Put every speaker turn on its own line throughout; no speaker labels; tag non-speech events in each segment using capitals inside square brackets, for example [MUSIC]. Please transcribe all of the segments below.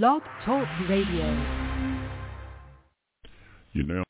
Blog Talk Radio.
You know.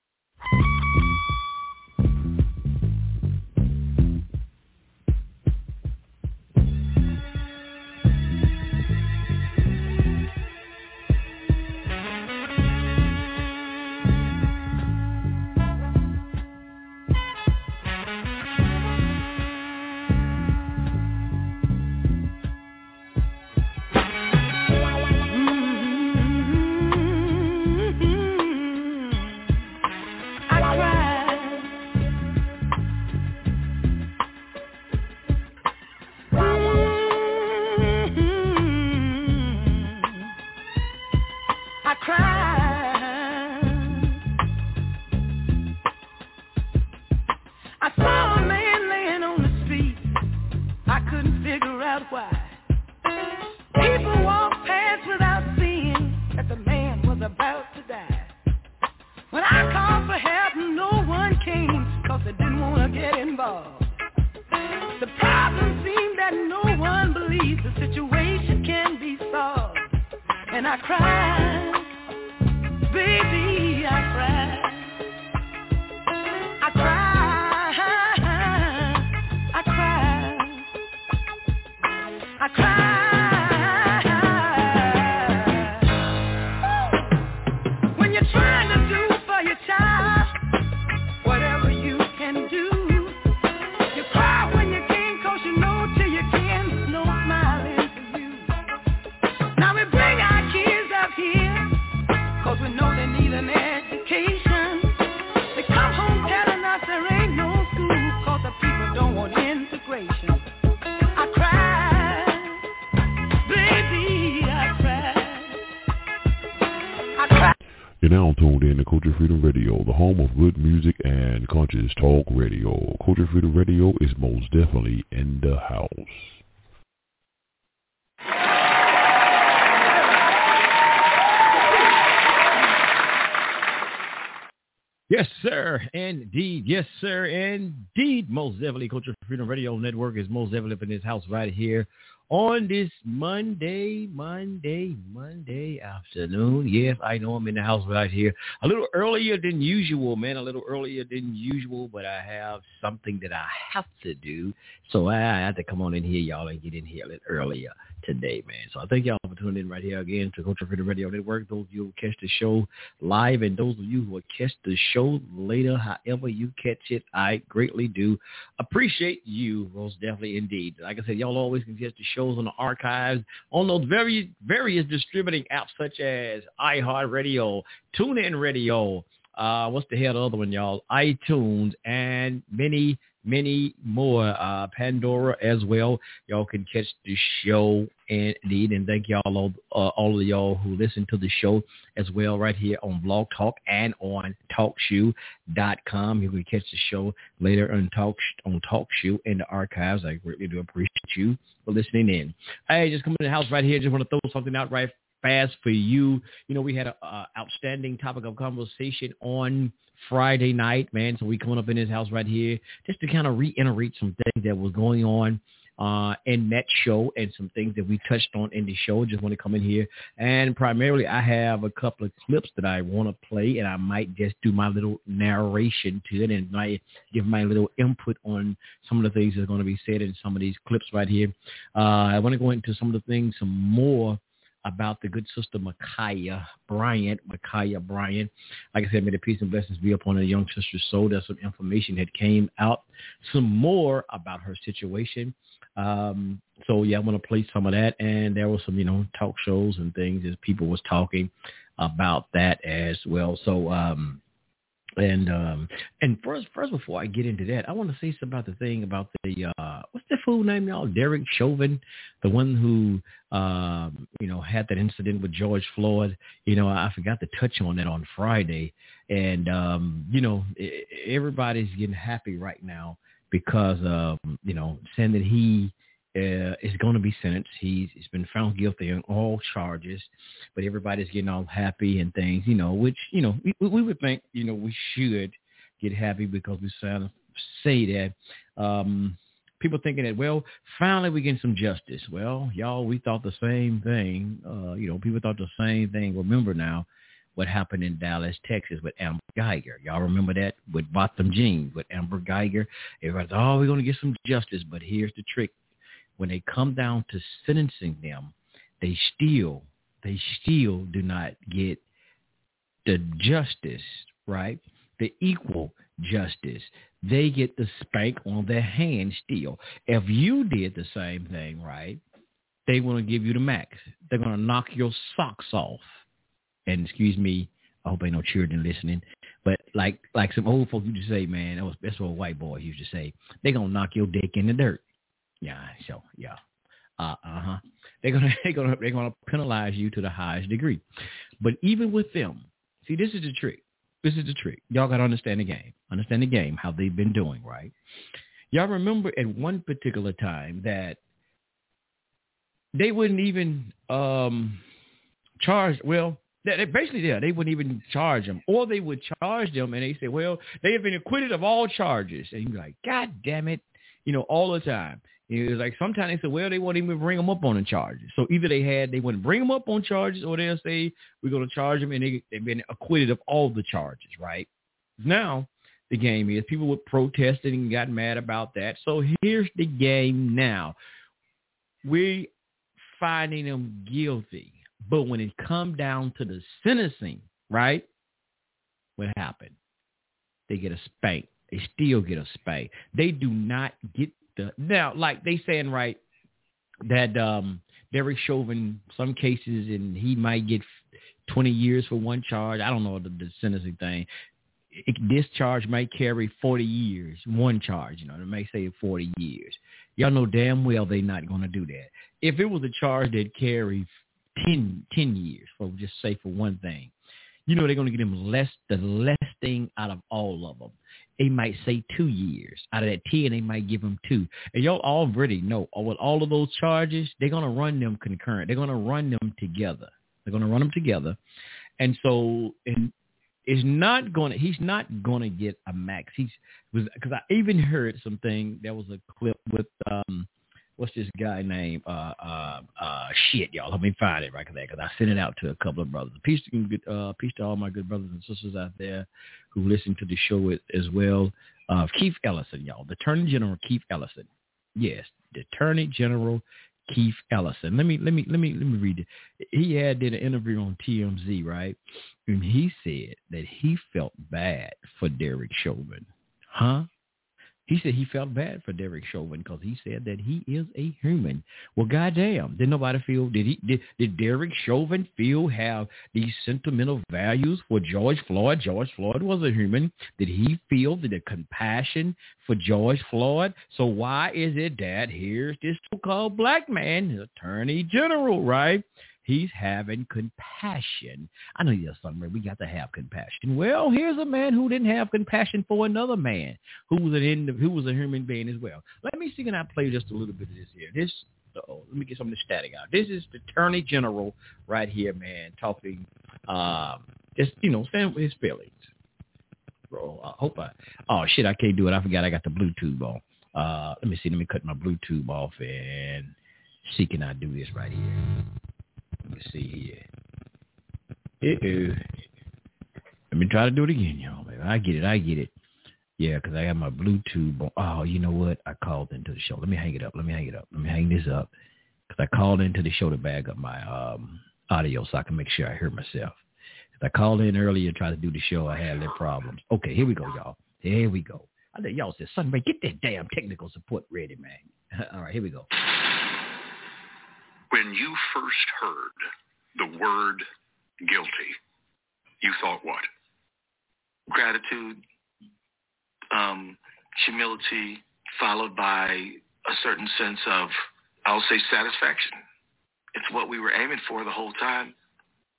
Definitely Culture Freedom Radio Network is most definitely in this house right here on this Monday, Monday, Monday afternoon. Yes, I know I'm in the house right here. A little earlier than usual, man. A little earlier than usual, but I have something that I have to do. So I have to come on in here, y'all, and get in here a little earlier today, man. So I thank y'all for tuning in right here again to Culture Freedom Radio Network. Those of you who catch the show live and those of you who will catch the show later, however you catch it, I greatly do appreciate you, most definitely indeed. Like I said, y'all always can catch the shows on the archives on those very various distributing apps such as iHeartRadio, TuneIn Radio, uh, what's the hell the other one, y'all? iTunes and many many more. Uh, Pandora as well. Y'all can catch the show indeed. And thank y'all, all, uh, all of y'all who listen to the show as well right here on Blog Talk and on TalkShoe.com. You can catch the show later on Talk on TalkShoe in the archives. I greatly do appreciate you for listening in. Hey, just come in the house right here. Just want to throw something out right fast for you. You know, we had an outstanding topic of conversation on Friday night, man. So we coming up in his house right here just to kind of reiterate some things that was going on uh, in that show and some things that we touched on in the show. Just want to come in here and primarily I have a couple of clips that I want to play and I might just do my little narration to it and might give my little input on some of the things that are going to be said in some of these clips right here. Uh, I want to go into some of the things some more about the good sister Ma'Khia Bryant. Ma'Khia Bryant. Like I said, may the peace and blessings be upon the young sister's soul. There's some information that came out, some more about her situation. Um, so yeah, I'm gonna play some of that, and there was some, you know, talk shows and things as people was talking about that as well. So um, and um and first first before I get into that, I want to say something about the thing about the uh what's the fool name y'all? Derek Chauvin, the one who um you know had that incident with George Floyd. You know, I forgot to touch on that on Friday. And um, you know, everybody's getting happy right now because um, you know, saying that he uh, is going to be sentenced. He's, he's been found guilty on all charges, but everybody's getting all happy and things, you know, which, you know, we, we would think, you know, we should get happy because we say that um, people thinking that, well, finally we getting some justice. Well, y'all, we thought the same thing. Uh, you know, people thought the same thing. Remember now what happened in Dallas, Texas with Amber Guyger. Y'all remember that with Botham Jean, with Amber Guyger? Everybody thought, oh, we're going to get some justice. But here's the trick. When they come down to sentencing them, they still, they still do not get the justice, right? The equal justice. They get the spank on their hand still. If you did the same thing, right, they want to give you the max. They're going to knock your socks off. And excuse me, I hope ain't no children listening. But like like some old folks used to say, man, that was that's what white boys used to say. They gonna knock your dick in the dirt. Yeah, so yeah. Uh huh. They're gonna [LAUGHS] they're gonna they're gonna penalize you to the highest degree. But even with them, see this is the trick. This is the trick. Y'all gotta understand the game. Understand the game, how they've been doing, right? Y'all remember at one particular time that they wouldn't even um charge well they, basically, yeah, they wouldn't even charge them, or they would charge them, and they say, "Well, they have been acquitted of all charges." And you're like, "God damn it!" You know, all the time. It was like sometimes they said, "Well, they won't even bring them up on the charges." So either they had they wouldn't bring them up on charges, or they'll say, "We're going to charge them," and they, they've been acquitted of all the charges. Right now, the game is people were protesting and got mad about that. So here's the game now. We finding them guilty but when it come down to the sentencing, right? What happened? They get a spank. They still get a spank. They do not get the now, like they saying right that um Derek Chauvin, some cases, and he might get 20 years for one charge. I don't know the, the sentencing thing. It, this charge might carry 40 years, one charge. You know, it may say 40 years. Y'all know damn well they're not going to do that. If it was a charge that carried 10, 10 years for just say for one thing. You know they're going to get him less the less thing out of all of them. They might say two years out of that ten. They might give him two. And y'all already know uh, with all of those charges, they're going to run them concurrent. They're going to run them together. They're going to run them together. And so, and is not going to. He's not going to get a max. He's because I even heard something. There was a clip with um what's this guy name? Uh, uh, uh, shit, y'all. Let me find it right there because I sent it out to a couple of brothers. Peace to, uh, peace to all my good brothers and sisters out there who listen to the show as well. Uh, Keith Ellison, y'all. The Attorney General Keith Ellison. Yes, the Attorney General Keith Ellison. Let me let me let me let me read it. He had did an interview on TMZ, right? And he said that he felt bad for Derek Chauvin. Huh? He said he felt bad for Derek Chauvin because he said that he is a human. Well, goddamn, did nobody feel? Did he? Did, did Derek Chauvin feel have these sentimental values for George Floyd? George Floyd was a human. Did he feel the compassion for George Floyd? So why is it that here's this so-called black man, Attorney General, right? He's having compassion. I know there's somewhere we got to have compassion. Well, here's a man who didn't have compassion for another man who was an who was a human being as well. Let me see can I play just a little bit of this here. This oh, let me get some of the static out. This is the Attorney General right here, man, talking um just you know, saying his feelings. Bro, I hope I oh shit, I can't do it. I forgot I got the Bluetooth on. Uh let me see, let me cut my Bluetooth off and see can I do this right here. Let's see here. Uh-oh. Let me try to do it again, y'all. Man. I get it. I get it. Yeah, because I got my Bluetooth. Oh, you know what? I called into the show. Let me hang it up. Let me hang it up. Let me hang this up. Because I called into the show to bag up my um, audio so I can make sure I hear myself. Because I called in earlier to try to do the show. I had little problems. Okay, here we go, y'all. Here we go. I think y'all said, son, man, get that damn technical support ready, man. [LAUGHS] All right, here we go.
When you first heard the word guilty, you thought what?
Gratitude, um, humility, followed by a certain sense of, I'll say, satisfaction. It's what we were aiming for the whole time.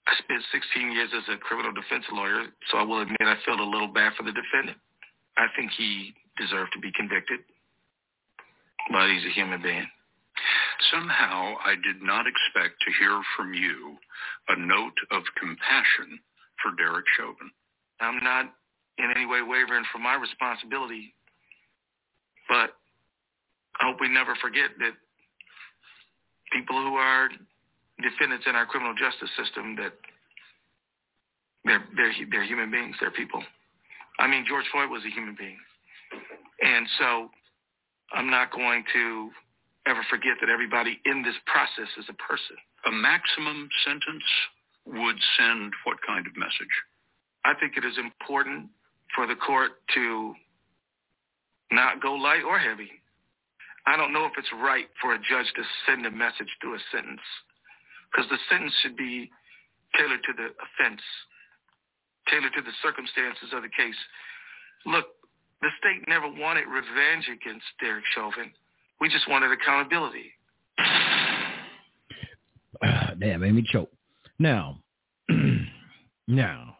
I spent 16 years as a criminal defense lawyer, so I will admit I felt a little bad for the defendant. I think he deserved to be convicted, but he's a human being.
Somehow I did not expect to hear from you a note of compassion for Derek Chauvin.
I'm not in any way wavering from my responsibility, but I hope we never forget that people who are defendants in our criminal justice system that they're they're they're human beings, they're people. I mean, George Floyd was a human being, and so I'm not going to ever forget that everybody in this process is a person.
A maximum sentence would send what kind of message?
I think it is important for the court to not go light or heavy. I don't know if it's right for a judge to send a message through a sentence because the sentence should be tailored to the offense, tailored to the circumstances of the case. Look, the state never wanted revenge against Derek Chauvin. We just wanted accountability. [SIGHS]
Damn, made me choke. Now, [CLEARS THROAT] now,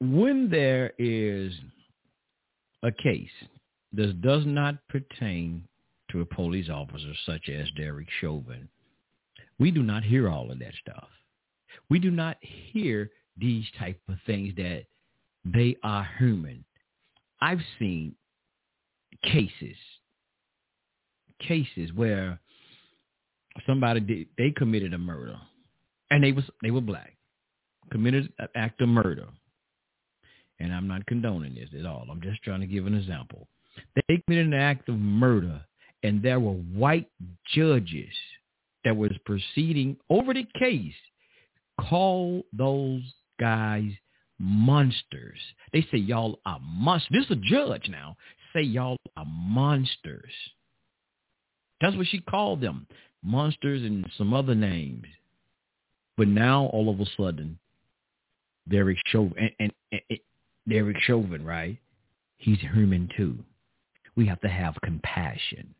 when there is a case that does not pertain to a police officer such as Derek Chauvin, we do not hear all of that stuff. We do not hear these type of things that they are human. I've seen cases, cases where somebody did, they committed a murder, and they was they were black, committed an act of murder, and I'm not condoning this at all. I'm just trying to give an example. They committed an act of murder, and there were white judges that was proceeding over the case call those guys monsters. They say y'all are monsters. This is a judge now. Say y'all are monsters. That's what she called them. Monsters and some other names. But now all of a sudden, Derek Chauvin, and, and, and Derek Chauvin, right? He's human too. We have to have compassion.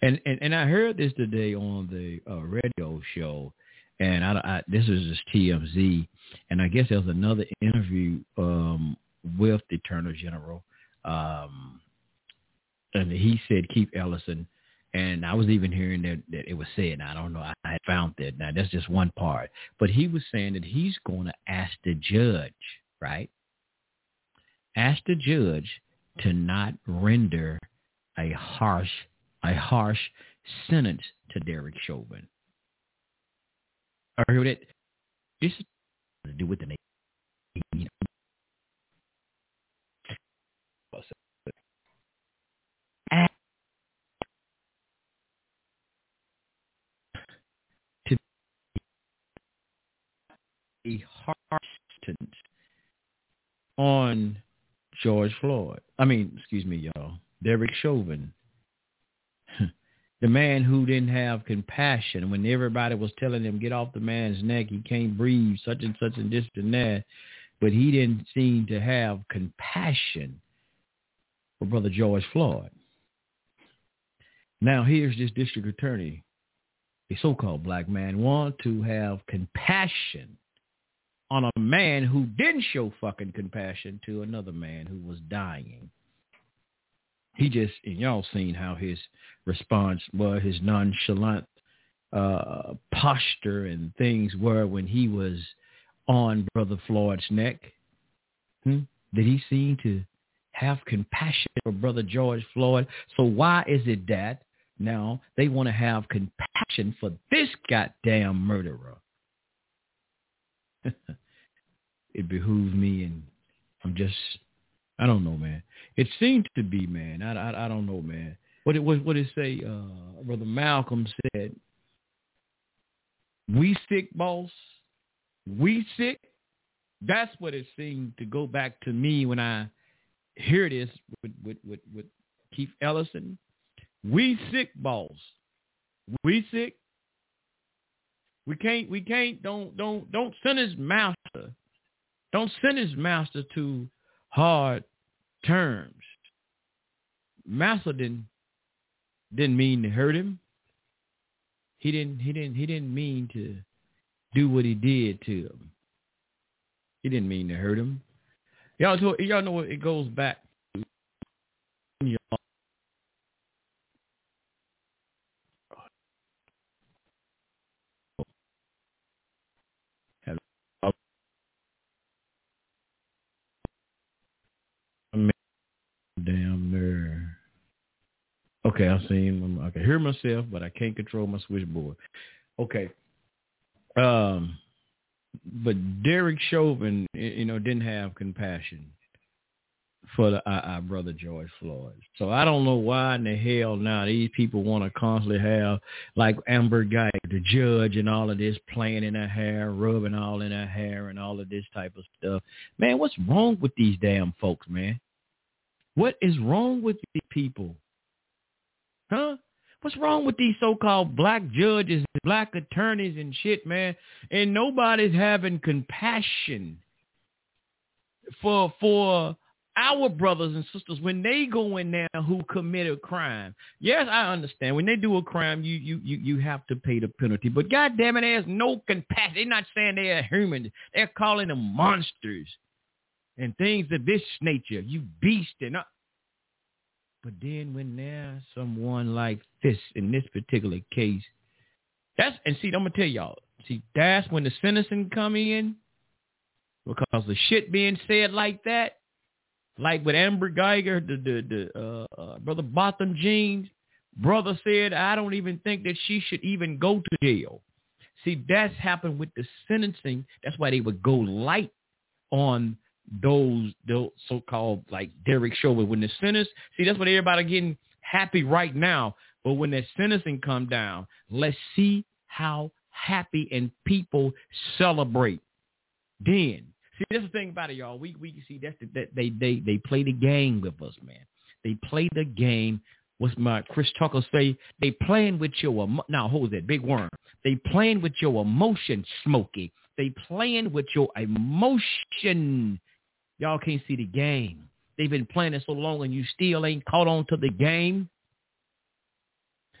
And and, and I heard this today on the uh, radio show, and I, I, this is just TMZ, and I guess there was another interview um, with the Attorney General, um, and he said Keith Ellison. And I was even hearing that, that it was said, I don't know, I, I found that. Now, that's just one part. But he was saying that he's going to ask the judge, right? Ask the judge to not render a harsh a harsh sentence to Derek Chauvin. I heard it. This is to do with the name. You know. To a harsh sentence on George Floyd. I mean, excuse me, y'all. Derek Chauvin [LAUGHS] the man who didn't have compassion when everybody was telling him get off the man's neck he can't breathe such and such and this and that but he didn't seem to have compassion for brother george floyd now here's this district attorney a so-called black man want to have compassion on a man who didn't show fucking compassion to another man who was dying he just and y'all seen how his response was, his nonchalant uh, posture and things were when he was on Brother Floyd's neck. Hmm? Did he seem to have compassion for Brother George Floyd? So why is it that now they want to have compassion for this goddamn murderer? [LAUGHS] it behooves me and I'm just I don't know, man. It seemed to be, man. I, I, I don't know, man. What it was, what it say? Uh, Brother Malcolm said, "We sick, boss. We sick." That's what it seemed to go back to me when I hear this with with with, with Keith Ellison. We sick, boss. We sick. We can't. We can't. Don't don't don't send his master. Don't send his master to hard terms. Master didn't didn't mean to hurt him. He didn't he didn't he didn't mean to do what he did to him. He didn't mean to hurt him. Y'all y'all know it goes back to damn nerve. Okay, I'm seeing. I can hear myself, but I can't control my switchboard. Okay. Um, but Derek Chauvin, you know, didn't have compassion for the, our, our brother George Floyd. So I don't know why in the hell now these people want to constantly have like Amber Guy, the judge, and all of this playing in her hair, rubbing all in her hair, and all of this type of stuff. Man, what's wrong with these damn folks, man? What is wrong with these people? Huh? What's wrong with these so-called black judges, black attorneys and shit, man? And nobody's having compassion for for our brothers and sisters when they go in there who commit a crime. Yes, I understand. When they do a crime, you you you, you have to pay the penalty. But God damn it, there's no compassion. They're not saying they're human. They're calling them monsters and things of this nature. You beast and uh, but then when there's someone like this in this particular case, that's and see, I'm gonna tell y'all. See, that's when the sentencing come in because the shit being said like that, like with Amber Guyger, the the, the uh, uh, brother Botham Jean's, brother said, I don't even think that she should even go to jail. See, that's happened with the sentencing. That's why they would go light on those those so-called like Derek Chauvin when the sentence. See, that's what everybody getting happy right now. But when that sentencing come down, let's see how happy and people celebrate. Then, see, that's the thing about it, y'all. We we see that's the, that they they they play the game with us, man. They play the game. What's my Chris Tucker say? They playing with your now. Who's that? Big worm. They playing with your emotion, Smokey. They playing with your emotion. Y'all can't see the game. They've been playing it so long and you still ain't caught on to the game. [LAUGHS]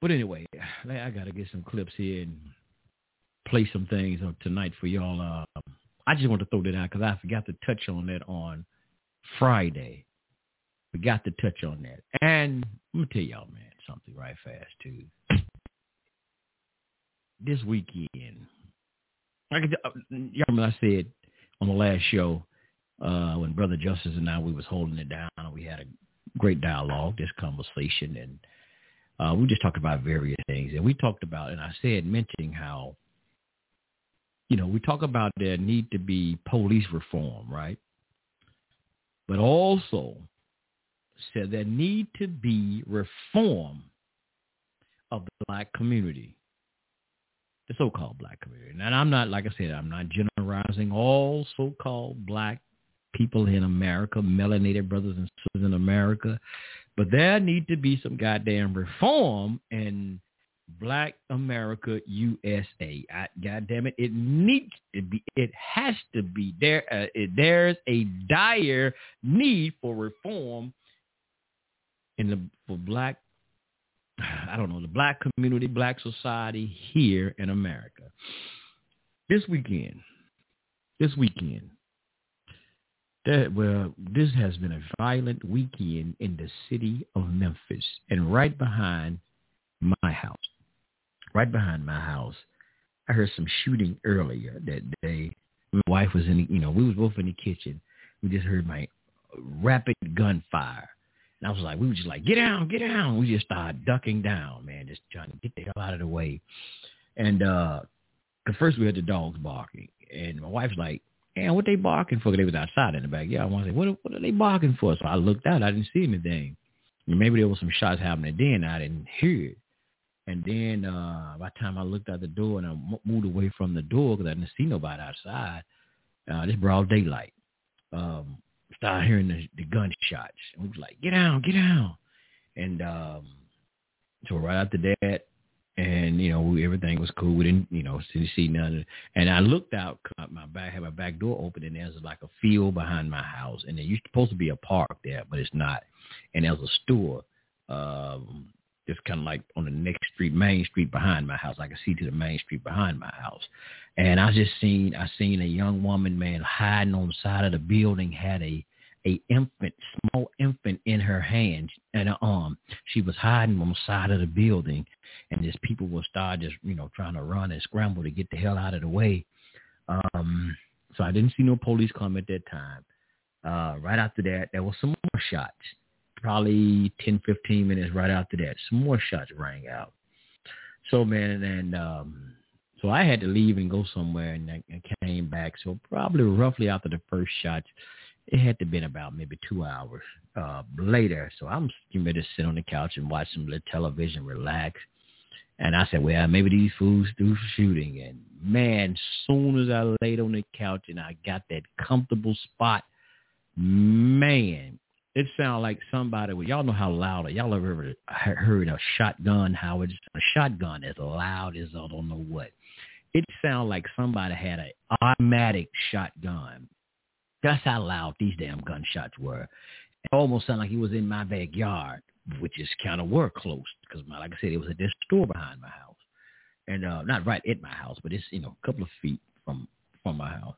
but anyway, I got to get some clips here and play some things tonight for y'all. Uh, I just want to throw that out because I forgot to touch on that on Friday. We got to touch on that. And let me tell y'all, man, something right fast, too. This weekend, could, uh, y'all remember I said on the last show uh, when Brother Justice and I we was holding it down. And we had a great dialogue, this conversation, and uh, we just talked about various things. And we talked about, and I said, mentioning how, you know, we talk about there need to be police reform, right? But also said there need to be reform of the black community the so-called black community. And I'm not, like I said, I'm not generalizing all so-called black people in America, melanated brothers and sisters in America, but there need to be some goddamn reform in Black America USA. I, God damn it, it needs to be. It has to be there. Uh, it, there's a dire need for reform in the for Black [SIGHS] I don't know, the black community, black society here in America. This weekend, this weekend, that well, this has been a violent weekend in the city of Memphis, and right behind my house, right behind my house, I heard some shooting earlier that day. My wife was in, the, you know, we was both in the kitchen. We just heard my rapid gunfire and I was like, we were just like, get down, get down. We just started ducking down, man, just trying to get the hell out of the way. And uh, cause first we had the dogs barking, and my wife's like, "Man, what they barking for?" They was outside in the back. Yeah, I to say, what, what are they barking for? So I looked out. I didn't see anything. Maybe there was some shots happening then. I didn't hear it. And then uh, by the time I looked out the door and I moved away from the door because I didn't see nobody outside, uh, this broad daylight. Um, started hearing the, the gunshots. And we was like, get down, get down. And um, so right after that, and you know everything was cool. We didn't, you know, see, see none. And I looked out, my back had my back door open, and there's like a field behind my house, and there used supposed to be a park there, but it's not. And there's a store, um, just kind of like on the next street, main street behind my house. I could see to the main street behind my house. And I just seen I seen a young woman, man, hiding on the side of the building, had a a infant, small infant in her hand and her arm. She was hiding on the side of the building, and just people will start just you know trying to run and scramble to get the hell out of the way. Um, so I didn't see no police come at that time. Uh, right after that, there was some more shots. Probably 10, 15 minutes right after that, some more shots rang out. So man, and um, so I had to leave and go somewhere, and I came back. So probably roughly after the first shots, it had to been about maybe two hours uh, later. So I'm getting ready to sit on the couch and watch some little television, relax. And I said, well, maybe these fools do shooting. And man, soon as I laid on the couch and I got that comfortable spot, man, it sounded like somebody. Well, y'all know how loud. Y'all ever heard a shotgun? How it's a shotgun as loud as I don't know what. It sounded like somebody had an automatic shotgun. That's how loud these damn gunshots were. It almost sounded like he was in my backyard, which is kind of were close because, like I said, it was this store behind my house, and uh, not right at my house, but it's you know a couple of feet from from my house.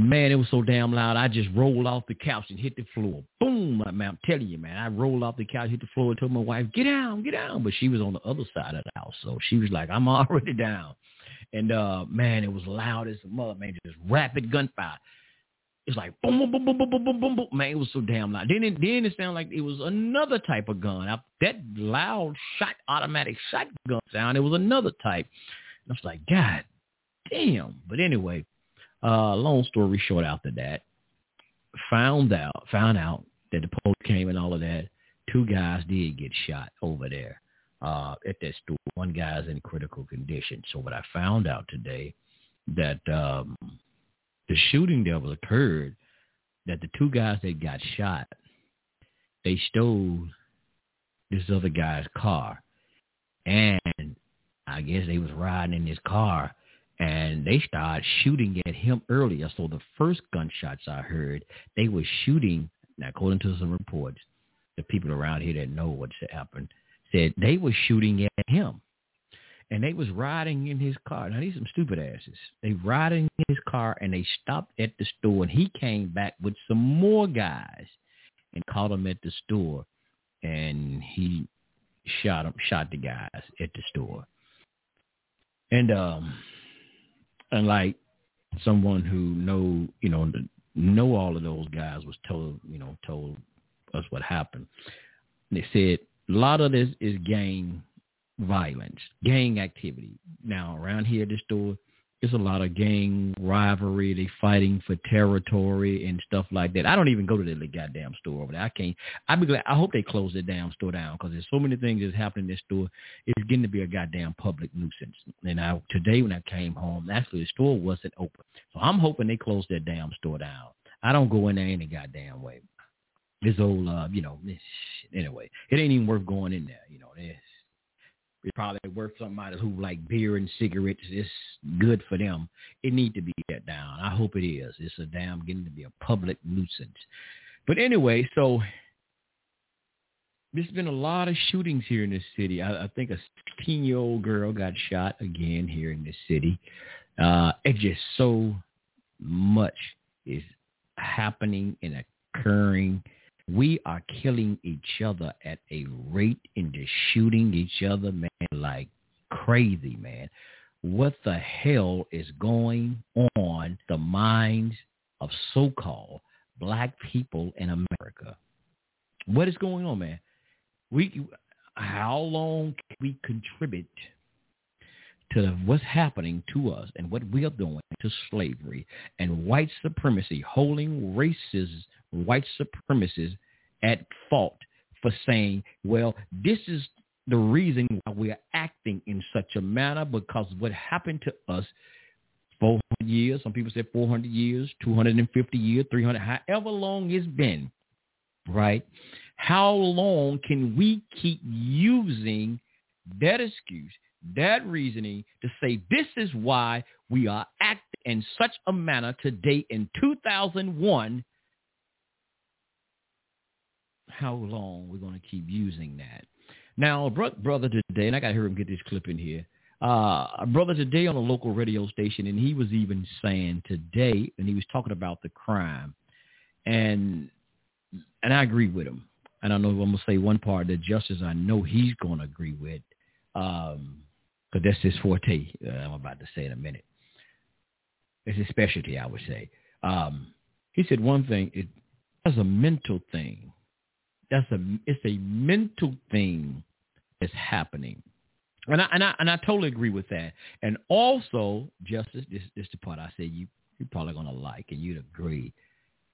Man, it was so damn loud. I just rolled off the couch and hit the floor. Boom! Man, I'm telling you, man. I rolled off the couch, hit the floor, and told my wife, "Get down, get down." But she was on the other side of the house, so she was like, "I'm [LAUGHS] already down." And uh man, it was loud as a mother, man. Just rapid gunfire. It's like boom, boom, boom, boom, boom, boom, boom, boom, boom. Man, it was so damn loud. Then it then it sounded like it was another type of gun. I, that loud shot, automatic shotgun sound. It was another type. And I was like, God damn. But anyway, uh, long story short, after that, found out found out that the police came and all of that. Two guys did get shot over there uh, at that store. One guy's in critical condition. So what I found out today that um, the shooting that was occurred, that the two guys that got shot, they stole this other guy's car, and I guess they was riding in his car and they started shooting at him earlier. So the first gunshots I heard, they were shooting. Now, according to some reports, the people around here that know what's happened said they were shooting at him, and they was riding in his car. Now these some stupid asses. They riding in his car, and they stopped at the store, and he came back with some more guys, and caught them at the store, and he shot them, shot the guys at the store, and um and like someone who know you know know all of those guys was told you know told us what happened. They said a lot of this is gang violence, gang activity. Now around here at the store, it's a lot of gang rivalry. They fighting for territory and stuff like that. I don't even go to the goddamn store over there. I can't. I'd be glad. I hope they close that damn store down because there's so many things that's happening in this store. It's getting to be a goddamn public nuisance. And I today when I came home, actually the store wasn't open, so I'm hoping they close that damn store down. I don't go in there any goddamn way. This old, uh, you know, this, anyway, it ain't even worth going in there. You know, this probably worth somebody who like beer and cigarettes. It's good for them. It need to be shut down. I hope it is. It's a damn getting to be a public nuisance. But anyway, so there's been a lot of shootings here in this city. I, I think a 16-year-old girl got shot again here in this city. Uh, it's just so much is happening and occurring we are killing each other at a rate and just shooting each other, man, like crazy, man. What the hell is going on the minds of so-called black people in America? What is going on, man? We, how long can we contribute to what's happening to us and what we are doing to slavery and white supremacy, holding races, white supremacists at fault for saying, well, this is the reason why we are acting in such a manner because what happened to us 400 years, some people say 400 years, 250 years, 300, however long it's been, right? How long can we keep using that excuse that reasoning to say this is why we are acting in such a manner today in 2001 how long we're going to keep using that. Now brother today and i got to hear him get this clip in here. Uh, brother today on a local radio station and he was even saying today and he was talking about the crime. And and i agree with him. And i know i'm going to say one part that justice i know he's going to agree with. Um, because that's his forte. Uh, I'm about to say in a minute. It's his specialty, I would say. Um, he said one thing: it as a mental thing that's a it's a mental thing that's happening. And I and I and I totally agree with that. And also, Justice, this this is the part I said you you're probably gonna like and you'd agree.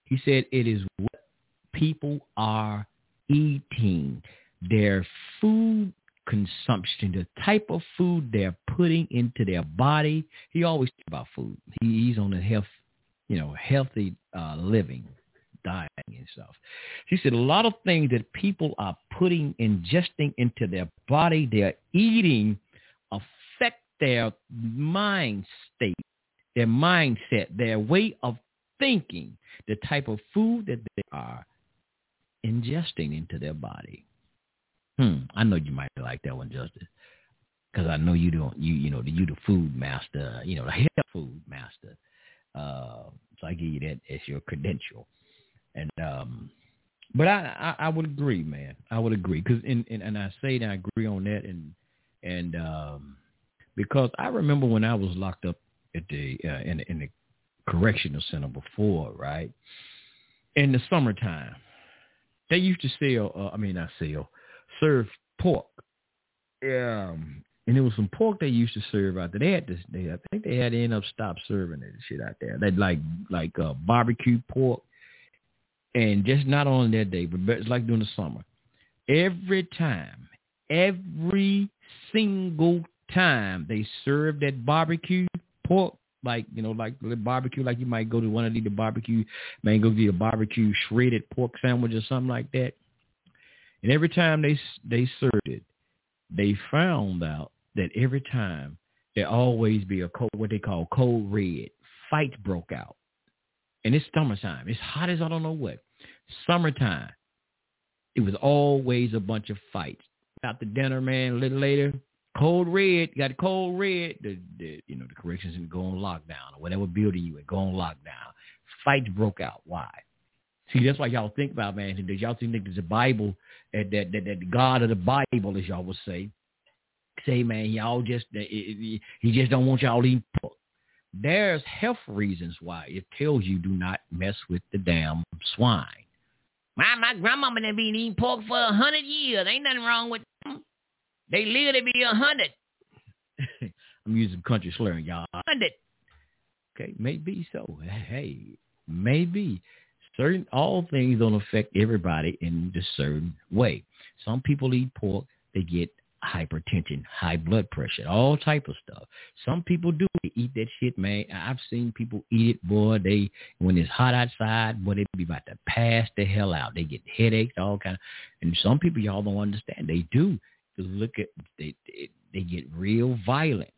He said it is what people are eating, their food consumption, the type of food they're putting into their body. He always talks about food. He, he's on a health, you know, healthy uh, living dying and stuff. She said a lot of things that people are putting, ingesting into their body, they're eating, affect their mind state, their mindset, their way of thinking, the type of food that they are ingesting into their body. Hmm, I know you might like that one, Justice, because I know you don't. You you know you the food master. You know the health [LAUGHS] food master. Uh, so I give you that as your credential. And um, but I, I I would agree, man. I would agree because and, and and I say that I agree on that and and um, because I remember when I was locked up at the uh, in in the correctional center before, right? In the summertime, they used to sell. Uh, I mean, not sell, serve pork. Um, and there was some pork they used to serve out there. They had this. They, I think they had to end up stop serving that shit out there. They like like uh, barbecue pork and just not on that day, but it's like during the summer. Every time, every single time they serve that barbecue pork, like you know, like the barbecue, like you might go to one of the barbecue, man, go get a barbecue shredded pork sandwich or something like that. And every time they they served it, they found out that every time there always be a cold, what they call cold red. Fights broke out and it's summertime. It's hot as I don't know what. Summertime. It was always a bunch of fights. Out the dinner, man, a little later, cold red, got cold red, the, the you know, the corrections and go on lockdown or whatever building you in, go on lockdown. Fights broke out. Why? See, that's why y'all think about, man, that y'all think that the Bible, that, that, that, God of the Bible, as y'all would say, say, man, y'all just, he just don't want y'all eating pork. There's health reasons why it tells you do not mess with the damn swine. My my grandmama done been eating pork for a hundred years. Ain't nothing wrong with them. They live to be a hundred. [LAUGHS] I'm using country slurring, y'all. Hundred. Okay, maybe so. Hey, maybe certain all things don't affect everybody in a certain way. Some people eat pork, they get hypertension, high blood pressure, all type of stuff. Some people do eat that shit, man. I've seen people eat it, boy. They when it's hot outside, boy, they be about to pass the hell out. They get headaches, all kind of. And some people y'all don't understand. They do. Look at they they, they get real violent.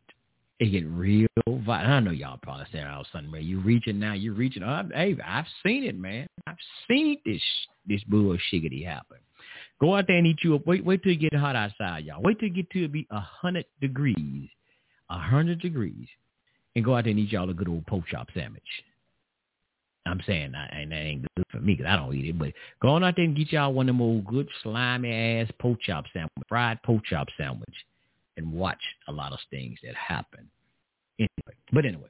They get real violent. I know y'all probably saying, "Oh, son, man, you reaching now? You reaching?" Oh, hey, I've seen it, man. I've seen this this bullshit happen. Go out there and eat you up. Wait, wait till it get hot outside, y'all. Wait till it get to it be a hundred degrees, a hundred degrees, and go out there and eat y'all a good old pork chop sandwich. I'm saying, I, and that ain't good for me because I don't eat it, but go on out there and get y'all one of them old good slimy ass pork chop sandwich, fried pork chop sandwich, and watch a lot of things that happen. Anyway, but anyway,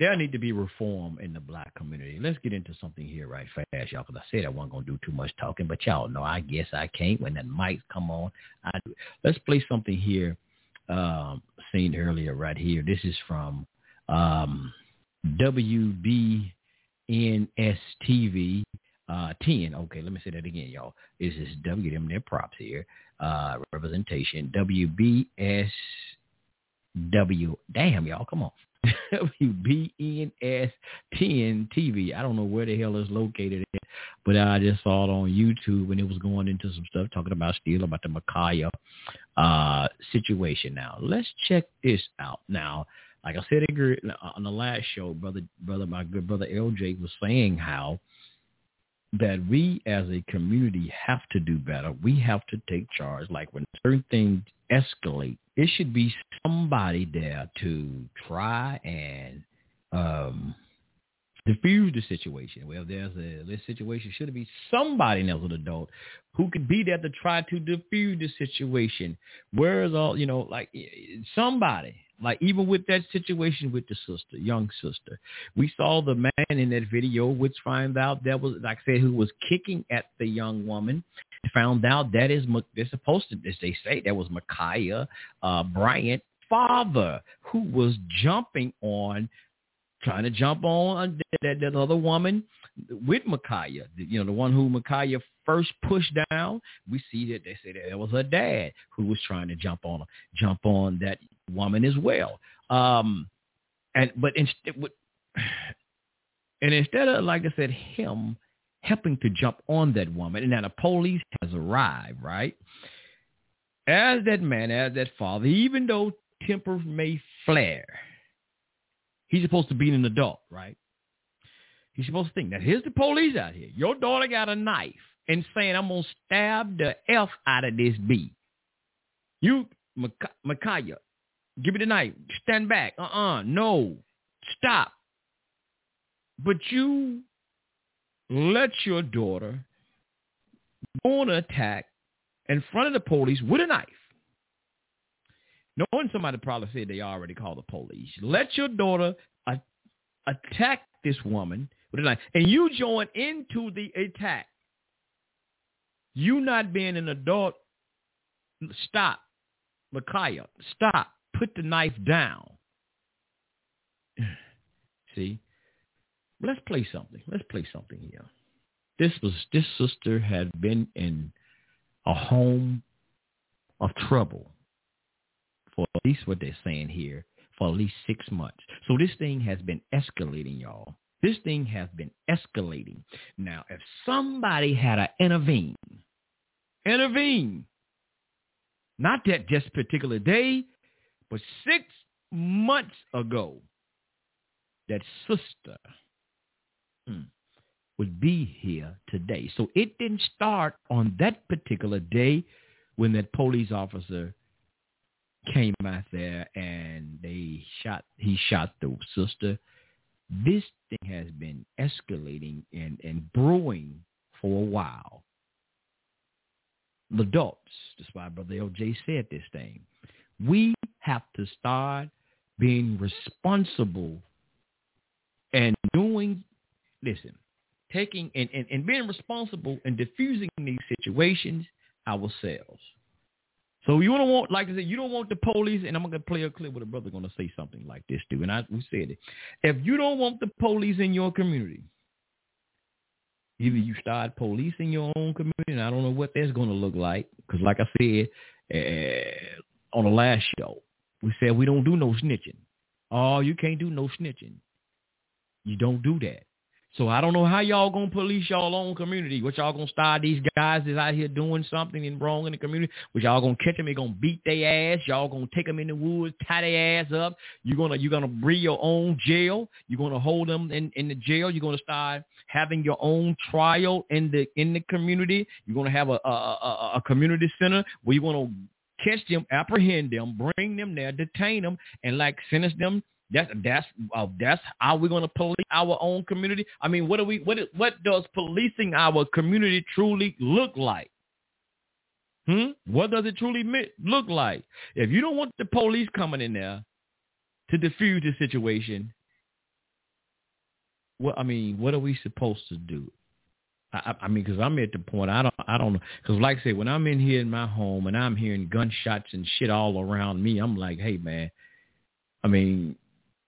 there need to be reform in the black community. Let's get into something here right fast, y'all, because I said I wasn't going to do too much talking, but y'all know I guess I can't. When that mic come on, I do. Let's play something here um, seen earlier right here. This is from um, WBNS TV uh, 10. Okay, let me say that again, y'all. This is W, their props here. Uh, representation, WBSW. Damn, y'all, come on. WBNS 10 TV. I don't know where the hell it's located at, but I just saw it on YouTube and it was going into some stuff talking about steel, about the Ma'Khia uh, situation. Now, let's check this out. Now, like I said on the last show, brother, brother, my good brother LJ was saying how that we as a community have to do better. We have to take charge. Like when certain things escalate, it should be somebody there to try and um, diffuse the situation. Well, there's a this situation should be somebody else, an adult, who could be there to try to diffuse the situation. Where's all you know, like somebody, like even with that situation with the sister, young sister, we saw the man in that video, which find out that was, like I said, who was kicking at the young woman. found out that is they're supposed to, as they say, that was Ma'Khia uh, Bryant father who was jumping on, trying to jump on that, that other woman with Ma'Khia, you know, the one who Ma'Khia first pushed down. We see that they say that it was her dad who was trying to jump on jump on that woman as well. Um, and but instead, [SIGHS] and instead of like I said, him helping to jump on that woman, and now the police has arrived, right? As that man, as that father, even though temper may flare, he's supposed to be an adult, right? He's supposed to think that here's the police out here. Your daughter got a knife and saying, I'm going to stab the F out of this B. You, Ma'Khia, give me the knife. Stand back. Uh-uh. No. Stop. But you let your daughter go on an attack in front of the police with a knife. Knowing somebody probably said they already called the police. Let your daughter a- attack this woman with a knife. And you join into the attack. You not being an adult, stop. Ma'Khia, stop. Put the knife down. [SIGHS] See? Let's play something. Let's play something here. This was this sister had been in a home of trouble for at least what they're saying here for at least six months. So this thing has been escalating, y'all. This thing has been escalating. Now, if somebody had to intervene, intervene, not that just particular day, but six months ago, that sister hmm, would be here today. So it didn't start on that particular day when that police officer came out there and they shot he shot the sister. This thing has been escalating and, and brewing for a while. The adults, that's why Brother LJ said this thing. We have to start being responsible and doing, listen, taking and, and, and being responsible and diffusing these situations ourselves. So you don't want, like I said, you don't want the police, and I'm gonna play a clip where the brother gonna say something like this too. And I we said it. If you don't want the police in your community, either you start policing your own community, and I don't know what that's gonna look like, because like I said uh, on the last show, we said we don't do no snitching. Oh, you can't do no snitching. You don't do that. So I don't know how y'all gonna police y'all own community. What y'all gonna start these guys is out here doing something and wrong in the community. Which y'all gonna catch them? They gonna beat their ass. Y'all gonna take them in the woods, tie their ass up. You're gonna you're gonna bring your own jail. You're gonna hold them in in the jail. You're gonna start having your own trial in the in the community. You're gonna have a a, a, a community center where you're gonna catch them, apprehend them, bring them there, detain them, and like sentence them that's that's uh, that's how we're gonna police our own community. I mean, what do we what what does policing our community truly look like? Hmm? What does it truly look like? If you don't want the police coming in there to defuse the situation, what I mean, what are we supposed to do? I, I mean, because I'm at the point I don't I don't know. Because like I said, when I'm in here in my home and I'm hearing gunshots and shit all around me, I'm like, hey man, I mean,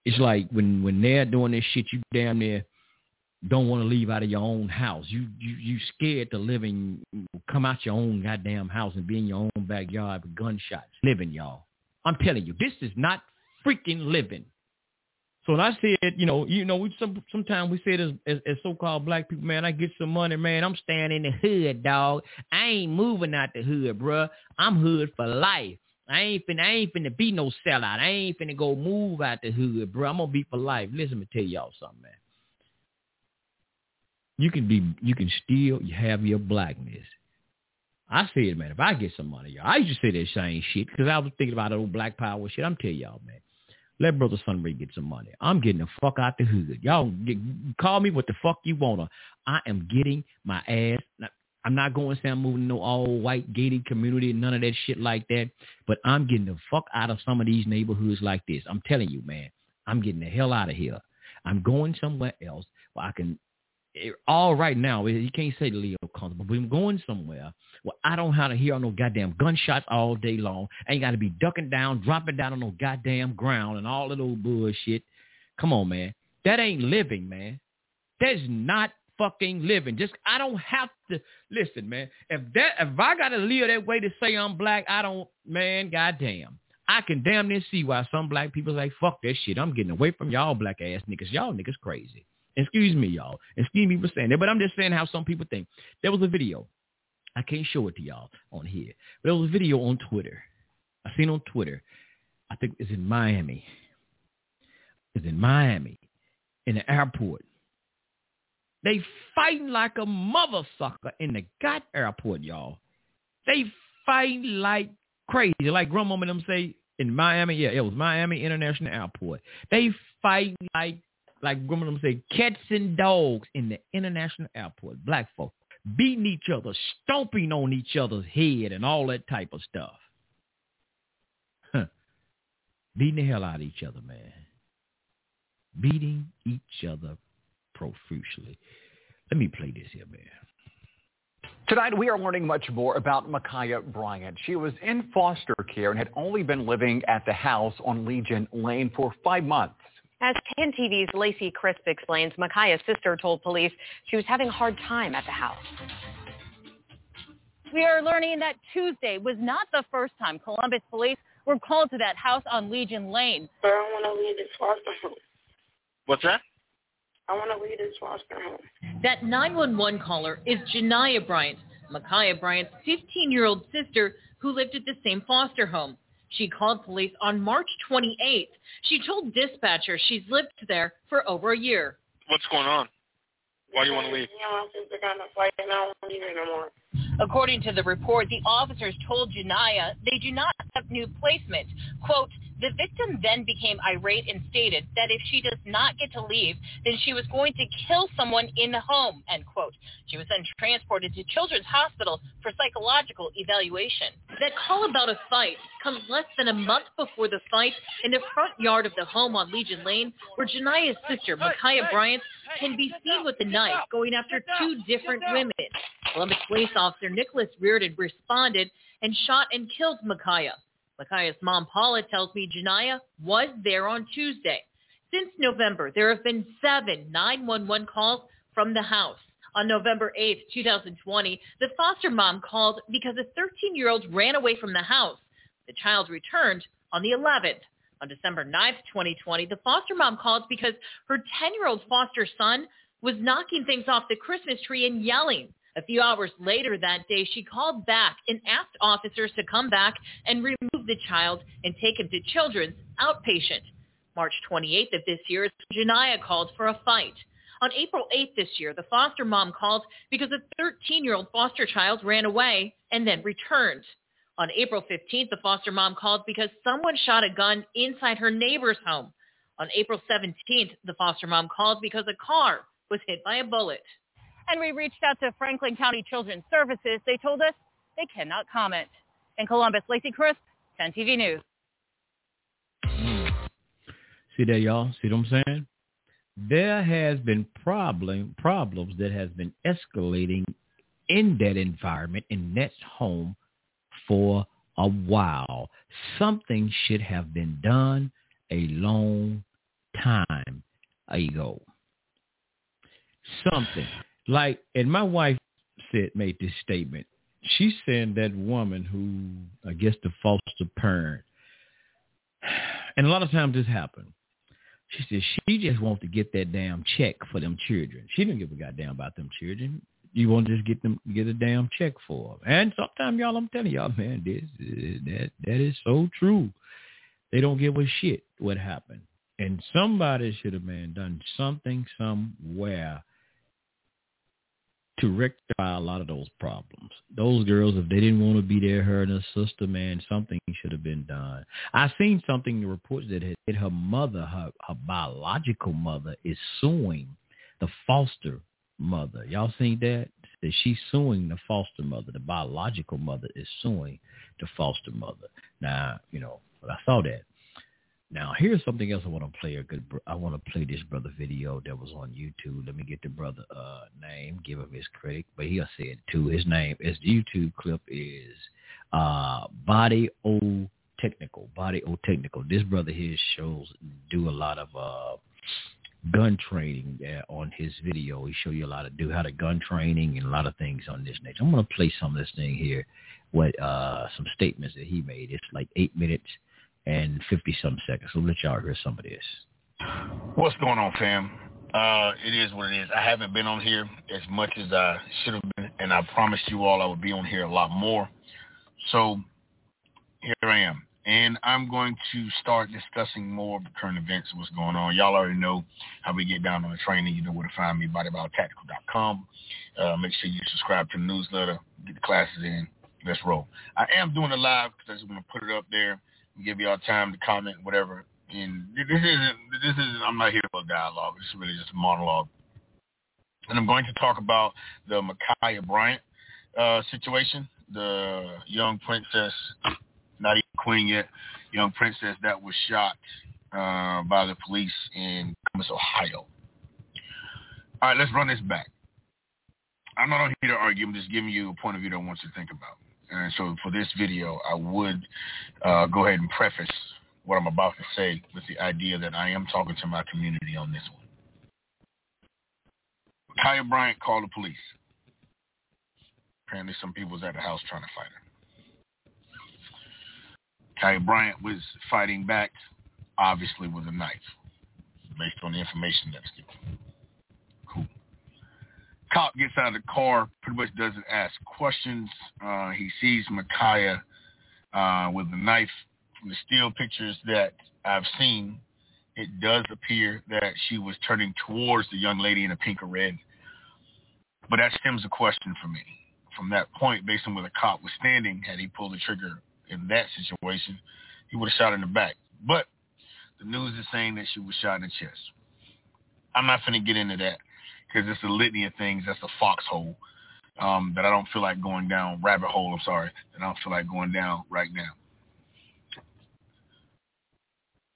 it's like when when they're doing this shit, you damn near don't want to leave out of your own house. You you you scared to live in come out your own goddamn house and be in your own backyard with gunshots. Living, y'all. I'm telling you, this is not freaking living. So when I said, you know, you know, we some sometimes we said as, as as so-called black people, man, I get some money, man. I'm staying in the hood, dog. I ain't moving out the hood, bruh. I'm hood for life. I ain't finna, I ain't finna be no sellout. I ain't finna go move out the hood, bro. I'm gonna be for life. Listen, me tell y'all something, man. You can be, you can still have your blackness. I said, man, if I get some money, y'all. I used to say that same shit because I was thinking about old black power shit. I'm telling y'all, man. Let Brother Sunray get some money. I'm getting the fuck out the hood. Y'all get, call me what the fuck you wanna. I am getting my ass. I'm not going to say I'm moving to no all white gated community, and none of that shit like that. But I'm getting the fuck out of some of these neighborhoods like this. I'm telling you, man, I'm getting the hell out of here. I'm going somewhere else where I can all right now, you can't say the Leo comfortable, but I'm going somewhere where I don't have to hear no goddamn gunshots all day long. I ain't got to be ducking down, dropping down on no goddamn ground and all that old bullshit. Come on, man. That ain't living, man. That's not fucking living. Just I don't have to listen, man. If that if I gotta live that way to say I'm black, I don't man, goddamn. I can damn near see why some black people say, fuck that shit. I'm getting away from y'all black ass niggas. Y'all niggas crazy. Excuse me, y'all. Excuse me for saying that, but I'm just saying how some people think. There was a video I can't show it to y'all on here. But there was a video on Twitter. I seen on Twitter. I think it's in Miami. It's in Miami, in the airport. They fighting like a mother sucker in the god airport, y'all. They fight like crazy, like grandmama them say in Miami. Yeah, it was Miami International Airport. They fight like like grandma them say cats and dogs in the international airport. Black folks beating each other, stomping on each other's head and all that type of stuff. Huh. Beating the hell out of each other, man. Beating each other profusely. Let me play this here, man.
Tonight, we are learning much more about Ma'Khia Bryant. She was in foster care and had only been living at the house on Legion Lane for five months.
As 10 TV's Lacey Crisp explains, Ma'Khia's sister told police she was having a hard time at the house.
We are learning that Tuesday was not the first time Columbus police were called to that house on Legion Lane.
Sir, I want to leave this foster home.
What's that?
I want to leave this foster home.
That 911 caller is Janiyah Bryant, Ma'Khia Bryant's 15-year-old sister who lived at the same foster home. She called police on March 28th. She told dispatchers she's lived there for over a year.
What's going on? Why do you want to leave?
Yeah, my sister got in a fight and I don't want to leave no more.
According to the report, the officers told Janiyah they do not have new placement. Quote, the victim then became irate and stated that if she does not get to leave, then she was going to kill someone in the home, end quote. She was then transported to Children's Hospital for psychological evaluation. That call about a fight comes less than a month before the fight in the front yard of the home on Legion Lane, where Janiyah's sister, Ma'Khia Bryant, can be seen with a knife going after two different women. Columbus police officer Nicholas Reardon responded and shot and killed Ma'Khia. Ma'Khia's mom, Paula, tells me Janiyah was there on Tuesday. Since November, there have been seven 911 calls from the house. On November 8, 2020, the foster mom called because a 13-year-old ran away from the house. The child returned on the 11th. On December 9, 2020, the foster mom called because her 10-year-old foster son was knocking things off the Christmas tree and yelling. A few hours later that day, she called back and asked officers to come back and remove the child and take him to children's outpatient. March 28th of this year, Janiyah called for a fight. On April 8th this year, the foster mom called because a 13-year-old foster child ran away and then returned. On April 15th, the foster mom called because someone shot a gun inside her neighbor's home. On April 17th, the foster mom called because a car was hit by a bullet. And we reached out to Franklin County Children's Services. They told us they cannot comment. In Columbus, Lacey Crisp, 10 TV News.
See that, y'all? See what I'm saying? There has been problem problems that has been escalating in that environment, in that home for a while. Something should have been done a long time ago. Something. Like, and my wife said, made this statement. She said that woman who, I guess, the foster parent, and a lot of times this happens. She said she just wants to get that damn check for them children. She didn't give a goddamn about them children. You want to just get them get a damn check for them. And sometimes y'all, I'm telling y'all, man, this that that is so true. They don't give a shit what happened. And somebody should have man done something somewhere to rectify a lot of those problems. Those girls, if they didn't want to be there, her and her sister, man, something should have been done. I seen something in the reports that had, her mother, her, her biological mother, is suing the foster mother. Y'all seen that? That she's suing the foster mother. The biological mother is suing the foster mother. Now, you know, I saw that. Now, here's something else I want to play. A good, I want to play this brother video that was on YouTube. Let me get the brother uh, name, give him his credit, but he'll say it too. His name, his YouTube clip is uh, Body O Technical. Body O Technical. This brother here shows do a lot of uh, gun training uh, on his video. He show you a lot of do how to gun training and a lot of things on this nature. I'm gonna play some of this thing here. What uh, some statements that he made. It's like eight minutes and 50 some seconds. So let y'all hear some of this.
What's going on, fam? Uh, it is what it is. I haven't been on here as much as I should have been, and I promised you all I would be on here a lot more. So here I am. And I'm going to start discussing more of the current events, what's going on. Y'all already know how we get down on the training. You know where to find me, bodybyotactical.com. Uh, make sure you subscribe to the newsletter, get the classes in. Let's roll. I am doing a live because I just want to put it up there give y'all time to comment, whatever. And this isn't this isn't I'm not here for dialogue. This is really just a monologue. And I'm going to talk about the Ma'Khia Bryant uh, situation, the young princess, not even queen yet, young princess that was shot uh, by the police in Columbus, Ohio. All right, let's run this back. I'm not here to argue. I'm just giving you a point of view that I want you to think about. And so for this video, I would uh, go ahead and preface what I'm about to say with the idea that I am talking to my community on this one. Kaya Bryant called the police. Apparently some people was at the house trying to fight her. Kaya Bryant was fighting back, obviously with a knife, based on the information that's given cop gets out of the car, pretty much doesn't ask questions. Uh, he sees Ma'Khia uh, with a knife. From the still pictures that I've seen, it does appear that she was turning towards the young lady in a pink or red. But that stems a question for me. From that point, based on where the cop was standing, had he pulled the trigger in that situation, he would have shot in the back. But the news is saying that she was shot in the chest. I'm not going to get into that because it's a litany of things. That's a foxhole um, that I don't feel like going down, rabbit hole, I'm sorry, that I don't feel like going down right now.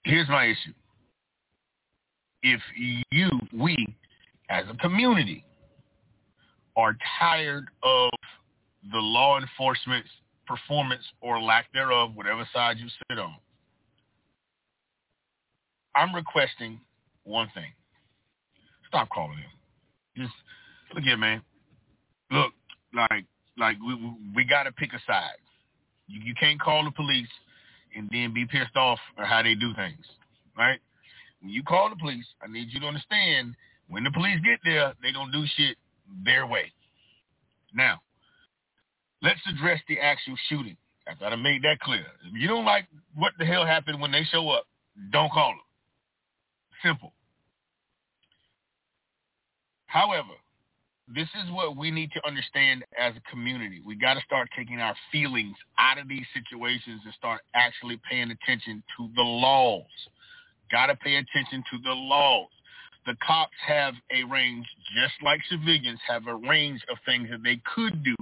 Here's my issue. If you, we, as a community, are tired of the law enforcement's performance or lack thereof, whatever side you sit on, I'm requesting one thing. Stop calling him. Just look here, man. Look, like like we we got to pick a side. You, you can't call the police and then be pissed off at how they do things, right? When you call the police, I need you to understand when the police get there, they don't do shit their way. Now, let's address the actual shooting. After I made that clear. If you don't like what the hell happened when they show up, don't call them. Simple. However, this is what we need to understand as a community. We got to start taking our feelings out of these situations and start actually paying attention to the laws. Got to pay attention to the laws. The cops have a range, just like civilians have a range of things that they could do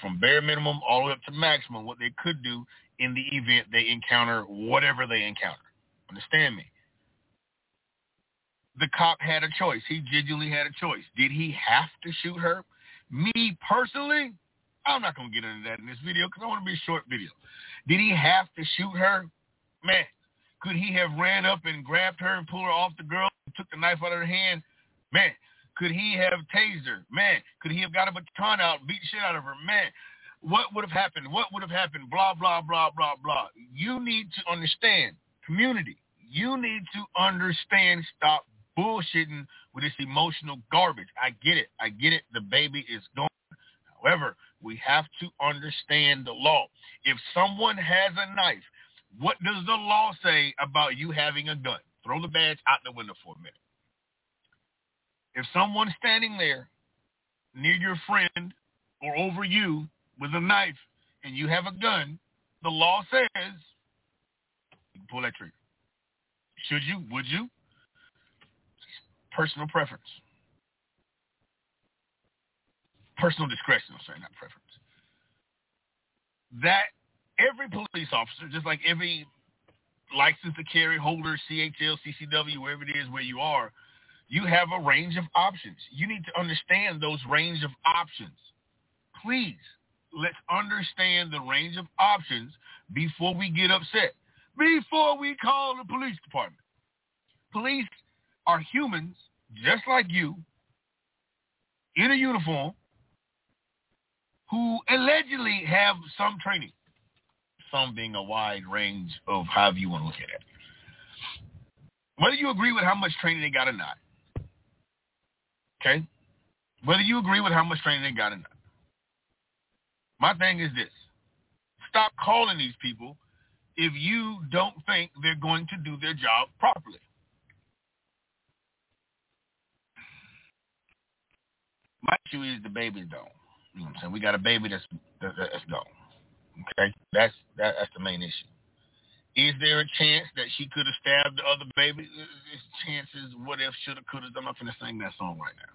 from bare minimum all the way up to maximum, what they could do in the event they encounter whatever they encounter. Understand me? The cop had a choice. He genuinely had a choice. Did he have to shoot her? Me personally, I'm not going to get into that in this video because I want to be a short video. Did he have to shoot her? Man, could he have ran up and grabbed her and pulled her off the girl and took the knife out of her hand? Man, could he have tased her? Man, could he have got a baton out and beat shit out of her? Man, what would have happened? What would have happened? Blah, blah, blah, blah, blah. You need to understand, community, you need to understand, stop bullshitting with this emotional garbage. I get it. I get it. The baby is gone. However, we have to understand the law. If someone has a knife, what does the law say about you having a gun? Throw the badge out the window for a minute. If someone's standing there near your friend or over you with a knife and you have a gun, the law says pull that trigger. Should you? Would you? Personal preference. Personal discretion, I'm saying, not preference. That every police officer, just like every license to carry holder, CHL, CCW, wherever it is where you are, you have a range of options. You need to understand those range of options. Please, let's understand the range of options before we get upset, before we call the police department. Police are humans just like you in a uniform who allegedly have some training, some being a wide range of however you want to look at it. Whether you agree with how much training they got or not, okay? Whether you agree with how much training they got or not. My thing is this. Stop calling these people if you don't think they're going to do their job properly. My issue is the baby's gone. You know what I'm saying? We got a baby that's that's gone. Okay, that's that, that's the main issue. Is there a chance that she could have stabbed the other baby? Chances. What if? Shoulda, coulda. Done. I'm not gonna sing that song right now.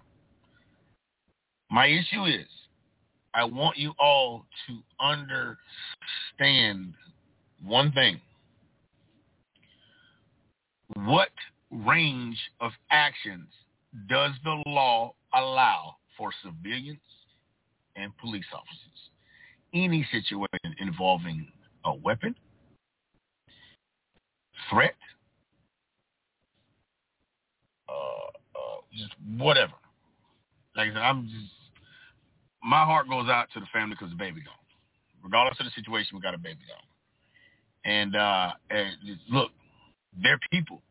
My issue is, I want you all to understand one thing. What range of actions does the law allow for civilians and police officers. Any situation involving a weapon, threat, uh, uh, just whatever. Like I said, I'm just, my heart goes out to the family because the baby gone. Regardless of the situation, we got a baby gone. And, uh, and look, they're people.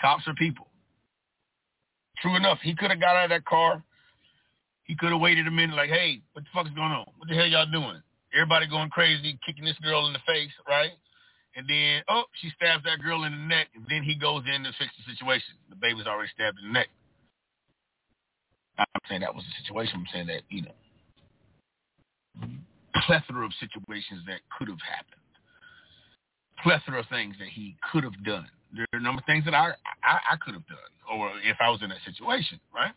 Cops are people. True enough, he could have got out of that car he could have waited a minute like, hey, what the fuck is going on? What the hell y'all doing? Everybody going crazy, kicking this girl in the face, right? And then, oh, she stabs that girl in the neck, and then he goes in to fix the situation. The baby's already stabbed in the neck. I'm saying that was the situation. I'm saying that, you know, plethora of situations that could have happened. Plethora of things that he could have done. There are a number of things that I, I, I could have done, or if I was in that situation, right?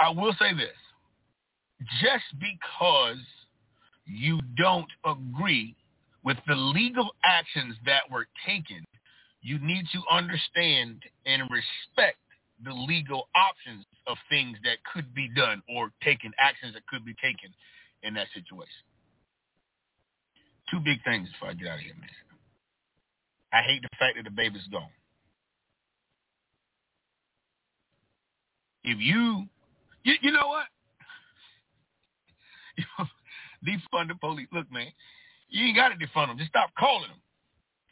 I will say this. Just because you don't agree with the legal actions that were taken, you need to understand and respect the legal options of things that could be done or taken, actions that could be taken in that situation. Two big things before I get out of here, man. I hate the fact that the baby's gone. If you you, you know what? [LAUGHS] defund the police. Look, man, you ain't got to defund them. Just stop calling them.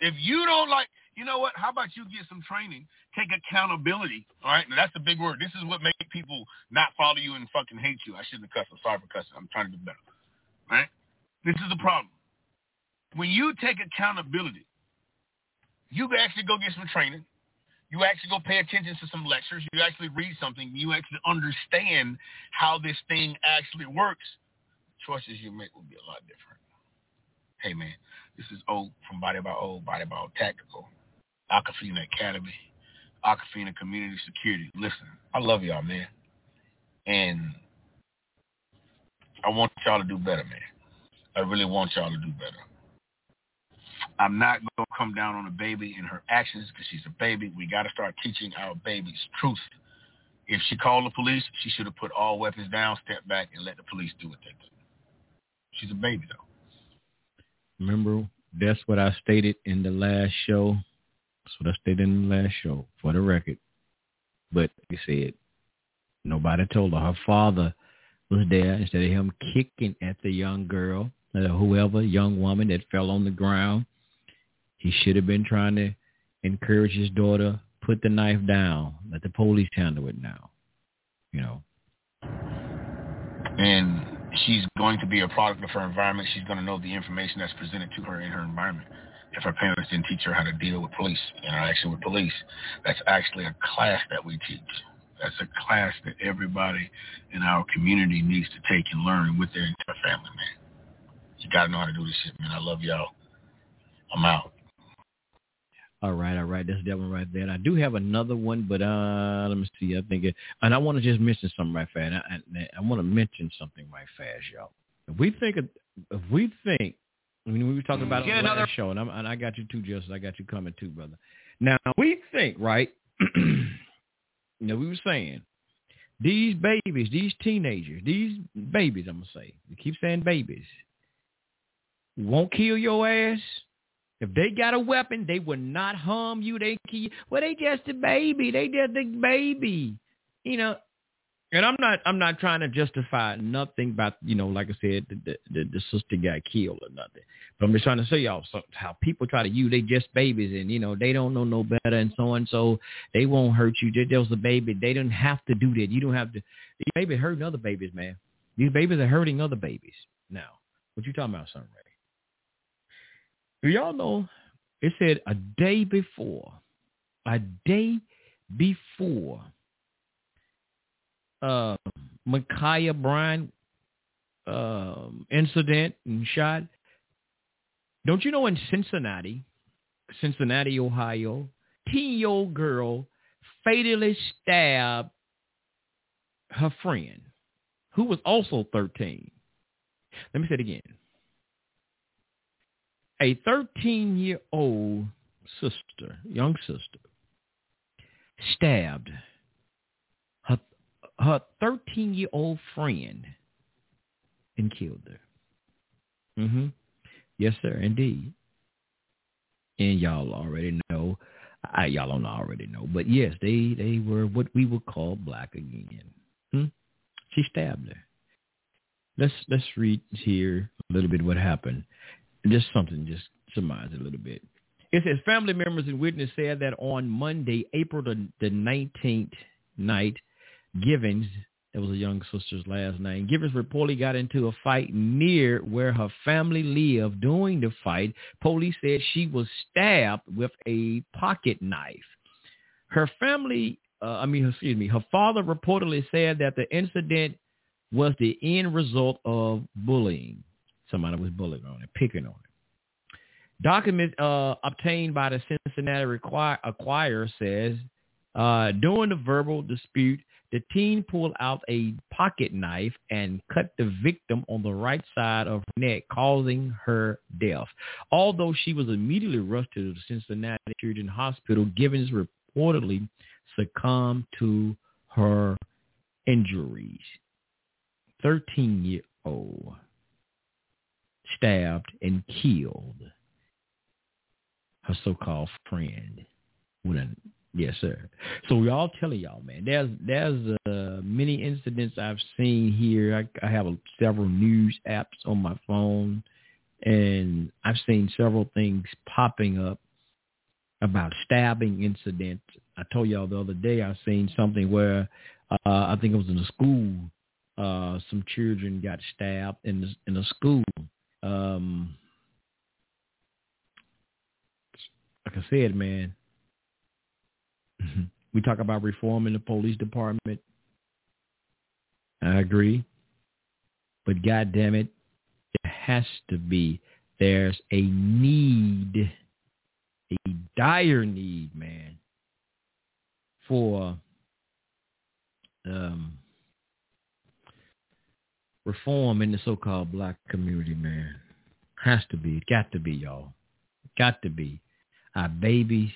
If you don't like, you know what? How about you get some training, take accountability. All right, now that's a big word. This is what makes people not follow you and fucking hate you. I shouldn't have cussed. I'm sorry for cussing. I'm trying to do better. All right, this is the problem. When you take accountability, you actually go get some training you actually go pay attention to some lectures, you actually read something, you actually understand how this thing actually works, choices you make will be a lot different. Hey man, this is O from Body by O, Body by O Tactical, Aquafina Academy, Aquafina Community Security. Listen, I love y'all, man. And I want y'all to do better, man. I really want y'all to do better. I'm not going to come down on a baby and her actions because she's a baby. We got to start teaching our babies truth. If she called the police, she should have put all weapons down, stepped back, and let the police do what they do. She's a baby, though.
Remember, that's what I stated in the last show. That's what I stated in the last show, for the record. But I said, nobody told her. Her father was there instead of him kicking at the young girl, uh, whoever, young woman that fell on the ground. He should have been trying to encourage his daughter, put the knife down, let the police handle it now. You know.
And she's going to be a product of her environment. She's going to know the information that's presented to her in her environment. If her parents didn't teach her how to deal with police, interaction with police, that's actually a class that we teach. That's a class that everybody in our community needs to take and learn with their entire family, man. You got to know how to do this shit, man. I love y'all. I'm out.
All right, all right. That's that one right there. And I do have another one, but uh, let me see. I think, it, and I want to just mention something right fast. I, I, I want to mention something right fast, y'all. If we think, of, if we think I mean, we were talking about it
Get
on
another-
last show, and, I'm, and I got you too, Justin. I got you coming too, brother. Now we think, right? [CLEARS THROAT] you know, we were saying these babies, these teenagers, these babies. I'm gonna say, we keep saying babies, won't kill your ass. If they got a weapon, they will not harm you. They kill. Well, they just a baby. They just a baby. You know, and I'm not I'm not trying to justify nothing about you know like I said the the, the, sister got killed or nothing. But I'm just trying to show y'all so, how people try to use they just babies and you know they don't know no better and so on so they won't hurt you. They just a baby. They don't have to do that. You don't have to. These babies hurting other babies, man. These babies are hurting other babies. Now, what you talking about, son Ray? Do y'all know? It said a day before, a day before uh, Ma'Khia Bryant um, incident and shot. Don't you know in Cincinnati, Cincinnati, Ohio, teen-year-old girl fatally stabbed her friend, who was also 13. Let me say it again. A 13-year-old sister, young sister, stabbed her her 13 year old friend and killed her. Mhm. Yes, sir, indeed. And y'all already know. I, y'all don't already know, but yes, they they were what we would call black again. Hmm? She stabbed her. Let's let's read here a little bit what happened. Just something, just surmise a little bit. It says family members and witness said that on Monday, April the, the 19th night, Givens, that was a young sister's last name, Givens reportedly got into a fight near where her family lived. During the fight, police said she was stabbed with a pocket knife. Her family, uh, I mean, excuse me, her father reportedly said that the incident was the end result of bullying. Somebody was bullying on it, picking on it. Document uh, obtained by the Cincinnati Require, Acquire says uh, during the verbal dispute, the teen pulled out a pocket knife and cut the victim on the right side of her neck, causing her death. Although she was immediately rushed to the Cincinnati Children's Hospital, Givens reportedly succumbed to her injuries. 13-year-old stabbed and killed her so-called friend with a Yes, sir. So we all telling y'all, man. There's there's uh, many incidents I've seen here. I, I have a, several news apps on my phone, and I've seen several things popping up about stabbing incidents. I told y'all the other day I seen something where uh, I think it was in a school. Uh, some children got stabbed in the, in a school. Um, like I said, man, [LAUGHS] we talk about reform in the police department. I agree. But God damn it, there has to be. There's a need, a dire need, man, for um, reform in the so-called black community, man. Has to be. Got to be, y'all. Got to be. Our babies,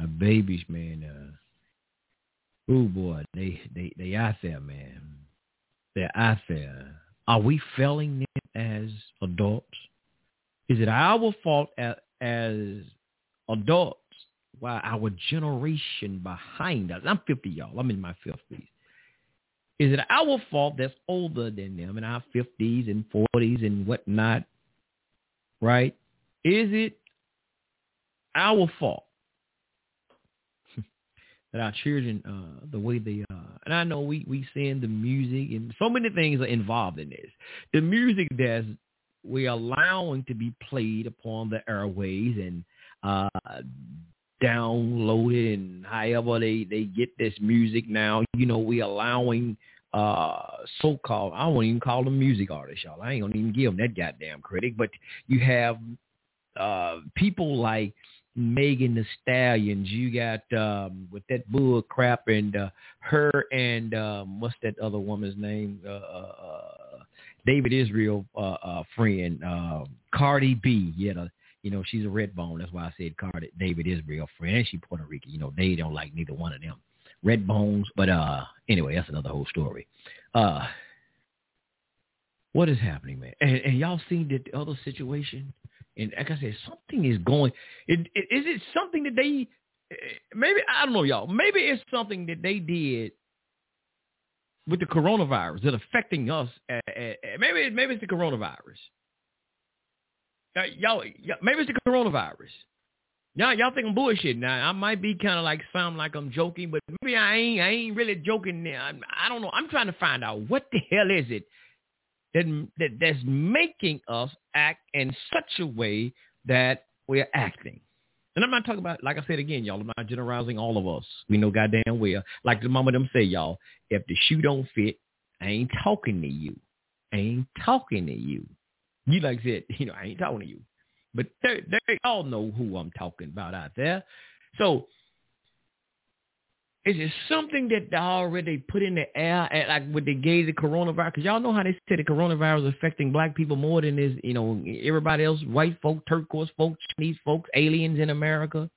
our babies, man. Uh, oh boy, they they they out there, man. They're out there. Are we failing them as adults? Is it our fault as, as adults? Why our generation behind us? I'm 50, y'all. I'm in my 50s. Is it our fault that's older than them in our 50s and 40s and whatnot? Right? Is it our fault [LAUGHS] that our children, uh, the way they, uh, and I know we we send the music and so many things are involved in this. The music that's we're allowing to be played upon the airways and uh, downloaded and however they they get this music now. You know, we allowing uh so-called I won't even call them music artists, y'all. I ain't gonna even give them that goddamn credit. But you have uh people like Megan Thee Stallions. You got um with that bull crap and uh her and um what's that other woman's name? Uh, uh David Israel uh, uh, friend, uh, Cardi B. Yeah, the, you know she's a red bone. That's why I said Carter, David Israel friend, and she Puerto Rican. You know they don't like neither one of them. Red bones, but uh, anyway, that's another whole story. Uh, what is happening, man? And, and y'all seen the other situation? And like I said, something is going. It, it, is it something that they? Maybe I don't know, y'all. Maybe it's something that they did with the coronavirus that affecting us. Uh, uh, maybe maybe it's the coronavirus. Uh, y'all, maybe it's the coronavirus. Y'all, y'all think I'm bullshit now. I might be kind of like sound like I'm joking, but maybe I ain't. I ain't really joking. I, I don't know. I'm trying to find out what the hell is it that, that that's making us act in such a way that we're acting. And I'm not talking about, like I said again, y'all, I'm not generalizing all of us. We know goddamn well. Like the mama them say, y'all, if the shoe don't fit, I ain't talking to you. I ain't talking to you. You like said, [LAUGHS] you know, I ain't talking to you. But they, they all know who I'm talking about out there. So is it something that they already put in the air, at, like with the gay the coronavirus? Because y'all know how they say the coronavirus affecting black people more than is you know everybody else, white folk, turquoise folks, Chinese folks, aliens in America,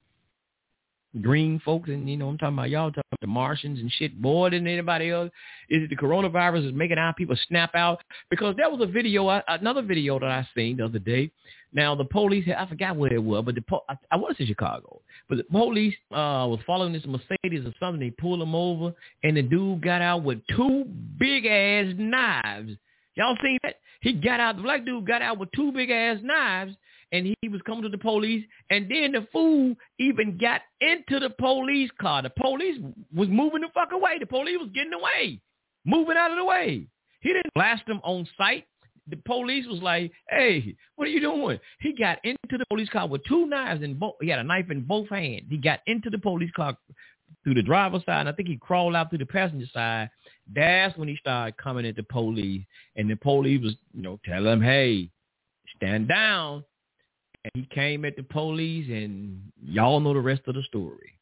green folks, and you know I'm talking about y'all talking about the Martians and shit more than anybody else. Is it the coronavirus is making our people snap out? Because there was a video, another video that I seen the other day now the police, I forgot where it was, but the po- I, I to say Chicago, but the police uh, was following this Mercedes or something. They pulled him over, and the dude got out with two big ass knives. Y'all seen that? He got out. The black dude got out with two big ass knives, and he was coming to the police. And then the fool even got into the police car. The police was moving the fuck away. The police was getting away, moving out of the way. He didn't blast them on sight the police was like, "Hey, what are you doing?" He got into the police car with two knives in both. He had a knife in both hands. He got into the police car through the driver's side, and I think he crawled out through the passenger side. That's when he started coming at the police, and the police was, you know, telling him, "Hey, stand down." And he came at the police, and y'all know the rest of the story.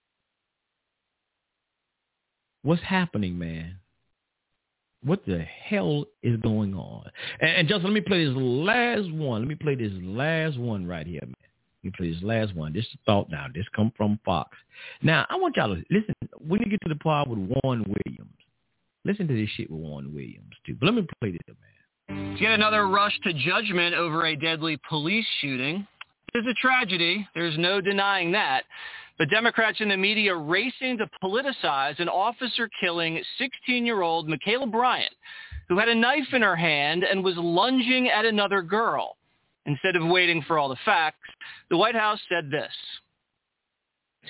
What's happening, man? What the hell is going on? And, and just let me play this last one. Let me play this last one right here, man. Let me play this last one. This thought now. This come from Fox. Now, I want y'all to listen. When you get to the part with Warren Williams, listen to this shit with Warren Williams, too. But let me play this, man.
To get another rush to judgment over a deadly police shooting. Is a tragedy. There's no denying that. But Democrats in the media racing to politicize an officer killing 16-year-old Ma'Khia Bryant, who had a knife in her hand and was lunging at another girl. Instead of waiting for all the facts, the White House said this.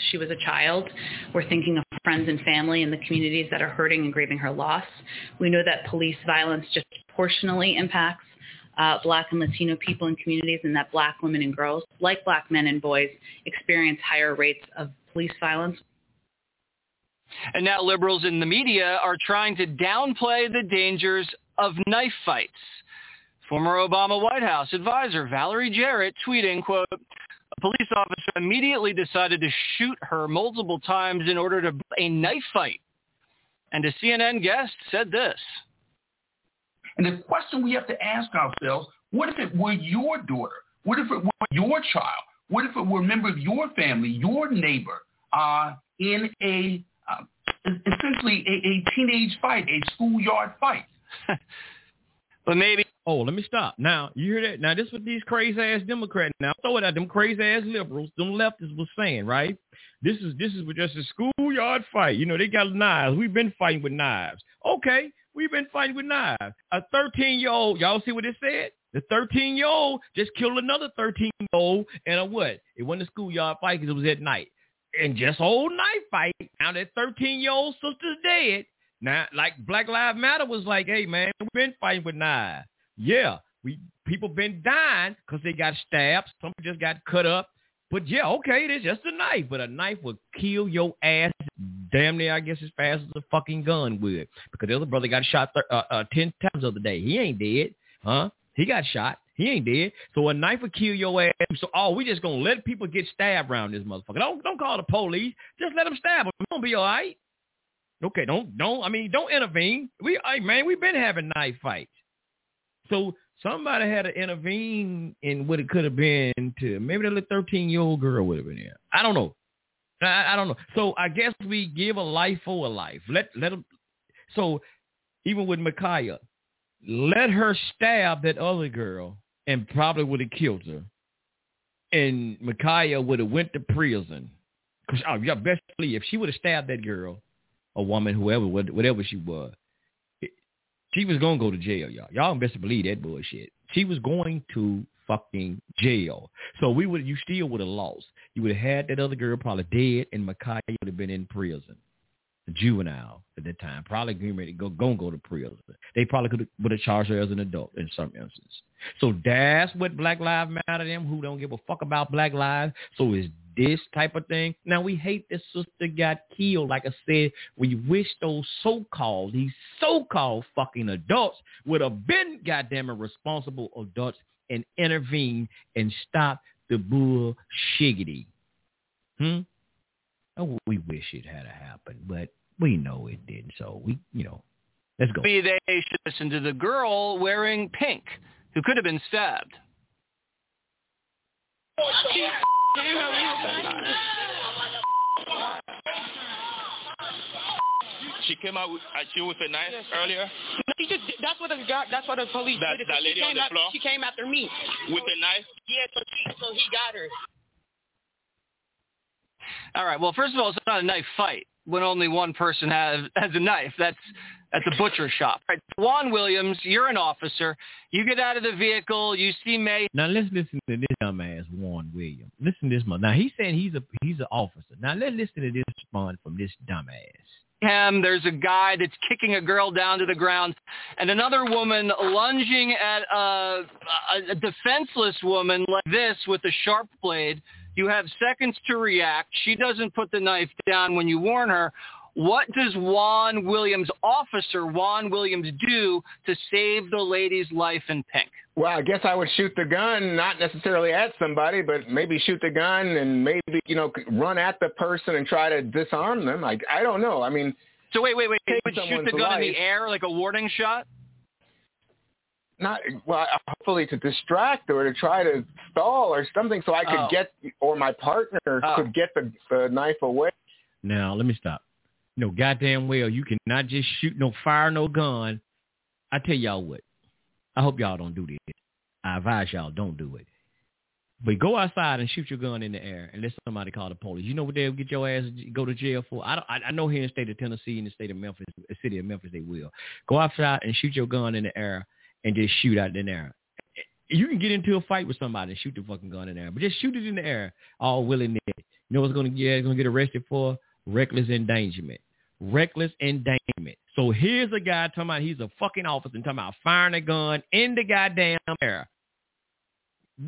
She was a child. We're thinking of friends and family in the communities that are hurting and grieving her loss. We know that police violence disproportionately impacts uh, black and Latino people in communities and that black women and girls, like black men and boys, experience higher rates of police violence.
And now liberals in the media are trying to downplay the dangers of knife fights. Former Obama White House advisor Valerie Jarrett tweeting, quote, a police officer immediately decided to shoot her multiple times in order to a knife fight. And a CNN guest said this.
And the question we have to ask ourselves, what if it were your daughter? What if it were your child? What if it were a member of your family, your neighbor, uh, in a uh, essentially a, a teenage fight, a schoolyard fight? [LAUGHS]
but maybe.
Oh, let me stop. Now you hear that? Now this is what these crazy ass Democrats. Now throw it at them crazy ass liberals, them leftists was saying, right? This is this is just a schoolyard fight. You know they got knives. We've been fighting with knives. Okay, We've been fighting with knives. A 13-year-old, y'all see what it said? The 13-year-old just killed another 13-year-old and a what? It wasn't a schoolyard fight because it was at night. And just old night fight. Now that 13-year-old sister's dead. Now, like Black Lives Matter was like, hey, man, we've been fighting with knives. Yeah, we people been dying because they got stabbed. Some just got cut up. But yeah, okay, it is just a knife, but a knife will kill your ass damn near, I guess, as fast as a fucking gun would. Because the other brother got shot th- uh, uh, 10 times the other day. He ain't dead, huh? He got shot. He ain't dead. So a knife will kill your ass. So, oh, we just going to let people get stabbed around this motherfucker. Don't don't call the police. Just let them stab them. Don't be all right. Okay, don't, don't, I mean, don't intervene. We, hey, man, we've been having knife fights. So somebody had to intervene in what it could have been to maybe the little 13 year old girl would have been there. I don't know. I, I don't know. So I guess we give a life for a life. Let let them. So even with Ma'Khia, let her stab that other girl and probably would have killed her. And Ma'Khia would have went to prison. Cause oh, yeah, best believe if she would have stabbed that girl, a woman, whoever, whatever she was, she was gonna go to jail, y'all. Y'all best believe that bullshit. She was going to fucking jail. So we would, you still would have lost. You would have had that other girl probably dead, and Ma'Khia would have been in prison, juvenile at that time. Probably going to go, go go to prison. They probably could would have charged her as an adult in some instances. So that's what Black Lives Matter them who don't give a fuck about Black lives. So is this type of thing. Now we hate this sister got killed. Like I said, we wish those so-called, these so-called fucking adults would have been goddamn responsible adults and intervene and stop the bull shiggity. Hmm? Oh, we wish it had happened, but we know it didn't. So we, you know, let's go.
Maybe they should listen to the girl wearing pink who could have been stabbed.
She came out with, at you with a knife
yes.
earlier.
She just, that's what the that's what the police
that,
did.
That lady
she
on
came
the
after,
floor.
She came after me
with a knife.
Yeah, so, she, so he got her.
All right. Well, first of all, it's not a knife fight when only one person has [LAUGHS] has a knife. That's at the butcher shop. Right. Juan Williams, you're an officer. You get out of the vehicle. You see May.
Now let's listen to this dumbass Juan Williams. Listen to this man. Now he's saying he's a he's an officer. Now let's listen to this response from this dumbass.
Him, there's a guy that's kicking a girl down to the ground, and another woman lunging at a, a defenseless woman like this with a sharp blade. You have seconds to react. She doesn't put the knife down when you warn her. What does Juan Williams, officer Juan Williams, do to save the lady's life in pink?
Well, I guess I would shoot the gun, not necessarily at somebody, but maybe shoot the gun and maybe, you know, run at the person and try to disarm them. I, I don't know. I mean,
so wait, wait, wait. You would shoot the gun
life,
in the air like a warning shot?
Not well, hopefully to distract or to try to stall or something, so I could
oh.
get or my partner
oh.
could get the, the knife away.
Now let me stop. No, goddamn well, you cannot just shoot no fire, no gun. I tell y'all what. I hope y'all don't do this. I advise y'all don't do it. But go outside and shoot your gun in the air and let somebody call the police. You know what they'll get your ass go to jail for? I don't, I, I know here in the state of Tennessee and the state of Memphis, the city of Memphis, they will. Go outside and shoot your gun in the air and just shoot out in the air. You can get into a fight with somebody and shoot the fucking gun in the air, but just shoot it in the air all willy nilly. You know what's gonna get? Gonna get arrested for reckless endangerment. Reckless endangerment. So here's a guy talking about he's a fucking officer and talking about firing a gun in the goddamn air. [LAUGHS] oh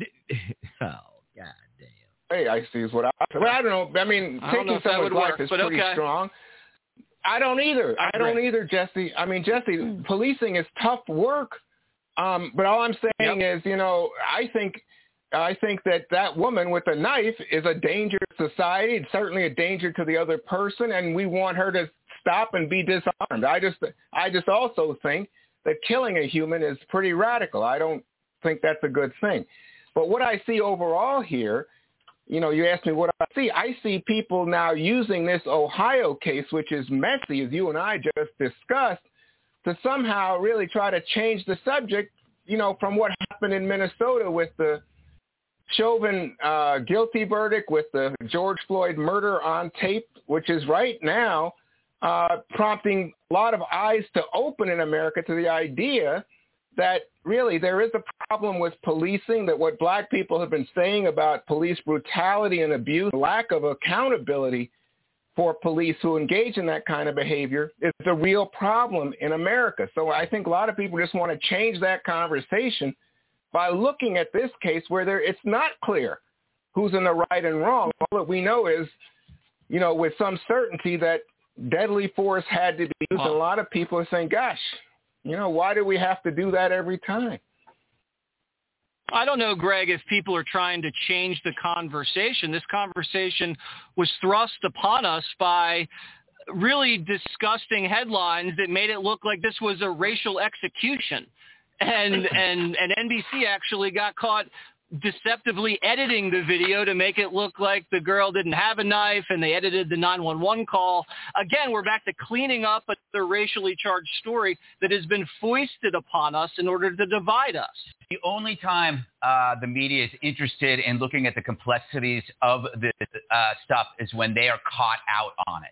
god damn.
Hey, I see is what I. Well, I don't know. I mean,
I
taking
know
someone's life
work,
is
pretty
okay. strong. I don't either. I, I don't either, Jesse. I mean, Jesse, hmm. policing is tough work. Um, but all I'm saying
yep.
is, you know, I think I think that that woman with a knife is a danger to society. It's certainly a danger to the other person, and we want her to stop and be disarmed. I just I just also think that killing a human is pretty radical. I don't think that's a good thing. But what I see overall here, you know, you asked me what I see. I see people now using this Ohio case, which is messy, as you and I just discussed, to somehow really try to change the subject, you know, from what happened in Minnesota with the Chauvin uh, guilty verdict, with the George Floyd murder on tape, which is right now uh, prompting a lot of eyes to open in America to the idea that really there is a problem with policing, that what black people have been saying about police brutality and abuse, lack of accountability for police who engage in that kind of behavior is a real problem in America. So I think a lot of people just want to change that conversation by looking at this case where there, it's not clear who's in the right and wrong. All that we know is, you know, with some certainty that deadly force had to be used. And a lot of people are saying, gosh, you know, why do we have to do that every time?
I don't know, Greg, if people are trying to change the conversation. This conversation was thrust upon us by really disgusting headlines that made it look like this was a racial execution. and and and NBC actually got caught deceptively editing the video to make it look like the girl didn't have a knife and they edited the 911 call. Again, we're back to cleaning up the racially charged story that has been foisted upon us in order to divide us.
The only time uh, the media is interested in looking at the complexities of this uh, stuff is when they are caught out on it,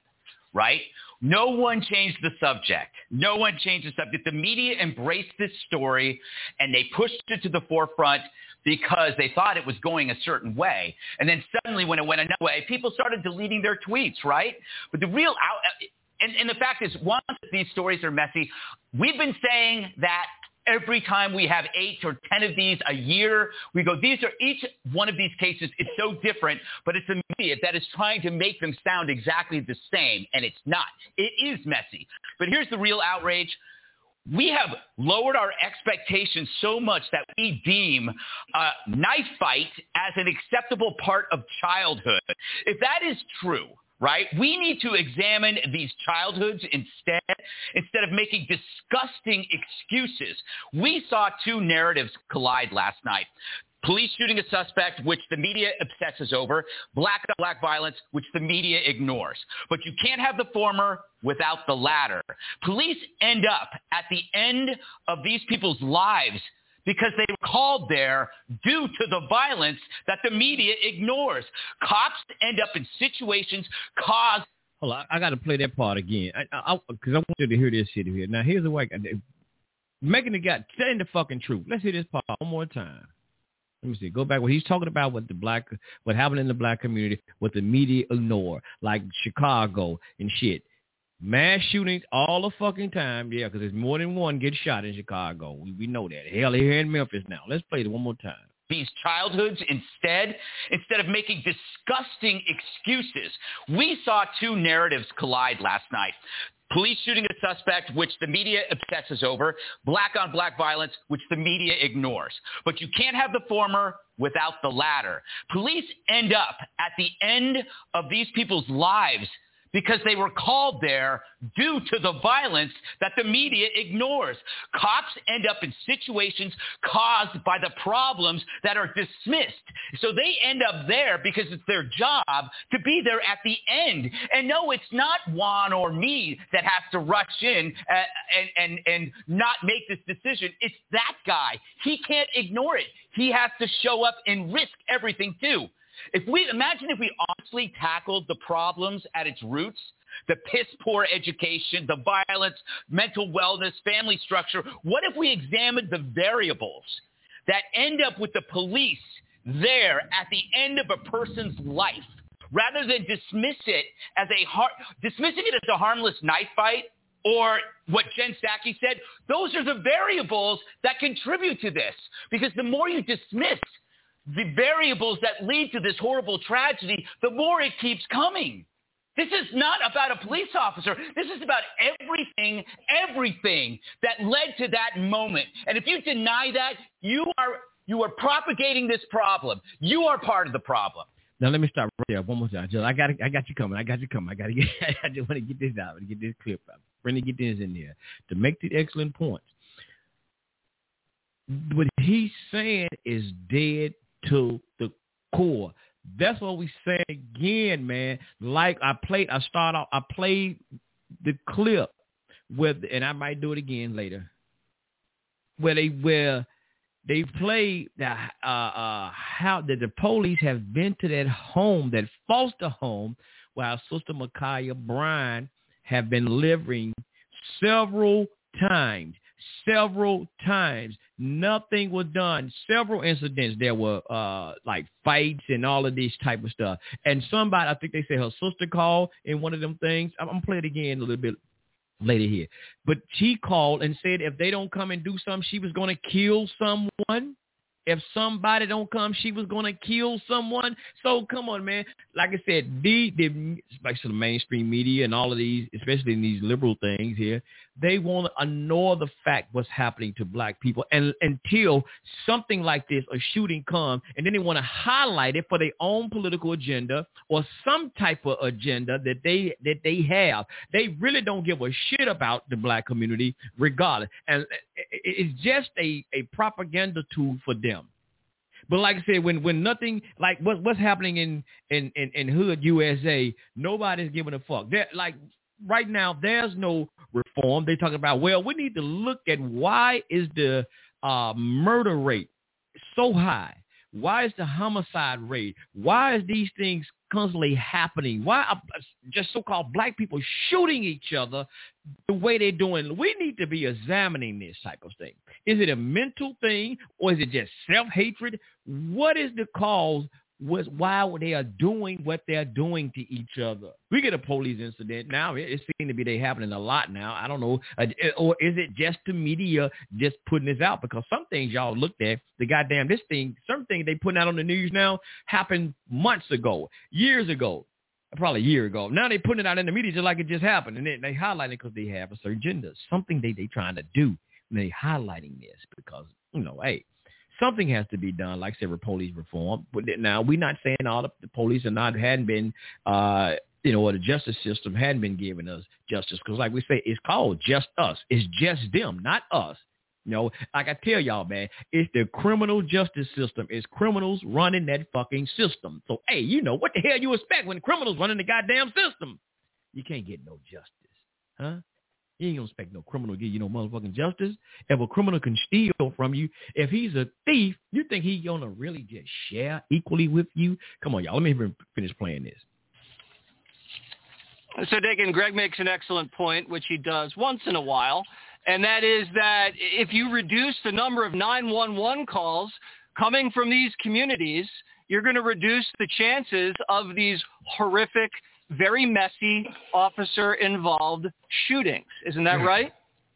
right? No one changed the subject. No one changed the subject. The media embraced this story and they pushed it to the forefront because they thought it was going a certain way. And then suddenly when it went another way, people started deleting their tweets, right? But the real out, uh, and, and the fact is, once these stories are messy, we've been saying that every time we have eight or ten of these a year, we go, these are each one of these cases is so different, but it's the media that is trying to make them sound exactly the same, and it's not. It is messy. But here's the real outrage we have lowered our expectations so much that we deem a knife fight as an acceptable part of childhood. If that is true, right, we need to examine these childhoods instead, instead of making disgusting excuses. We saw two narratives collide last night. Police shooting a suspect, which the media obsesses over. Black on black violence, which the media ignores. But you can't have the former without the latter. Police end up at the end of these people's lives because they were called there due to the violence that the media ignores. Cops end up in situations caused.
Hold on, I got to play that part again because I, I, I, want you to hear this shit here. Now, here's the way. Making the guy saying the fucking truth. Let's hear this part one more time let me see, go back. What he's talking about what the black, what happened in the black community, what the media ignore, like Chicago and shit. Mass shootings all the fucking time, yeah, because there's more than one get shot in Chicago. We, we know that. Hell, here in Memphis now. Let's play it one more time
these childhoods instead, instead of making disgusting excuses. We saw two narratives collide last night. Police shooting a suspect, which the media obsesses over. Black on black violence, which the media ignores. But you can't have the former without the latter. Police end up at the end of these people's lives because they were called there due to the violence that the media ignores. Cops end up in situations caused by the problems that are dismissed. So they end up there because it's their job to be there at the end. And no, it's not Juan or me that has to rush in uh, and, and, and not make this decision. It's that guy. He can't ignore it. He has to show up and risk everything too. If we imagine if we honestly tackled the problems at its roots, the piss poor education, the violence, mental wellness, family structure, what if we examined the variables that end up with the police there at the end of a person's life rather than dismiss it as a har- dismissing it as a harmless knife fight or what Jen Psaki said, those are the variables that contribute to this. Because the more you dismiss the variables that lead to this horrible tragedy, the more it keeps coming. This is not about a police officer. This is about everything, everything that led to that moment. And if you deny that, you are you are propagating this problem. You are part of the problem.
Now let me stop right there one more time. Jill, I got I got you coming. I got you coming. I got to get. [LAUGHS] I just want to get this out. And get this clip out. Bring get this in there to make the excellent points. What he's saying is dead to the core. That's what we say again, man. Like I played, I start off, I played the clip with, and I might do it again later, where they where they play the uh, uh, how that the police have been to that home, that foster home, while Sister Ma'Khia Bryant have been living several times several times. Nothing was done. Several incidents there were uh like fights and all of this type of stuff. And somebody, I think they said her sister called in one of them things. I'm, gonna play it again a little bit later here. But she called and said if they don't come and do something, she was gonna kill someone if somebody don't come, she was going to kill someone. So come on, man. Like I said, the, the especially the mainstream media and all of these, especially in these liberal things here, they want to ignore the fact what's happening to black people and until something like this, a shooting comes, and then they want to highlight it for their own political agenda or some type of agenda that they that they have. They really don't give a shit about the black community regardless. And it's just a, a propaganda tool for them. But like I said, when when nothing like what what's happening in in in, in hood USA, nobody's giving a fuck. They're, like right now, there's no reform. They talk about well, we need to look at why is the uh, murder rate so high? Why is the homicide rate? Why is these things constantly happening? Why are just so-called black people shooting each other the way they're doing? We need to be examining this type of thing. Is it a mental thing or is it just self-hatred? What is the cause was why they are doing what they're doing to each other. We get a police incident now. It, it seems to be they happening a lot now. I don't know, uh, or is it just the media just putting this out? Because some things y'all looked at, the goddamn this thing, some things they putting out on the news now happened months ago, years ago, probably a year ago. Now they putting it out in the media just like it just happened, and they, they highlight it because they have a certain agenda, something they they trying to do. And they highlighting this because you know, hey, something has to be done, like with police reform. But now we're not saying all the, the police are not hadn't been, uh, you know, or the justice system hadn't been giving us justice because, like we say, it's called just us. It's just them, not us. You know, like I tell y'all, man, it's the criminal justice system. It's criminals running that fucking system. So, hey, you know what the hell you expect when criminals running the goddamn system? You can't get no justice, huh? You ain't gonna expect no criminal to give you no motherfucking justice. If a criminal can steal from you, if he's a thief, you think he gonna really just share equally with you? Come on, y'all. Let me finish playing this.
So, Dagen, Greg makes an excellent point, which he does once in a while, and that is that if you reduce the number of 911 calls coming from these communities, you're going to reduce the chances of these horrific very messy officer-involved shootings. Isn't that right?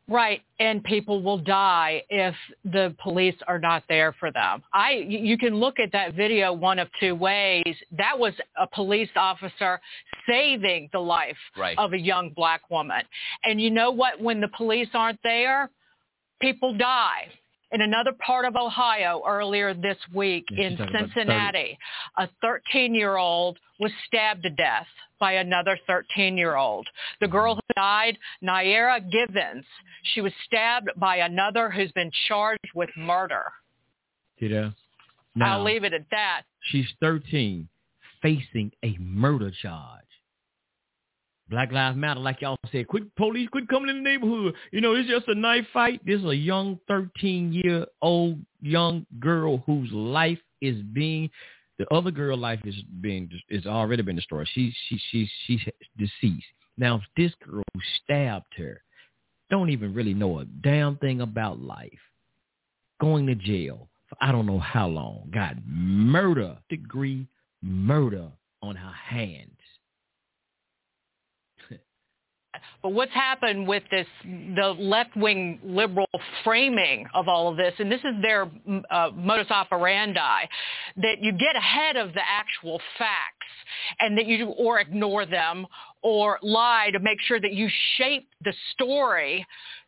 Right, and people will die if the police are not there for them. I you can look at that video one of two ways. That was a police officer saving the life
right.
of a young black woman. And you know what when the police aren't there, people die in another part of Ohio earlier this week
Yeah,
in
she's talking about
Cincinnati. A 13-year-old was stabbed to death by another 13-year-old. The girl who died, Naira Givens, she was stabbed by another who's been charged with murder.
See there?
I'll leave it at that.
she's 13, facing a murder charge. Black Lives Matter, like y'all said, quit police, quit coming in the neighborhood. You know, it's just a knife fight. This is a young 13-year-old young girl whose life is being, the other girl life is being, is already been destroyed. She, she, she, she's deceased. Now, this girl who stabbed her don't even really know a damn thing about life, going to jail for I don't know how long, got murder, degree murder on her hands.
But what's happened with this, the left-wing liberal framing of all of this, and this is their uh, modus operandi, that you get ahead of the actual facts and that you or ignore them or lie to make sure that you shape the story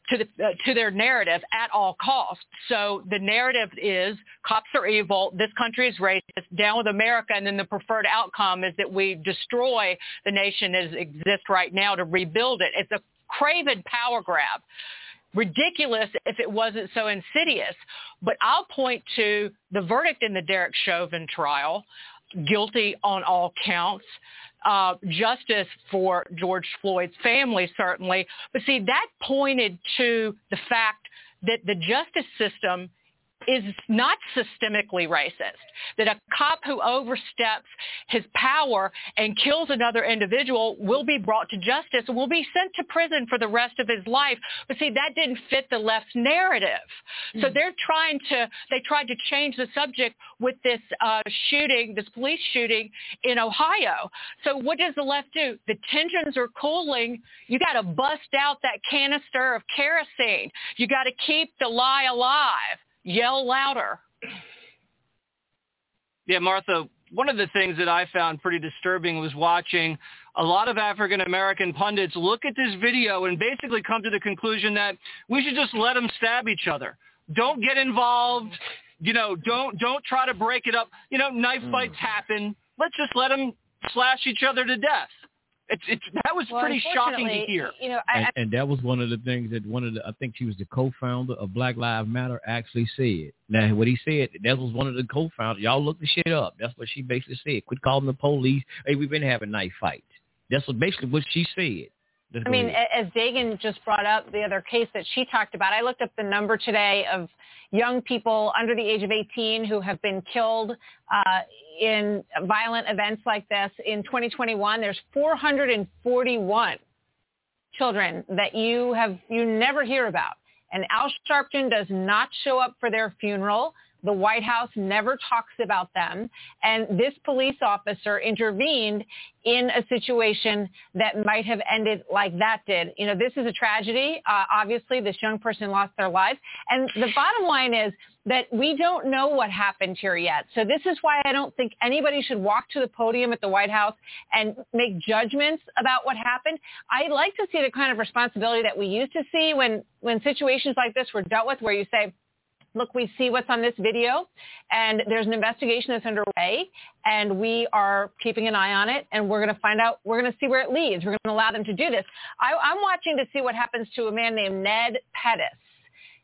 to the uh, to their narrative at all costs. So the narrative is cops are evil, this country is racist, down with America, and then the preferred outcome is that we destroy the nation as it exists right now to rebuild it. It's a craven power grab. Ridiculous if it wasn't so insidious. But I'll point to the verdict in the Derek Chauvin trial, guilty on all counts uh, justice for George Floyd's family, certainly. But see, that pointed to the fact that the justice system is not systemically racist. That a cop who oversteps his power and kills another individual will be brought to justice and will be sent to prison for the rest of his life. But see, that didn't fit the left's narrative. So they're trying to, they tried to change the subject with this uh, shooting, this police shooting in Ohio. So what does the left do? The tensions are cooling. You got to bust out that canister of kerosene. You got to keep the lie alive yell louder.
Yeah, Martha, one of the things that I found pretty disturbing was watching a lot of African American pundits look at this video and basically come to the conclusion that we should just let them stab each other. Don't get involved. You know, don't don't try to break it up. You know, knife hmm. fights happen. Let's just let them slash each other to death. It's, it's that was
Well,
pretty shocking to hear.
You know, I,
and, and that was one of the things that one of the I think she was the co-founder of Black Lives Matter actually said. Now what he said that was one of the co-founders. Y'all look the shit up. That's what she basically said. Quit calling the police. Hey, we've been having knife fights. That's what basically what she said.
I mean, as Dagen just brought up the other case that she talked about, I looked up the number today of young people under the age of 18 who have been killed uh, in violent events like this. In 2021, there's 441 children that you have you never hear about. And Al Sharpton does not show up for their funeral. The White House never talks about them. And this police officer intervened in a situation that might have ended like that did. You know, this is a tragedy. Uh, obviously, this young person lost their lives. And the bottom line is that we don't know what happened here yet. So this is why I don't think anybody should walk to the podium at the White House and make judgments about what happened. I'd like to see the kind of responsibility that we used to see when, when situations like this were dealt with where you say, look, we see what's on this video and there's an investigation that's underway and we are keeping an eye on it and we're going to find out, we're going to see where it leads. We're going to allow them to do this. I, I'm watching to see what happens to a man named Ned Pettus.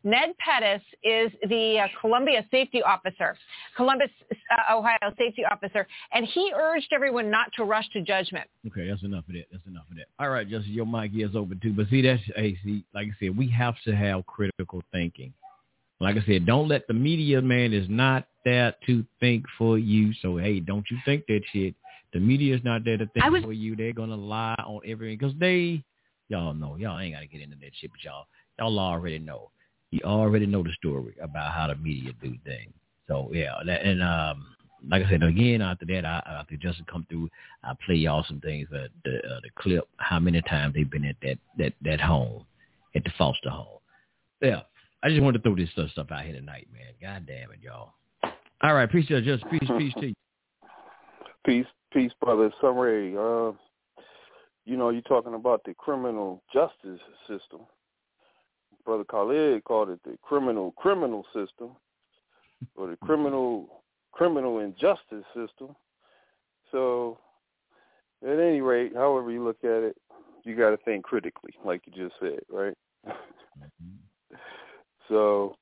Ned Pettus is the uh, Columbia safety officer, Columbus, uh, Ohio safety officer, and he urged everyone not to rush to judgment.
Okay, that's enough of that. That's enough of that. All right, Justin, your mic is open too. But see, that's hey, see, like I said, we have to have critical thinking. Like I said, don't let the media man is not there to think for you. So hey, don't you think that shit. The media is not there to think
was-
for you. They're gonna lie on everything because they, y'all know, y'all ain't gotta get into that shit, but y'all, y'all already know. You already know the story about how the media do things. So yeah, that, and um, like I said, again after that, I, after Justin come through, I play y'all some things. Uh, the uh, the clip, how many times they've been at that that that home, at the foster home. Yeah, I just wanted to throw this stuff, stuff out here tonight, man. God damn it, y'all. All right, peace, to you, just peace, peace to you. [LAUGHS]
Peace, peace, brother. Summary. Uh, you know, you're talking about the criminal justice system. Brother Khalid called it the criminal criminal system, or the criminal criminal injustice system. So, at any rate, however you look at it, you got to think critically, like you just said, right? So,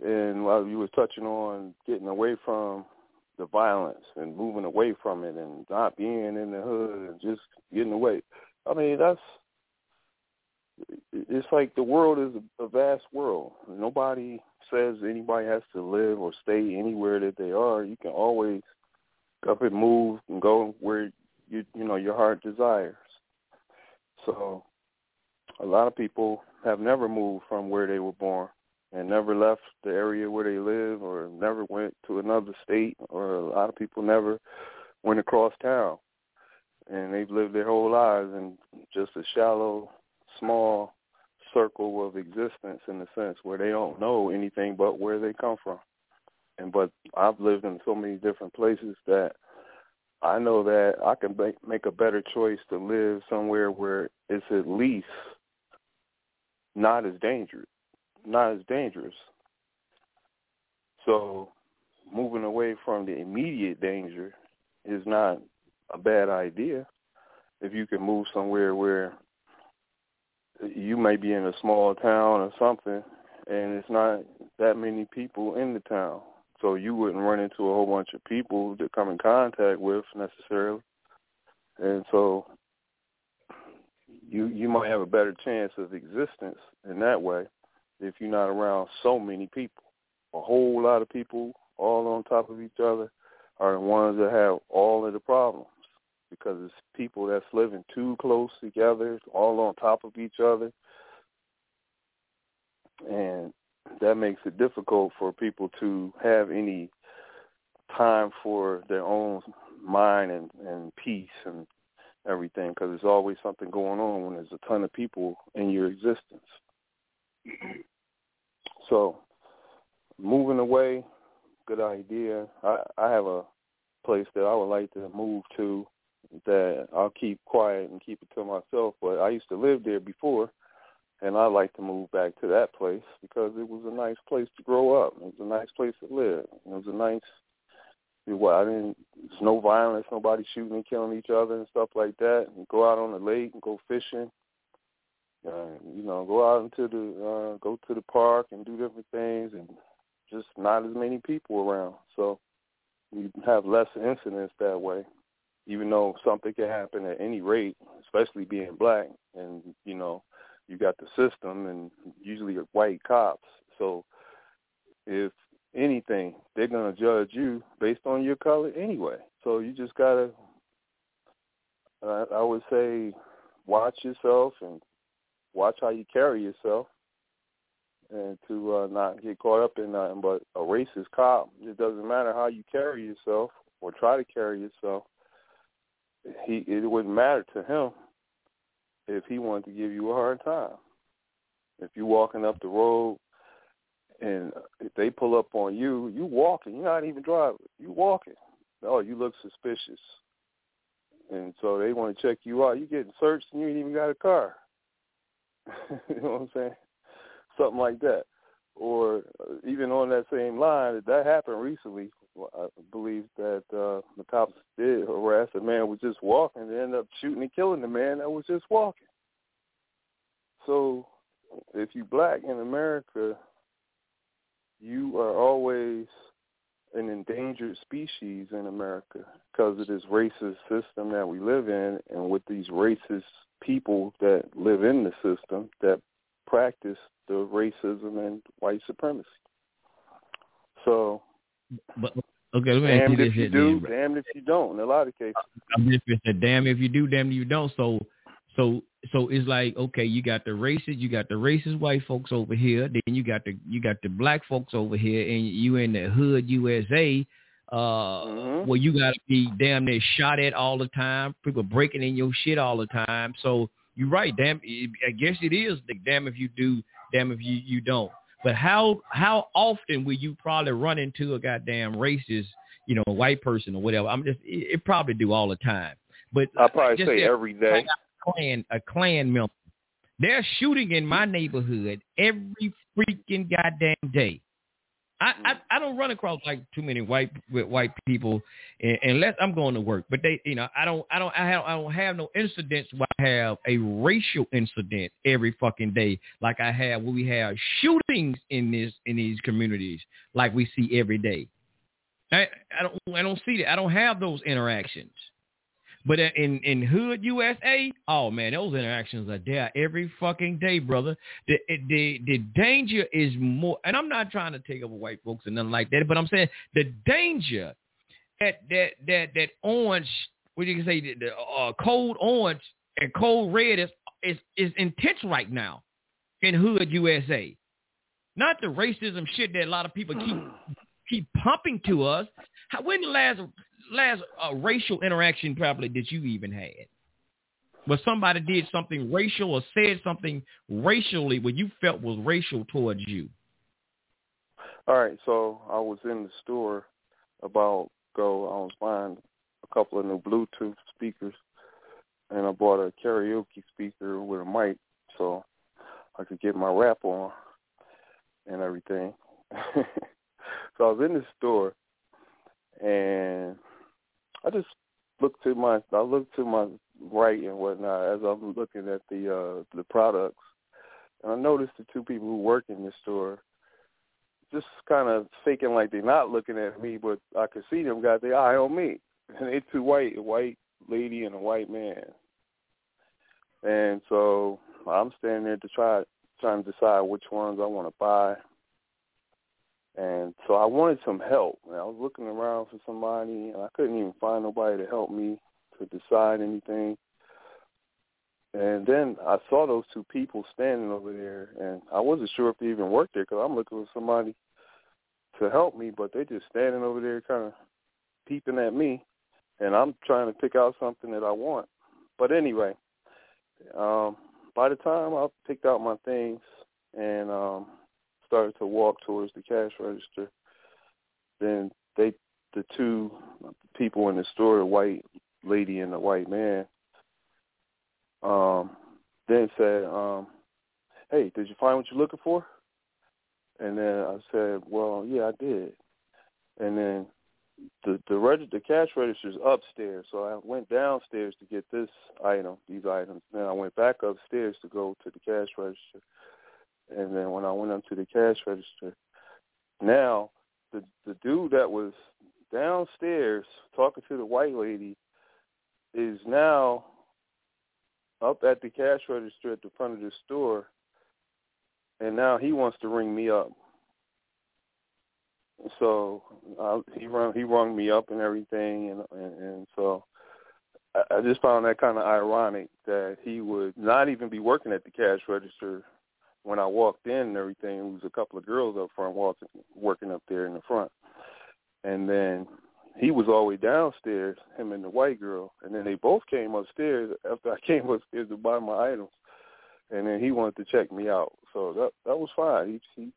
and while you were touching on getting away from the violence and moving away from it and not being in the hood and just getting away. I mean, that's it's like the world is a vast world. Nobody says anybody has to live or stay anywhere that they are. You can always up and move and go where you you know your heart desires. So a lot of people have never moved from where they were born and never left the area where they live or never went to another state or a lot of people never went across town. And they've lived their whole lives in just a shallow small circle of existence in a sense where they don't know anything but where they come from. And but I've lived in so many different places that I know that I can make, make a better choice to live somewhere where it's at least not as dangerous not as dangerous. So moving away from the immediate danger is not a bad idea. If you can move somewhere where you may be in a small town or something and it's not that many people in the town. So you wouldn't run into a whole bunch of people to come in contact with necessarily. And so you you might have a better chance of existence in that way if you're not around so many people. A whole lot of people all on top of each other are the ones that have all of the problems because it's people that's living too close together, all on top of each other. And that makes it difficult for people to have any time for their own mind and, and peace and everything because there's always something going on when there's a ton of people in your existence. So moving away, good idea. I, I have a place that I would like to move to that I'll keep quiet and keep it to myself. But I used to live there before, and I like to move back to that place because it was a nice place to grow up. It was a nice place to live. It was a nice Well, I didn't. There's no violence, nobody shooting and killing each other and stuff like that. And go out on the lake and go fishing. Uh, you know, go out into the uh, go to the park and do different things, and just not as many people around. So you have less incidents that way. Even though something can happen at any rate, especially being black, and you know, you got the system and usually white cops. So if anything, they're gonna judge you based on your color anyway. So you just gotta, uh, I would say, watch yourself and watch how you carry yourself, and to uh, not get caught up in nothing but a racist cop. It doesn't matter how you carry yourself or try to carry yourself. He it wouldn't matter to him if he wanted to give you a hard time. If you're walking up the road and if they pull up on you, you walking. You're not even driving. You walking. Oh, you look suspicious. And so they want to check you out. You getting searched and you ain't even got a car. [LAUGHS] you know what I'm saying? Something like that. Or even on that same line, that happened recently. I believe that uh, the cops did harass a man who was just walking. They ended up shooting and killing the man that was just walking. So if you black in America, you are always an endangered species in America because of this racist system that we live in and with these racist people that live in the system that practice the racism and white supremacy. So,
but okay, let me
damned
ask you
if
this
you do,
then.
damned if you don't. In a lot of cases,
I'm just damn if you do, damn if you don't. So, so, so it's like, okay, you got the racist, you got the racist white folks over here, then you got the you got the black folks over here, and you in the hood USA, uh,
Mm-hmm.
where you got to be damn near shot at all the time, people breaking in your shit all the time. So you're right, damn. I guess it is the damn if you do, damn if you you don't. But how how often will you probably run into a goddamn racist, you know, white person or whatever? I'm just it, it probably do all the time. But
I probably say
say
every day.
A Klan a Klan member. They're shooting in my neighborhood every freaking goddamn day. I, I mm. I don't run across like too many white with white people un- unless I'm going to work. But they, you know, I don't I don't I have I don't have no incidents where I have a racial incident every fucking day like I have when we have shootings in this in these communities like we see every day. I I don't I don't see that. I don't have those interactions. But in in hood USA, oh man, those interactions are there every fucking day, brother. The the the danger is more, and I'm not trying to take over white folks and nothing like that, but I'm saying the danger that that that that orange, what you can say, the, the uh, cold orange and cold red is is is intense right now in hood USA. Not the racism shit that a lot of people keep [SIGHS] keep pumping to us. When the last last uh, racial interaction probably that you even had? Where somebody did something racial or said something racially what you felt was racial towards you?
All right, so I was in the store about go. I was buying a couple of new Bluetooth speakers, and I bought a karaoke speaker with a mic, so I could get my rap on and everything. [LAUGHS] so I was in the store, and I just looked to my I looked to my right and whatnot as I'm looking at the uh the products, and I noticed the two people who work in the store just kind of faking like they're not looking at me, but I could see them got their eye on me, [LAUGHS] and they two white, a white lady and a white man, and so I'm standing there to try trying to decide which ones I want to buy. And so I wanted some help. And I was looking around for somebody, and I couldn't even find nobody to help me to decide anything. And then I saw those two people standing over there, and I wasn't sure if they even worked there because I'm looking for somebody to help me, but they're just standing over there kind of peeping at me, and I'm trying to pick out something that I want. But anyway, um, by the time I picked out my things and um, started to walk towards the cash register, then they, the two people in the store, the white lady and the white man, um, then said, um, "Hey, did you find what you're looking for?" And then I said, "Well, yeah, I did." And then the the reg- the cash register's upstairs, so I went downstairs to get this item, these items. Then I went back upstairs to go to the cash register, and then when I went up to the cash register, now the the dude that was downstairs talking to the white lady is now up at the cash register at the front of the store, and now he wants to ring me up. So uh, he rung he rung me up and everything, and and, and so I, I just found that kind of ironic that he would not even be working at the cash register when I walked in and everything. It was a couple of girls up front walking working up there in the front, and then he was all the way downstairs, him and the white girl, and then they both came upstairs after I [LAUGHS] came upstairs to buy my items, and then he wanted to check me out. So that that was fine. He he,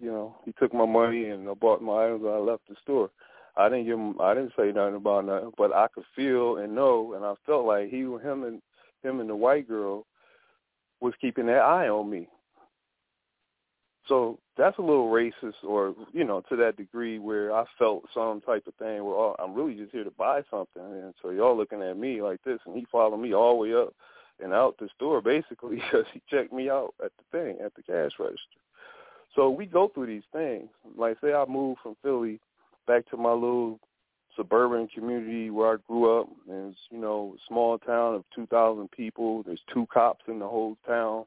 you know, he took my money and I bought my items and I left the store. I didn't give him. I didn't say nothing about nothing, but I could feel and know, and I felt like he, him, and him and the white girl was keeping their eye on me. So that's a little racist, or you know, to that degree where I felt some type of thing where oh, I'm really just here to buy something, and so y'all looking at me like this, and he followed me all the way up and out the store basically [LAUGHS] because he checked me out at the thing at the cash register. So we go through these things. Like say I moved from Philly back to my little suburban community where I grew up, and it's you know small town of 2,000 people. There's two cops in the whole town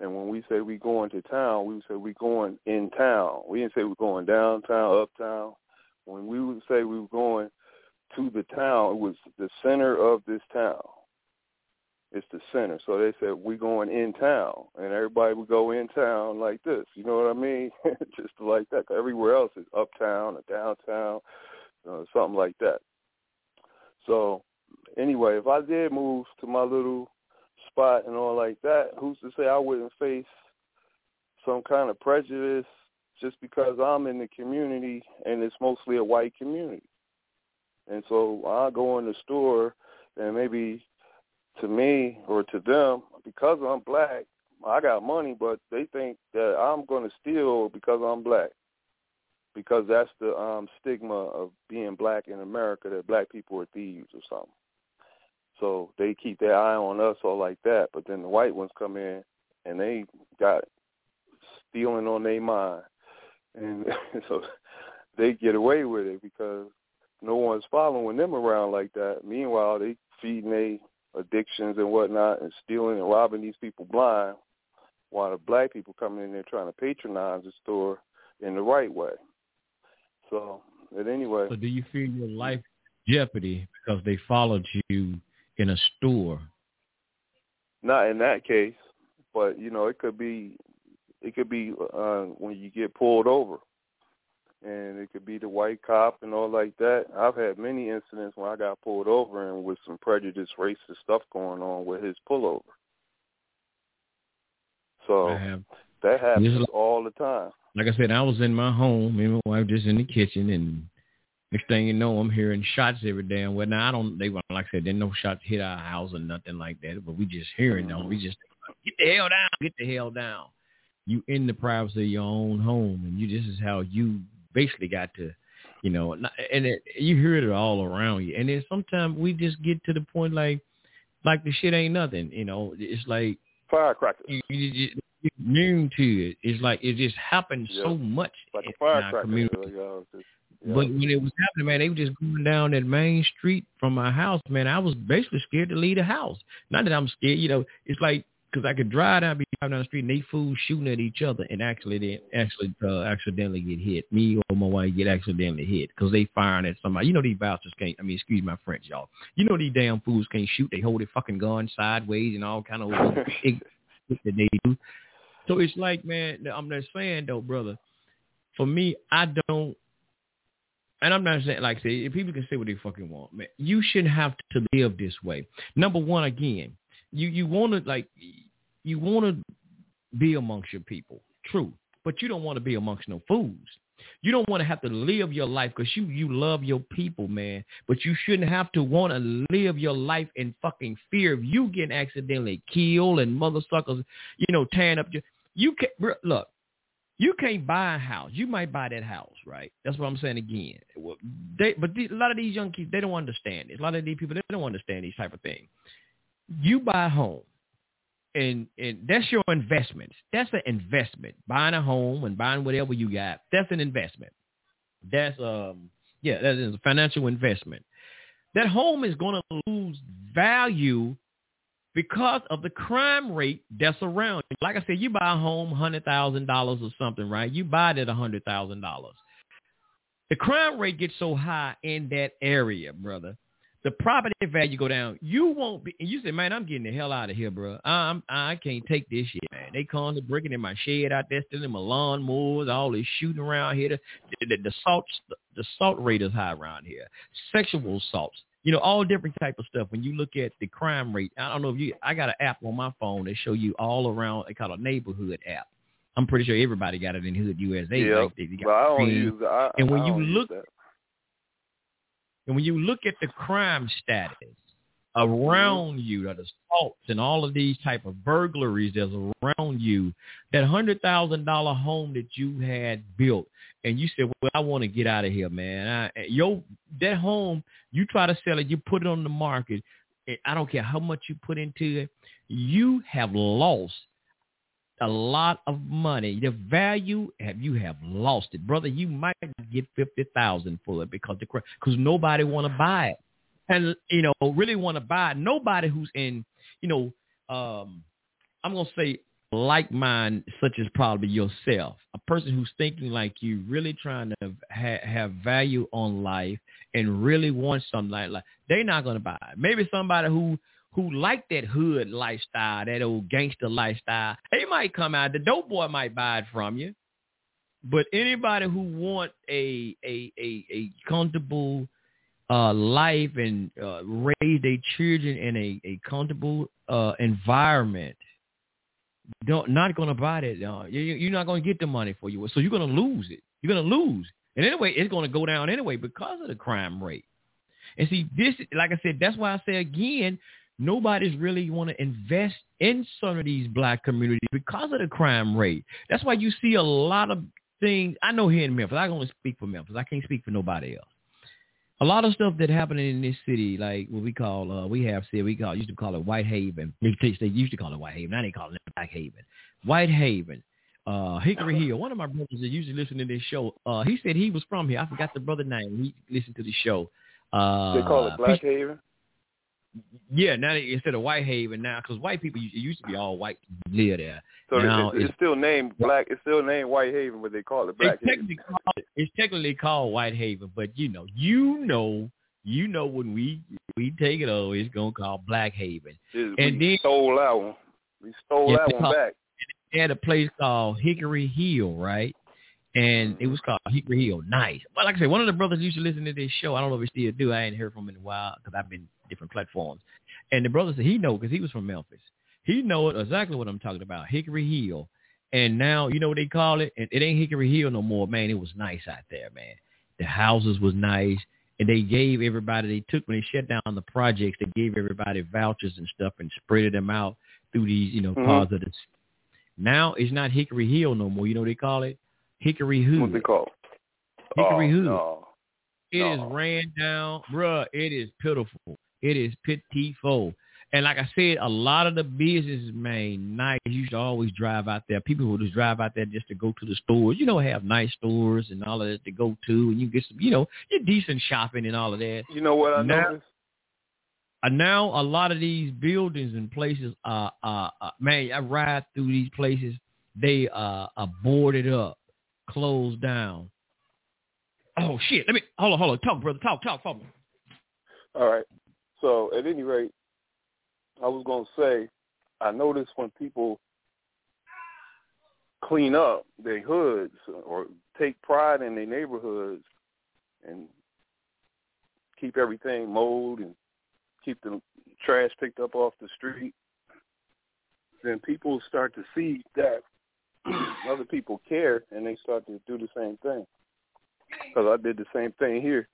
and when we say we going to town, we say we going in town. We didn't say we're going downtown, uptown. When we would say we were going to the town, it was the center of this town. It's the center. So they said we going in town, and everybody would go in town like this. You know what I mean? [LAUGHS] Just like that. Everywhere else is uptown or downtown, uh, something like that. So anyway, if I did move to my little spot and all like that, who's to say I wouldn't face some kind of prejudice just because I'm in the community and it's mostly a white community. And so I go in the store and maybe to me or to them, because I'm black, I got money, but they think that I'm going to steal because I'm black. Because that's the um stigma of being black in America that black people are thieves or something. So they keep their eye on us all like that. But then the white ones come in and they got stealing on their mind. And [LAUGHS] so they get away with it because no one's following them around like that. Meanwhile, they feeding their addictions and whatnot and stealing and robbing these people blind while the black people coming in there trying to patronize the store in the right way. So, but anyway.
So do you feel your life jeopardy because they followed you in a store?
Not in that case, but you know, it could be it could be uh when you get pulled over. And it could be the white cop and all like that. I've had many incidents when I got pulled over and with some prejudice, racist stuff going on with his pullover. So that happens like, all the time.
Like I said, I was in my home, me and my wife just in the kitchen, and Next thing you know, I'm hearing shots every damn well. Now I don't. They like I said, there no shots hit our house or nothing like that. But we just hearing them. We just get the hell down. Get the hell down. You in the privacy of your own home, and you. This is how you basically got to, you know, and it, you hear it all around you. And then sometimes we just get to the point like, like the shit ain't nothing. You know, it's like
firecrackers.
You, you, you, you're immune to it. It's like it just happens
yeah.
so much
like
in,
a firecracker.
our community.
Like, uh, just,
yeah. But when it was happening, man, they were just going down that main street from my house, man. I was basically scared to leave the house. Not that I'm scared, you know. It's like because I could drive down, be driving down the street, and they fools shooting at each other, and actually they actually uh, accidentally get hit. Me or my wife get accidentally hit because they firing at somebody. You know these bastards can't. I mean, excuse my French, y'all. You know these damn fools can't shoot. They hold their fucking gun sideways and all kind of [LAUGHS] shit that they do. So it's like, man, I'm just saying though, brother. For me, I don't and I'm not saying like say people can say what they fucking want, man. You shouldn't have to live this way. Number one, again, you you want to like you want to be amongst your people, true, but you don't want to be amongst no fools. You don't want to have to live your life because you you love your people, man. But you shouldn't have to want to live your life in fucking fear of you getting accidentally killed and mother suckers, you know, tearing up your. You can look. You can't buy a house. You might buy that house, right? That's what I'm saying again. Well, they, but the, a lot of these young kids, they don't understand this. A lot of these people, they don't understand these type of things. You buy a home, and and that's your investment. That's an investment. Buying a home and buying whatever you got, that's an investment. That's um yeah, that is a financial investment. That home is going to lose value because of the crime rate that's around. Like I said, you buy a home, hundred thousand dollars or something, right? You buy it at a hundred thousand dollars. The crime rate gets so high in that area, brother. The property value go down. You won't be. You say, man, I'm getting the hell out of here, bro. I'm I can't take this shit, man. They calling the breaking in my shed out there, stealing my lawnmowers, all this shooting around here. The, the, the salt the salt rate is high around here. Sexual assaults you know, all different type of stuff. When you look at the crime rate, I don't know if you, I got an app on my phone that show you all around. They call it a neighborhood app. I'm pretty sure everybody got it in Hood USA.
Yeah,
like
they, they but I don't use. I,
and when
I
you
look,
and when you look at the crime status mm-hmm. around you, the assaults and all of these type of burglaries that's around you, that hundred thousand dollar home that you had built, and you said, "Well, I want to get out of here, man." I, yo, that home, you try to sell it, you put it on the market. I don't care how much you put into it, you have lost a lot of money. The value have you have lost it, brother. You might get fifty thousand for it because the because nobody want to buy it, and you know really want to buy it. Nobody who's in you know um I'm gonna say like mind, such as probably yourself, a person who's thinking like you, really trying to ha- have value on life and really want something like, like they're not going to buy it. Maybe somebody who who like that hood lifestyle, that old gangster lifestyle, they might come out. The dope boy might buy it from you. But anybody who want a a a, a comfortable uh, life and uh, raise their children in a, a comfortable uh, environment don't not going to buy that. Uh, you, you're not going to get the money for you, so you're going to lose it. You're going to lose, and anyway, it's going to go down anyway because of the crime rate. And see, this, like I said, that's why I say again, nobody's really want to invest in some of these black communities because of the crime rate. That's why you see a lot of things. I know here in Memphis, I can only speak for Memphis. I can't speak for nobody else a lot of stuff that happening in this city, like what we call, uh, we have said, we call, used to call it White Haven. They, they used to call it White Haven. Now they call it Black Haven. White Haven, uh, Hickory [LAUGHS] Hill. One of my brothers that usually listen to this show, uh, he said he was from here. I forgot the brother name. He listened to the show. Uh,
they call it Black Haven?
Yeah, now instead of White Haven now, because white people it used to be all white live there.
So
now,
it's, it's, still named Black. It's still named White Haven, but they call it Black
it's technically Called, it's technically called White Haven, but you know, you know, you know when we we take it over, it's gonna call Black Haven.
It's,
and
we
then
stole that one. We stole
yeah,
that one
called,
back.
They had a place called Hickory Hill, right? And it was called Hickory Hill. Nice. But like I said, one of the brothers used to listen to this show. I don't know if he still do. I ain't heard from him in a while because I've been different platforms. And the brother said he know because he was from Memphis. He know exactly what I'm talking about, Hickory Hill. And now you know what they call it. And it ain't Hickory Hill no more, man. It was nice out there, man. The houses was nice, and they gave everybody. They took when they shut down the projects, they gave everybody vouchers and stuff and spread them out through these, you know,
Mhm.
parts of the. Now it's not Hickory Hill no more. You know what they call it? Hickory Hood.
What's it called?
Hickory
oh,
Hood.
No.
It is
No.
ran down, bruh. It is pitiful. It is pitiful. And like I said, a lot of the businesses, man, nice. used to always drive out there. People would just drive out there just to go to the stores. You know, have nice stores and all of that to go to, and you get some, you know, your decent shopping and all of that.
You know what I
Now-
noticed?
Uh, now a lot of these buildings and places, uh, uh, uh, man, I ride through these places. They uh, are boarded up, closed down. Oh shit! Let me hold on, hold on. Talk, brother. Talk, talk for me.
All right. So at any rate, I was gonna say, I noticed when people clean up their hoods or take pride in their neighborhoods and keep everything mowed and keep the trash picked up off the street, then people start to see that other people care and they start to do the same thing. Because I did the same thing here.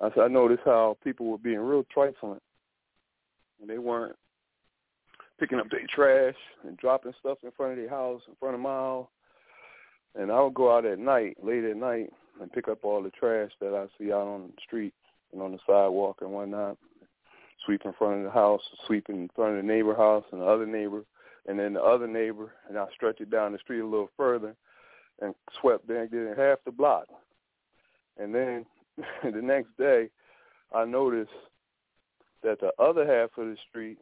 I, I noticed how people were being real trifling. And they weren't picking up their trash and dropping stuff in front of their house, in front of my house. And I would go out at night, late at night, and pick up all the trash that I see out on the street and on the sidewalk and whatnot. Sweep in front of the house, sweep in front of the neighbor house and the other neighbor, and then the other neighbor, and I stretched it down the street a little further and swept down did half the block. And then [LAUGHS] the next day, I noticed that the other half of the street,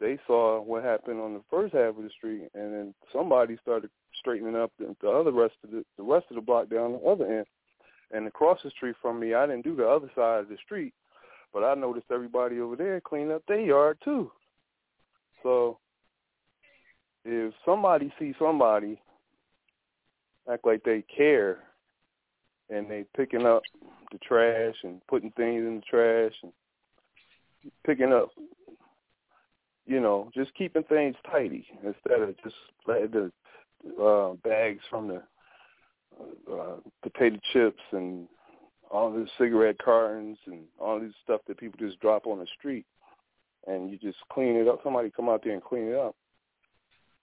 they saw what happened on the first half of the street, and then somebody started straightening up the, the other rest of the, the rest of the block down the other end. And across the street from me, I didn't do the other side of the street, but I noticed everybody over there cleaned up their yard too. So if somebody sees somebody act like they care and they picking up the trash and putting things in the trash and picking up you know, just keeping things tidy instead of just letting the uh, bags from the uh, potato chips and all the cigarette cartons and all this stuff that people just drop on the street, and you just clean it up. Somebody come out there and clean it up.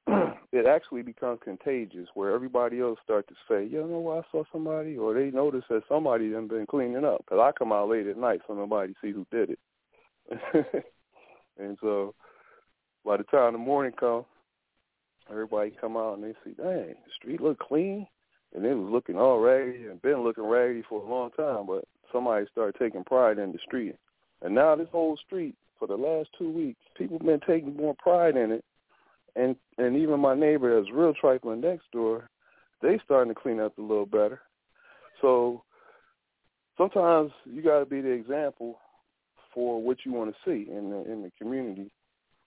[CLEARS THROAT] it actually becomes contagious, where everybody else start to say, "You know, I saw somebody," or they notice that somebody done been cleaning up. Because I come out late at night, so nobody see who did it. [LAUGHS] and so, by the time the morning comes, everybody come out and they see, dang, the street look clean. And it was looking all raggedy and been looking raggedy for a long time, but somebody started taking pride in the street. And now this whole street, for the last two weeks, people been taking more pride in it. And and even my neighbor that's real trifling next door, they starting to clean up a little better. So sometimes you got to be the example for what you want to see in the in the community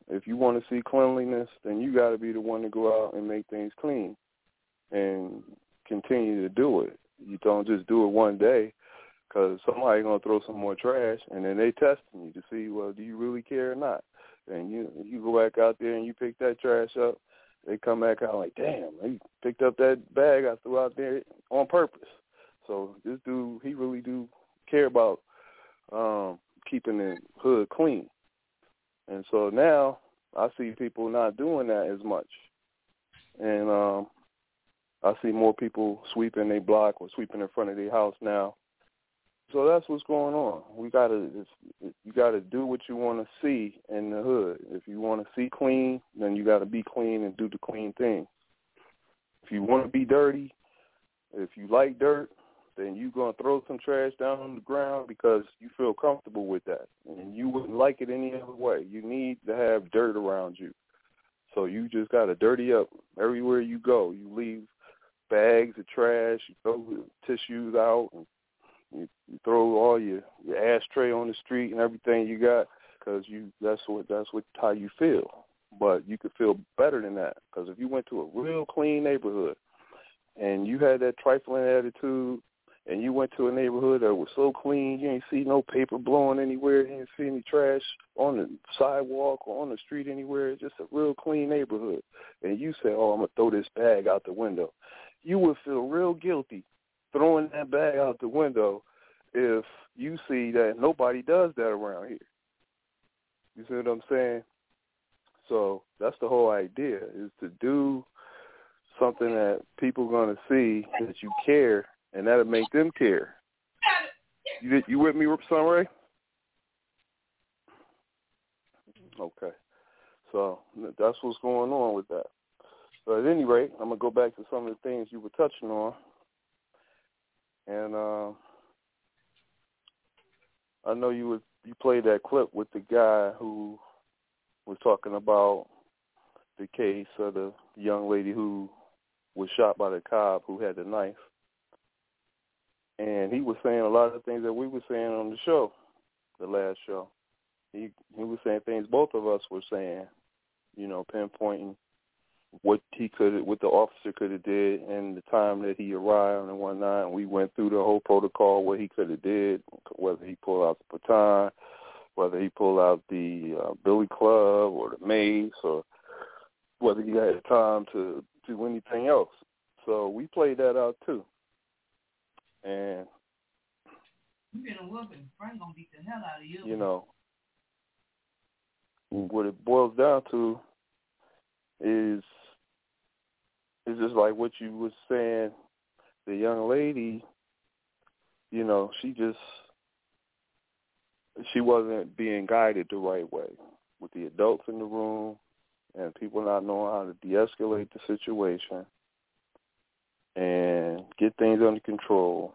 if you want to see cleanliness, then you got to be the one to go out and make things clean and continue to do it. You don't just do it one day because somebody's going to throw some more trash and then they testing you to see, well, do you really care or not? And you you go back out there and you pick that trash up, they come back out like, damn, they picked up that bag I threw out there on purpose. So this dude, he really do care about um keeping the hood clean. And so now I see people not doing that as much. And um I see more people sweeping their block or sweeping in front of their house now. So that's what's going on. We gotta you gotta do what you want to see in the hood. If you want to see clean, then you got to be clean and do the clean thing. If you want to be dirty, if you like dirt, then you're going to throw some trash down on the ground because you feel comfortable with that. And you wouldn't like it any other way. You need to have dirt around you. So you just got to dirty up everywhere you go. You leave bags of trash, you throw tissues out, and you, you throw all your, your ashtray on the street and everything you got because you that's what that's what how you feel. But you could feel better than that because if you went to a real clean neighborhood and you had that trifling attitude and you went to a neighborhood that was so clean, you ain't see no paper blowing anywhere, you didn't see any trash on the sidewalk or on the street anywhere, it's just a real clean neighborhood, and you say, oh, I'm going to throw this bag out the window, you would feel real guilty throwing that bag out the window if you see that nobody does that around here. You see what I'm saying? So that's the whole idea is to do something that people are going to see that you care and that'll make them care. You you with me, Sunray? Okay, so that's what's going on with that. But at any rate, I'm gonna go back to some of the things you were touching on, and uh, I know you would you played that clip with the guy who was talking about the case of the young lady who was shot by the cop who had the knife and he was saying a lot of the things that we were saying on the show, the last show. He he was saying things both of us were saying, you know, pinpointing what he could, what the officer could have did, and the time that he arrived and whatnot. And we went through the whole protocol, what he could have did, whether he pulled out the baton, whether he pulled out the uh, billy club or the mace, or whether he had time to do anything else. So we played that out too. And you a whooping. Frank gonna beat the hell out of you. You know, what it boils down to is is just like what you was saying the young lady, you know, she just she wasn't being guided the right way with the adults in the room and people not knowing how to de-escalate the situation and get things under control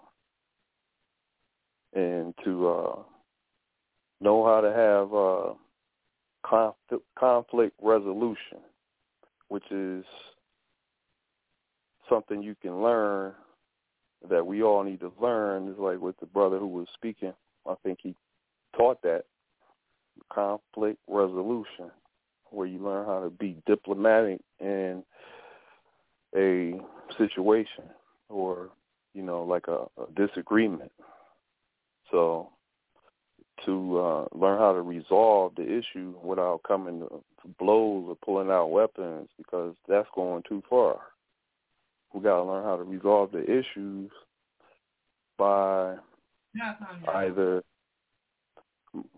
and to uh, know how to have uh, conf- conflict resolution, which is something you can learn that we all need to learn. Is like with the brother who was speaking. I think he taught that conflict resolution, where you learn how to be diplomatic in a situation or you know like a, a disagreement. So to uh, learn how to resolve the issue without coming to blows or pulling out weapons because that's going too far. We got to learn how to resolve the issues by either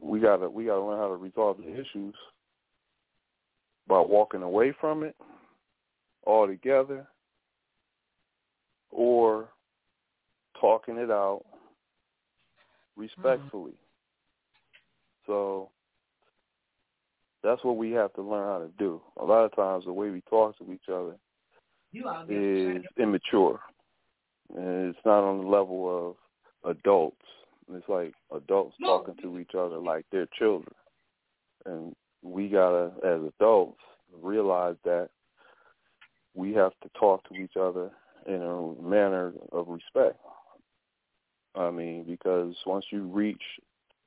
we got to we got to learn how to resolve the issues by walking away from it altogether or talking it out respectfully. Mm-hmm. So that's what we have to learn how to do. A lot of times the way we talk to each other is immature. And it's not on the level of adults. It's like adults talking to each other like they're children. And we gotta, as adults, realize that we have to talk to each other in a manner of respect. I mean, because once you reach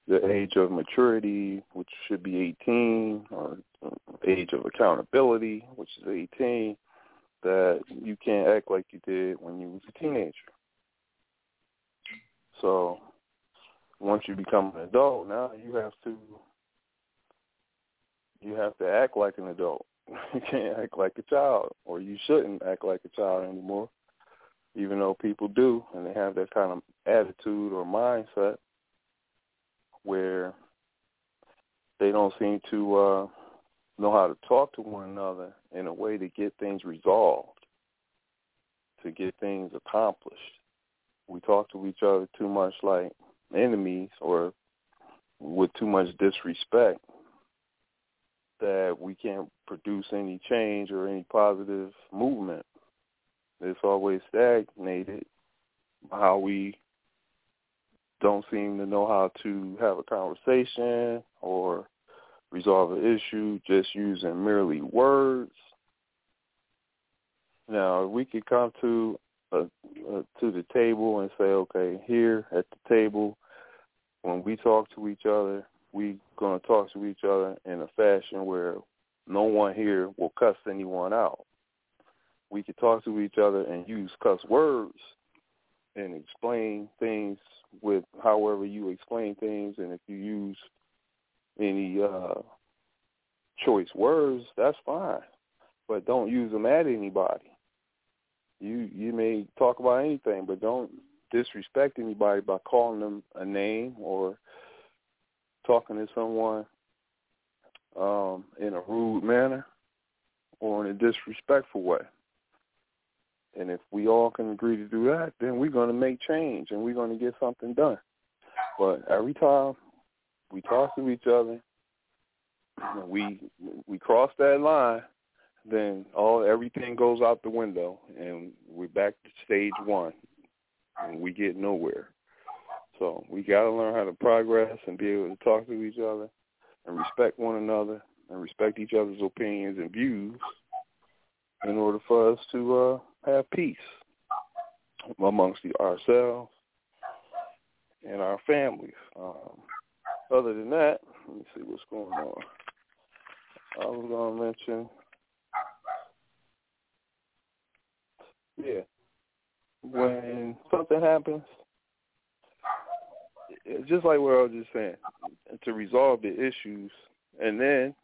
the age of maturity, which should be 18, or age of accountability, which is 18, that you can't act like you did when you was a teenager. So once you become an adult, now you have to you have to act like an adult. [LAUGHS] You can't act like a child, or you shouldn't act like a child anymore even though people do and they have that kind of attitude or mindset where they don't seem to uh, know how to talk to one another in a way to get things resolved, to get things accomplished. We talk to each other too much like enemies or with too much disrespect that we can't produce any change or any positive movement it's always stagnated. How we don't seem to know how to have a conversation or resolve an issue just using merely words. Now, we could come to a, a, to the table and say, okay, here at the table, when we talk to each other, we're to talk to each other in a fashion where no one here will cuss anyone out we could talk to each other and use cuss words and explain things with however you explain things and if you use any uh choice words that's fine. But don't use them at anybody. You you may talk about anything but don't disrespect anybody by calling them a name or talking to someone um in a rude manner or in a disrespectful way. And if we all can agree to do that, then we're going to make change and we're going to get something done. But every time we talk to each other, we we cross that line, then all everything goes out the window, and we're back to stage one, and we get nowhere. So we got to learn how to progress and be able to talk to each other and respect one another and respect each other's opinions and views in order for us to uh, have peace amongst the, ourselves and our families. Um, other than that, let me see what's going on. I was going to mention, yeah, when something happens, just like what I was just saying, to resolve the issues, and then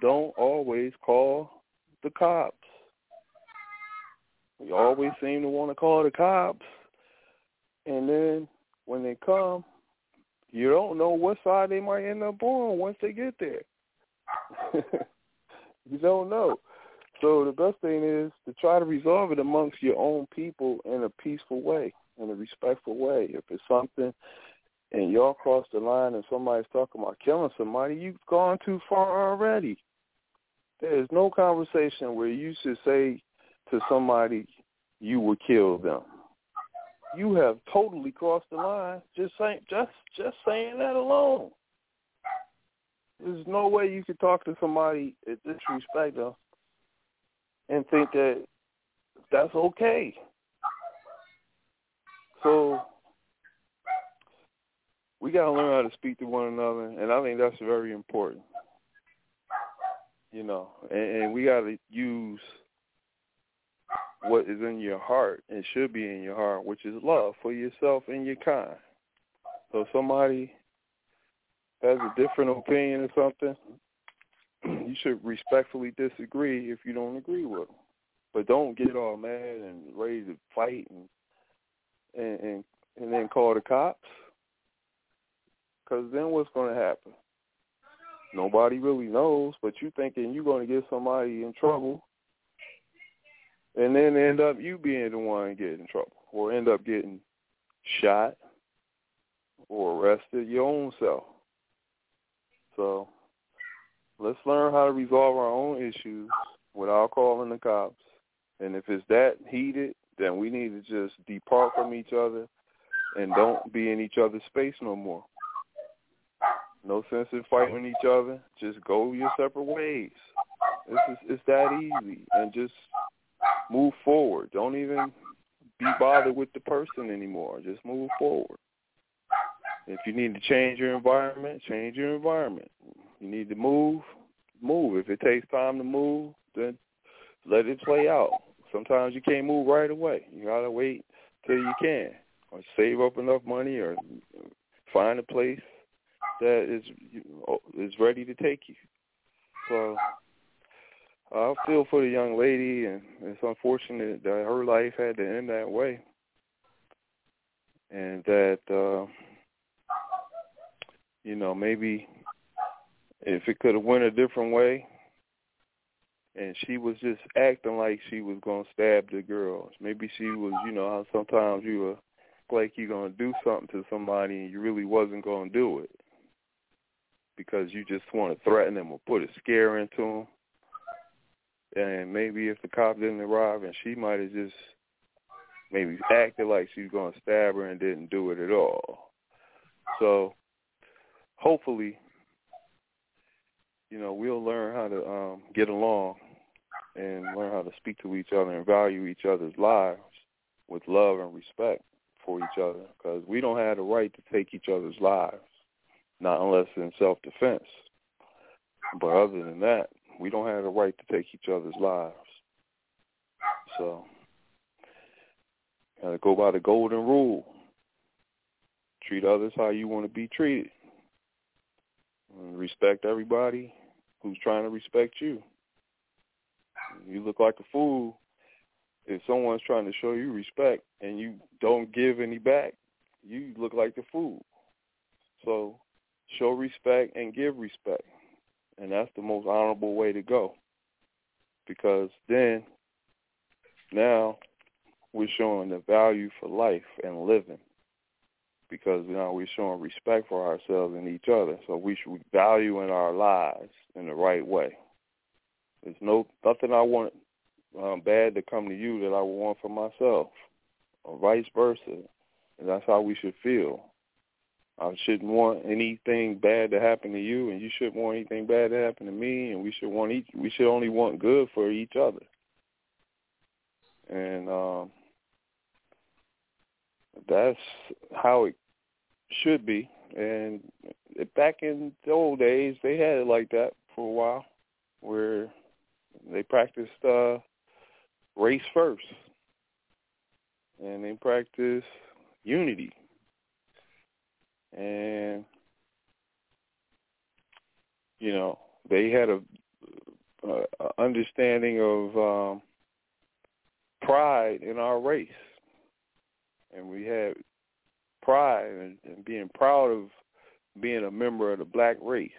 don't always call the cops. We always seem to want to call the cops, and then when they come, you don't know what side they might end up on once they get there. [LAUGHS] you don't know. So the best thing is to try to resolve it amongst your own people in a peaceful way, in a respectful way. If it's something and y'all cross the line and somebody's talking about killing somebody, you've gone too far already. There is no conversation where you should say to somebody you will kill them. You have totally crossed the line just saying just just saying that alone. There's no way you could talk to somebody and disrespect them and think that that's okay. So we got to learn how to speak to one another, and I think that's very important. You know, and, and we got to use what is in your heart and should be in your heart, which is love for yourself and your kind. So somebody has a different opinion or something, [CLEARS THROAT] you should respectfully disagree if you don't agree with them. But don't get all mad and ready to fight and and and, and then call the cops. Because then what's going to happen? Nobody really knows, but you thinking you're going to get somebody in trouble, and then end up you being the one getting in trouble, or end up getting shot or arrested your own self. So let's learn how to resolve our own issues without calling the cops. And if it's that heated, then we need to just depart from each other and don't be in each other's space no more. No sense in fighting each other. Just go your separate ways. It's just, it's that easy, and just move forward. Don't even be bothered with the person anymore. Just move forward. If you need to change your environment, change your environment. You need to move, move. If it takes time to move, then let it play out. Sometimes you can't move right away. You gotta wait till you can, or save up enough money, or find a place that is is ready to take you. So I feel for the young lady, and it's unfortunate that her life had to end that way, and that uh, you know maybe if it could have went a different way, and she was just acting like she was gonna stab the girls. Maybe she was, you know, how sometimes you were like you're gonna do something to somebody and you really wasn't gonna do it because you just want to threaten them or put a scare into them. And maybe if the cop didn't arrive, and she might have just maybe acted like she was going to stab her and didn't do it at all. So hopefully, you know, we'll learn how to um, get along and learn how to speak to each other and value each other's lives with love and respect for each other because we don't have the right to take each other's lives not unless in self-defense. But other than that, we don't have the right to take each other's lives. So, gotta go by the golden rule. Treat others how you want to be treated. And respect everybody who's trying to respect you. You look like a fool if someone's trying to show you respect and you don't give any back. You look like the fool. So show respect and give respect. And that's the most honorable way to go. Because then, now, we're showing the value for life and living. Because now we're showing respect for ourselves and each other. So we should value in our lives in the right way. There's no nothing I want um, bad to come to you that I would want for myself, or vice versa. And that's how we should feel. I shouldn't want anything bad to happen to you, and you shouldn't want anything bad to happen to me, and we should want each. We should only want good for each other. And um, that's how it should be. And back in the old days, they had it like that for a while, where they practiced uh, race first, and they practiced unity and you know they had a, a understanding of um, pride in our race, and we had pride and, and being proud of being a member of the black race.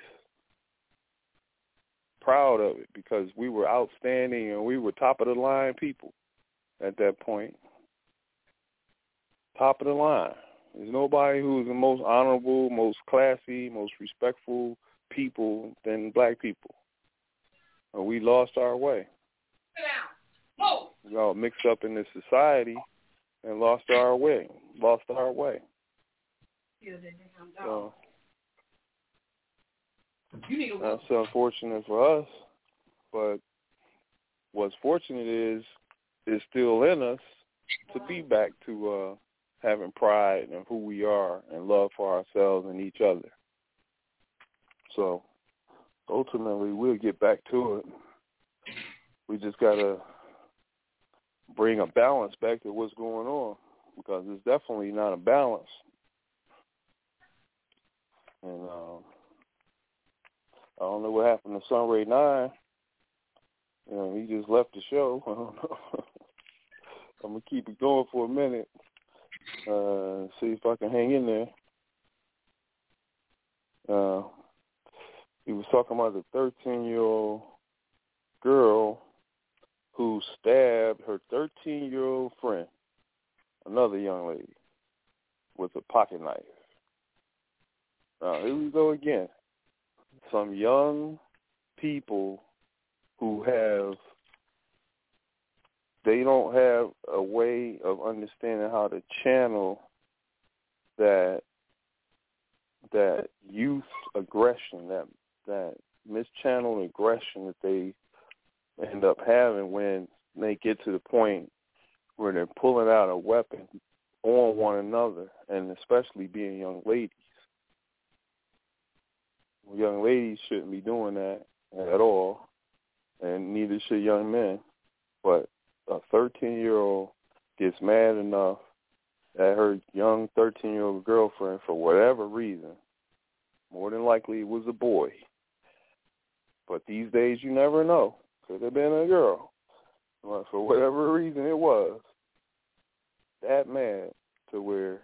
proud of it because we were outstanding and we were top of the line people at that point. Top of the line. There's nobody who's the most honorable, most classy, most respectful people than black people. And we lost our way. We all mixed up in this society and lost our way. Lost our way. So that's unfortunate for us. But what's fortunate is it's still in us to be back to uh having pride in who we are and love for ourselves and each other. So ultimately we'll get back to it. We just gotta bring a balance back to what's going on because it's definitely not a balance. And um, I don't know what happened to Sunray Nine. You know, he just left the show. [LAUGHS] I don't know. [LAUGHS] I'm gonna keep it going for a minute. Uh, see if I can hang in there. Uh, he was talking about the 13 year old girl who stabbed her 13 year old friend, another young lady, with a pocket knife. Now, here we go again. Some young people who have, they don't have a way of understanding how to channel that that youth aggression, that that mischanneled aggression that they end up having when they get to the point where they're pulling out a weapon on one another, and especially being young ladies. Young ladies shouldn't be doing that at all, and neither should young men. But a 13-year-old gets mad enough at her young 13-year-old girlfriend for whatever reason. More than likely it was a boy. But these days you never know. Could have been a girl. But for whatever reason it was. That mad to where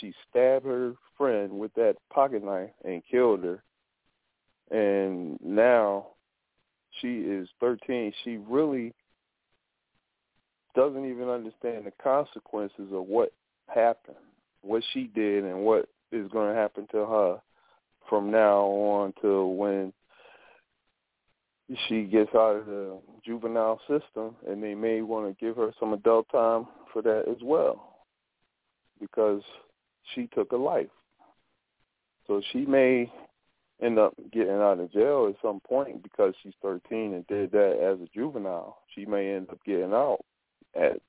she stabbed her friend with that pocket knife and killed her. And now she is 13. She really doesn't even understand the consequences of what happened, what she did, and what is going to happen to her from now on till when she gets out of the juvenile system, and they may want to give her some adult time for that as well, because she took a life. So she may end up getting out of jail at some point because she's 13 and did that as a juvenile. She may end up getting out at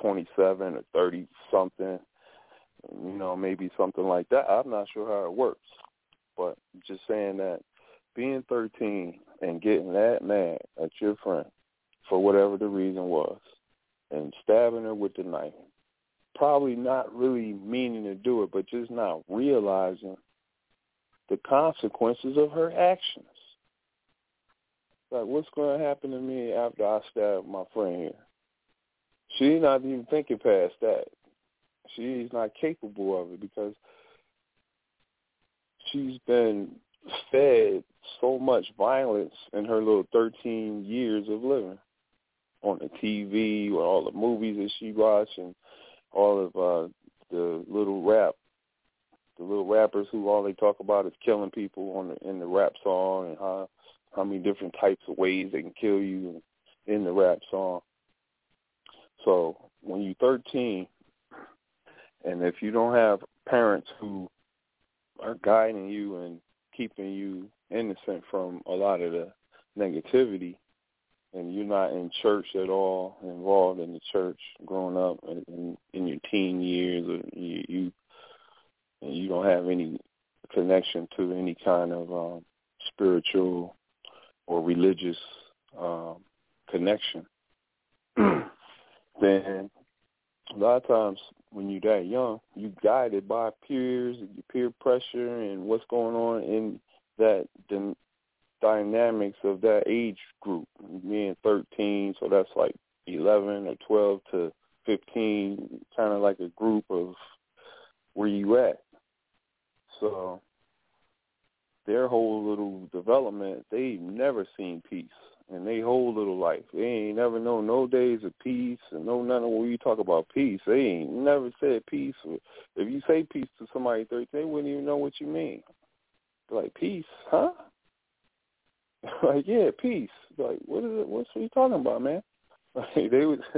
27 or 30 something, you know, maybe something like that. I'm not sure how it works, but just saying that being 13 and getting that mad at your friend for whatever the reason was and stabbing her with the knife, probably not really meaning to do it, but just not realizing the consequences of her actions. Like, what's going to happen to me after I stab my friend here? She's not even thinking past that. She's not capable of it because she's been fed so much violence in her little 13 years of living on the TV or all the movies that she watched and all of uh, the little rap, the little rappers who all they talk about is killing people on the, in the rap song and how how many different types of ways they can kill you in the rap song. So when you're 13, and if you don't have parents who are guiding you and keeping you innocent from a lot of the negativity, and you're not in church at all, involved in the church growing up in, in, your teen years, or you, you and you don't have any connection to any kind of um, spiritual or religious um, connection, [CLEARS THROAT] then a lot of times when you're that young, you guided by peers and your peer pressure and what's going on in that the dynamics of that age group. Being 13, so that's like 11 or 12 to 15, kind of like a group of where you at. So their whole little development, they've never seen peace in their whole little life. They ain't never known no days of peace and no none of when you talk about peace. They ain't never said peace. If you say peace to somebody thirteen, they wouldn't even know what you mean. Like peace, huh? [LAUGHS] like yeah, peace. Like what is it? What's what you talking about, man? [LAUGHS] Like they would. [LAUGHS]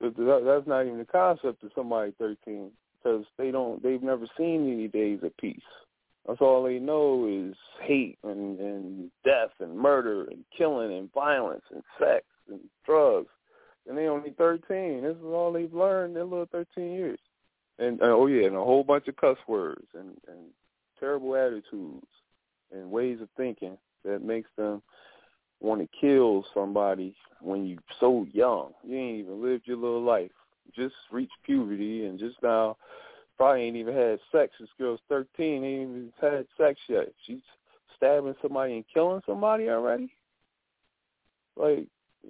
that's not even the concept to somebody thirteen because they don't. They've never seen any days of peace. That's all they know is hate and, and death and murder and killing and violence and sex and drugs. And they only 13. This is all they've learned in little 13 years. And uh, oh yeah, and a whole bunch of cuss words and, and terrible attitudes and ways of thinking that makes them want to kill somebody when you're so young. You ain't even lived your little life. Just reached puberty and just now probably ain't even had sex. This girl's 13, ain't even had sex yet. She's stabbing somebody and killing somebody already. Like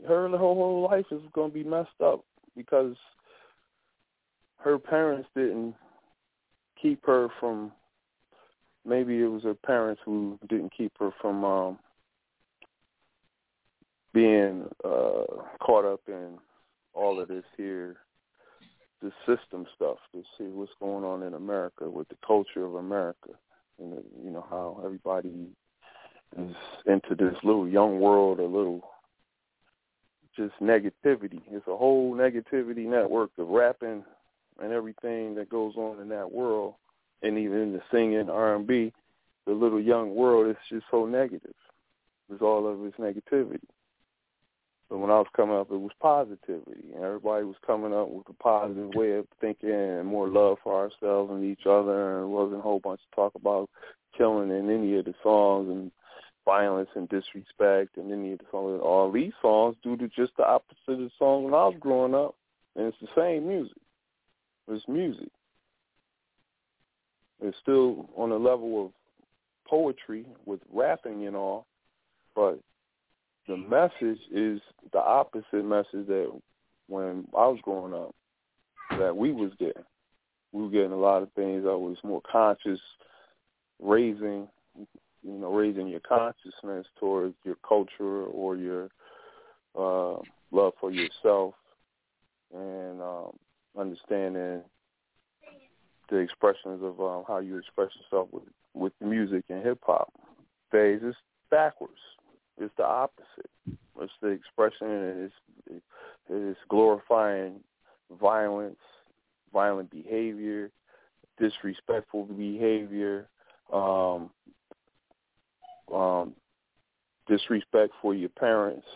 her whole whole life is to be messed up because her parents didn't keep her from. Maybe it was her parents who didn't keep her from um being uh caught up in all of this here the system stuff to see what's going on in America with the culture of America, and you know how everybody is into this little young world, a little just negativity. It's a whole negativity network of rapping and everything that goes on in that world, and even the singing R and B. The little young world is just so negative. It's all of its negativity. But when I was coming up, it was positivity, and everybody was coming up with a positive way of thinking and more love for ourselves and each other. And it wasn't a whole bunch of talk about killing in any of the songs and violence and disrespect and any of the songs. All these songs do to just the opposite of the songs when I was growing up, and it's the same music. It's music. It's still on a level of poetry with rapping and all, but the message is the opposite message that when I was growing up that we was getting. We were getting a lot of things that was more conscious, raising, you know, raising your consciousness towards your culture or your uh, love for yourself, and um, understanding the expressions of um, how you express yourself with with music and hip hop. Days is backwards. It's the opposite. It's the expression and it's it's glorifying violence, violent behavior, disrespectful behavior, um, um, disrespect for your parents,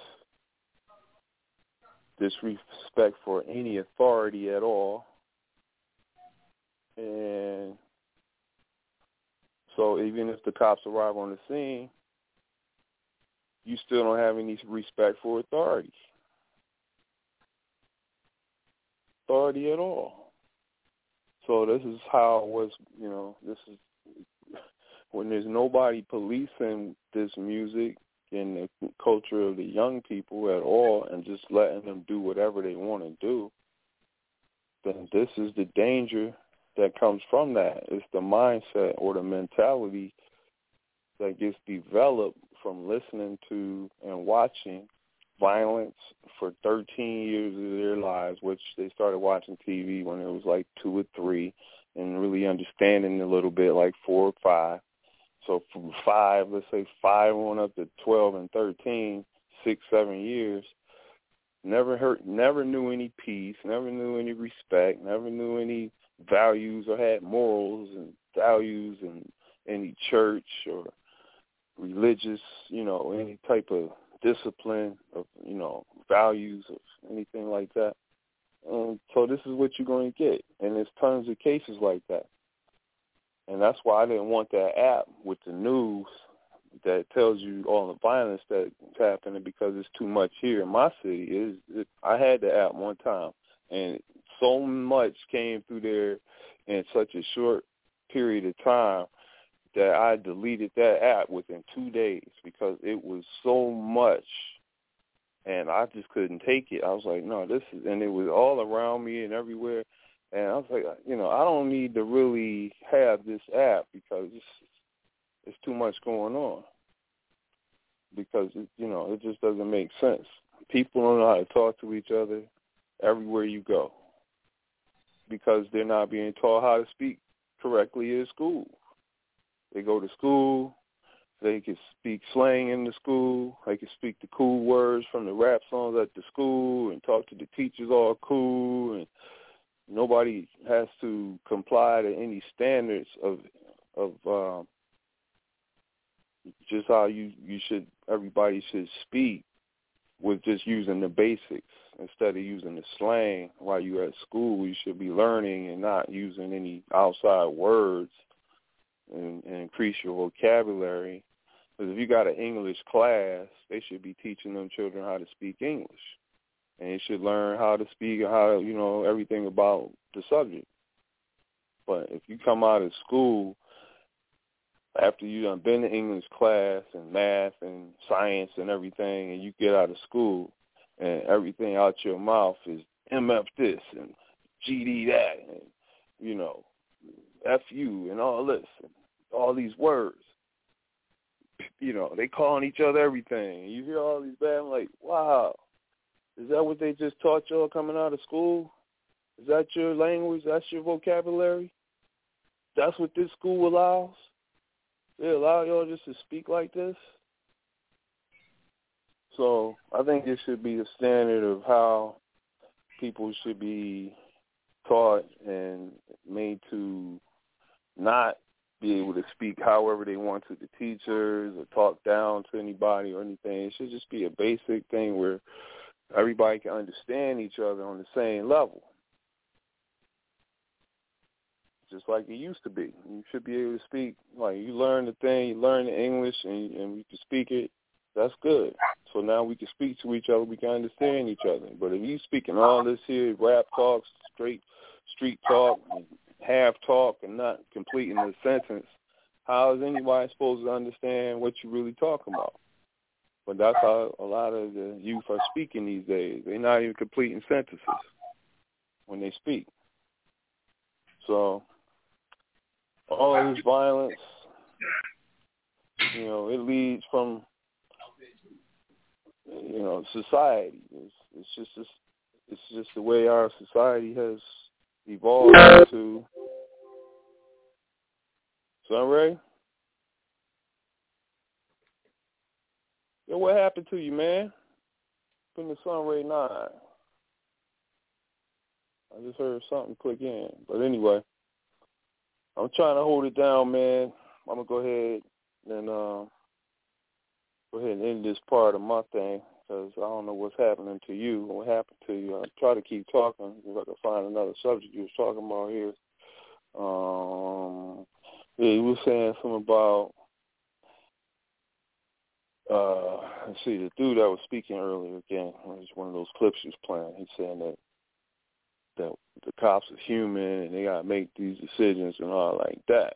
disrespect for any authority at all, and so even if the cops arrive on the scene, you still don't have any respect for authority. Authority at all. So this is how it was, you know, this is when there's nobody policing this music and the culture of the young people at all and just letting them do whatever they want to do, then this is the danger that comes from that. It's the mindset or the mentality that gets developed from listening to and watching violence for 13 years of their lives, which they started watching TV when it was like two or three, and really understanding a little bit like four or five. So from five, let's say five on up to 12 and 13, six, seven years, never hurt, never knew any peace, never knew any respect, never knew any values or had morals and values and any church or religious, you know, any type of discipline of, you know, values of anything like that. And so this is what you're going to get. And there's tons of cases like that. And that's why I didn't want that app with the news that tells you all the violence that's happening because it's too much here in my city. Is it, I had the app one time, and so much came through there in such a short period of time that I deleted that app within two days because it was so much and I just couldn't take it. I was like, no, this is, and it was all around me and everywhere. And I was like, you know, I don't need to really have this app because it's, It's too much going on because it, you know it just doesn't make sense. People don't know how to talk to each other everywhere you go because they're not being taught how to speak correctly in school. They go to school, they can speak slang in the school, they can speak the cool words from the rap songs at the school and talk to the teachers all cool. And nobody has to comply to any standards of of um just how you you should everybody should speak with just using the basics instead of using the slang. While you're at school you should be learning and not using any outside words and, and increase your vocabulary because if you got an english class they should be teaching them children how to speak english. And they should learn how to speak how you know everything about the subject. But if you come out of school after you done been in English class and math and science and everything, and you get out of school, and everything out your mouth is MF this and GD that, and you know, FU and all this, and all these words. You know, they calling each other everything. You hear all these bad, I'm like, wow, is that what they just taught y'all coming out of school? Is that your language? That's your vocabulary? That's what this school allows? They allow y'all just to speak like this? So I think it should be the standard of how people should be taught and made to not be able to speak however they want to the teachers or talk down to anybody or anything. It should just be a basic thing where everybody can understand each other on the same level just like it used to be. You should be able to speak like you learn the thing, you learn the English, and, and you can speak it. That's good. So now we can speak to each other. We can understand each other. But if you speaking all this here rap talk, straight street talk, half talk, and not completing the sentence, how is anybody supposed to understand what you're really talking about? But that's how a lot of the youth are speaking these days. They're not even completing sentences when they speak. So all this violence, you know, it leads from, you know, society. It's, it's just it's, it's just the way our society has evolved into. Sunray? Yo, what happened to you, man? Been the Sunray 9. I just heard something click in. But anyway. I'm trying to hold it down, man. I'm gonna go ahead and uh, go ahead and end this part of my thing because I don't know what's happening to you. What happened to you? I try to keep talking if I can find another subject you was talking about here. Um, yeah, you were saying something about. Uh, let's see, the dude that was speaking earlier again, was one of those clips he was playing. He's saying that that the cops are human and they gotta make these decisions and all like that.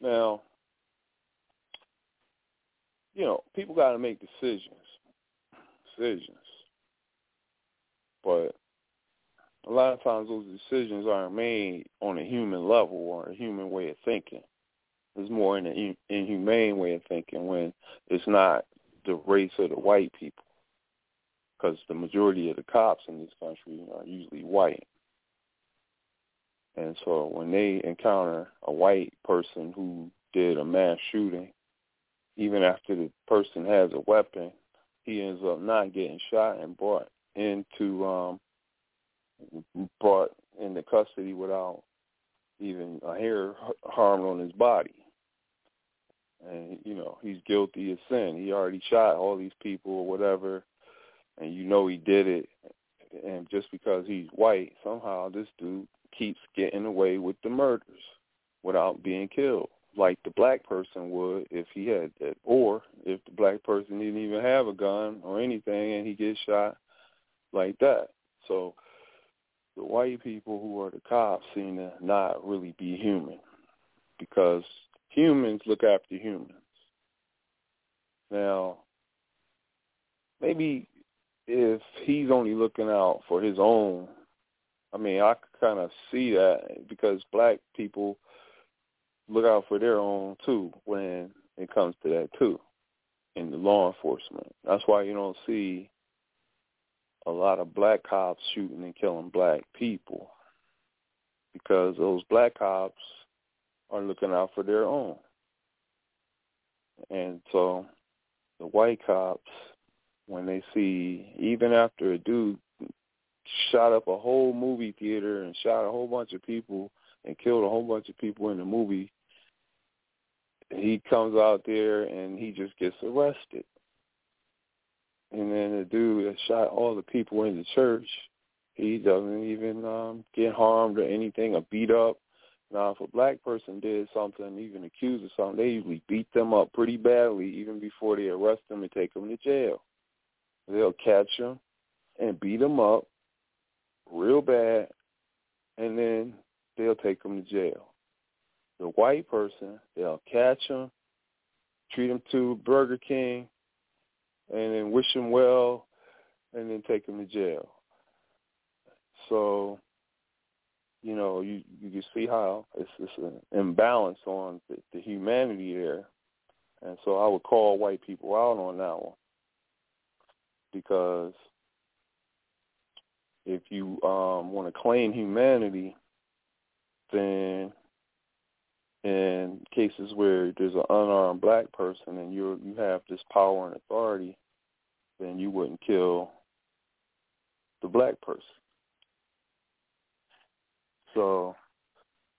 Now, you know, people gotta make decisions. Decisions. But a lot of times those decisions aren't made on a human level or a human way of thinking. It's more in an inhumane way of thinking when it's not the race of the white people because the majority of the cops in this country are usually white. And so when they encounter a white person who did a mass shooting, even after the person has a weapon, he ends up not getting shot and brought into um brought into custody without even a hair harmed on his body. And you know, he's guilty of sin. He already shot all these people or whatever and you know he did it, and just because he's white, somehow this dude keeps getting away with the murders without being killed, like the black person would if he had that, or if the black person didn't even have a gun or anything and he gets shot like that. So the white people who are the cops seem to not really be human because humans look after humans. Now, maybe if he's only looking out for his own, I mean, I kind of see that because black people, look out for their own too when it comes to that too in the law enforcement. That's why you don't see a lot of black cops shooting and killing black people because those black cops are looking out for their own. And so the white cops, when they see, even after a dude shot up a whole movie theater and shot a whole bunch of people and killed a whole bunch of people in the movie, he comes out there and he just gets arrested. And then the dude that shot all the people in the church, he doesn't even um get harmed or anything or beat up. Now, if a black person did something, even accused of something, they usually beat them up pretty badly even before they arrest them and take them to jail. They'll catch them and beat them up real bad, and then they'll take them to jail. The white person, they'll catch them, treat them to Burger King, and then wish them well, and then take them to jail. So you know, you you can see how it's, it's an imbalance on the, the humanity there, and so I would call white people out on that one because if you um, want to claim humanity, then in cases where there's an unarmed black person and you you have this power and authority, then you wouldn't kill the black person. So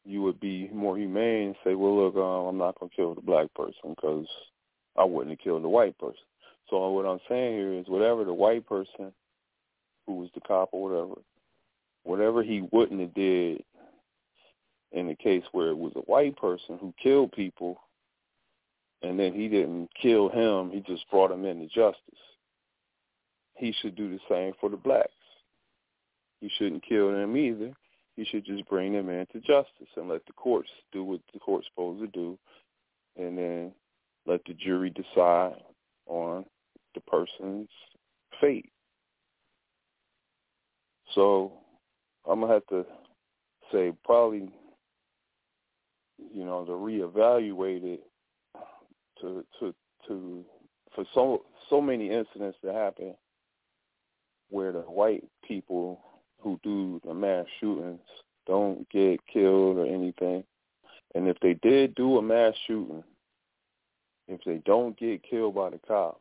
you would be more humane and say, well, look, um, I'm not going to kill the black person because I wouldn't have killed the white person. So what I'm saying here is whatever the white person who was the cop or whatever, whatever he wouldn't have did in the case where it was a white person who killed people and then he didn't kill him, he just brought him into justice. He should do the same for the blacks. He shouldn't kill them either He should just bring them into justice and let the courts do what the court's supposed to do, and then let the jury decide on the person's fate. So I'm gonna have to say probably, you know, to reevaluate it to to to for so so many incidents that happen where the white people who do the mass shootings don't get killed or anything. And if they did do a mass shooting, if they don't get killed by the cops,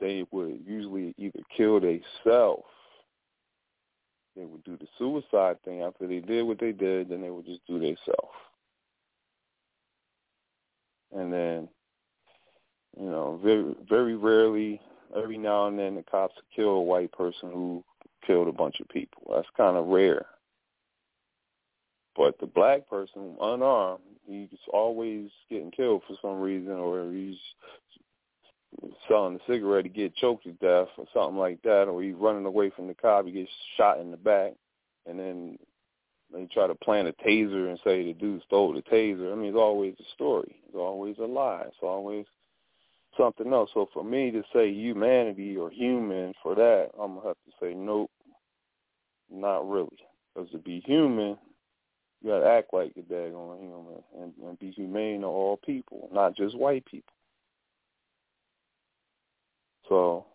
they would usually either kill themselves. They would do the suicide thing after they did what they did, then they would just do themselves. And then, you know, very very rarely, every now and then, the cops kill a white person who killed a bunch of people. That's kind of rare. But the black person, unarmed, he's always getting killed for some reason, or he's selling a cigarette to get choked to death, or something like that, or he's running away from the cop, he gets shot in the back, and then they try to plant a taser and say the dude stole the taser. I mean, it's always a story. It's always a lie. It's always something else. So for me to say humanity or human for that, I'm gonna have to say nope, not really. Because to be human, you gotta act like a daggone human and, and be humane to all people, not just white people. So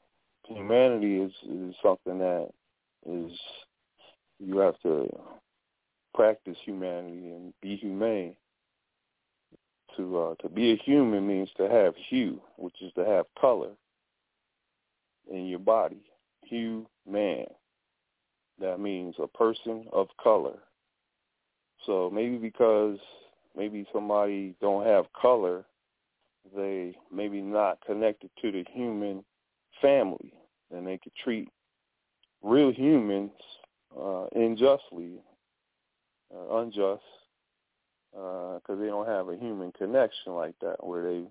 humanity is is something that is you have to practice humanity and be humane to uh, to be a human means to have hue, which is to have color in your body. Hue man. That means a person of color. So maybe because maybe somebody don't have color, they maybe not connected to the human family, and they could treat real humans uh, unjustly, uh, unjust, because uh, they don't have a human connection like that where they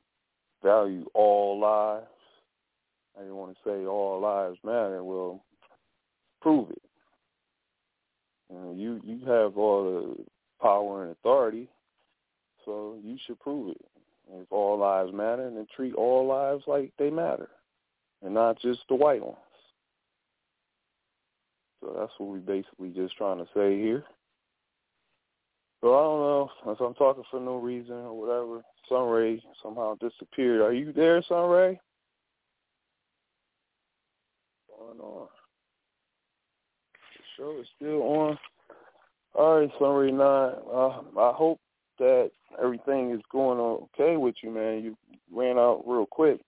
value all lives. I didn't want to say all lives matter. Well, prove it. you you have all the power and authority, so you should prove it. If all lives matter, then treat all lives like they matter, and not just the white ones. So that's what we basically just trying to say here. So I don't know if I'm talking for no reason or whatever. Sunray somehow disappeared. Are you there, Sunray? Going on? The show is still on. All right, Sunray Nine. Uh, I hope that everything is going okay with you, man. You ran out real quick.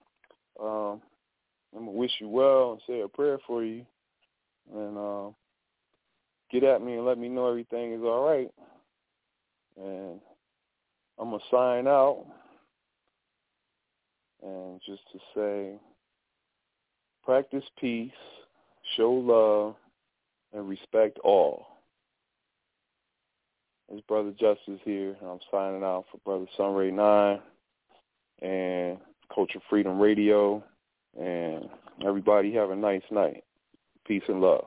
Um, I'm gonna wish you well and say a prayer for you, and uh, get at me and let me know everything is all right. And I'm gonna sign out, and just to say, practice peace, show love, and respect all. It's Brother Justice here, and I'm signing out for Brother Sunray 9 and Culture Freedom Radio. And everybody have a nice night. Peace and love.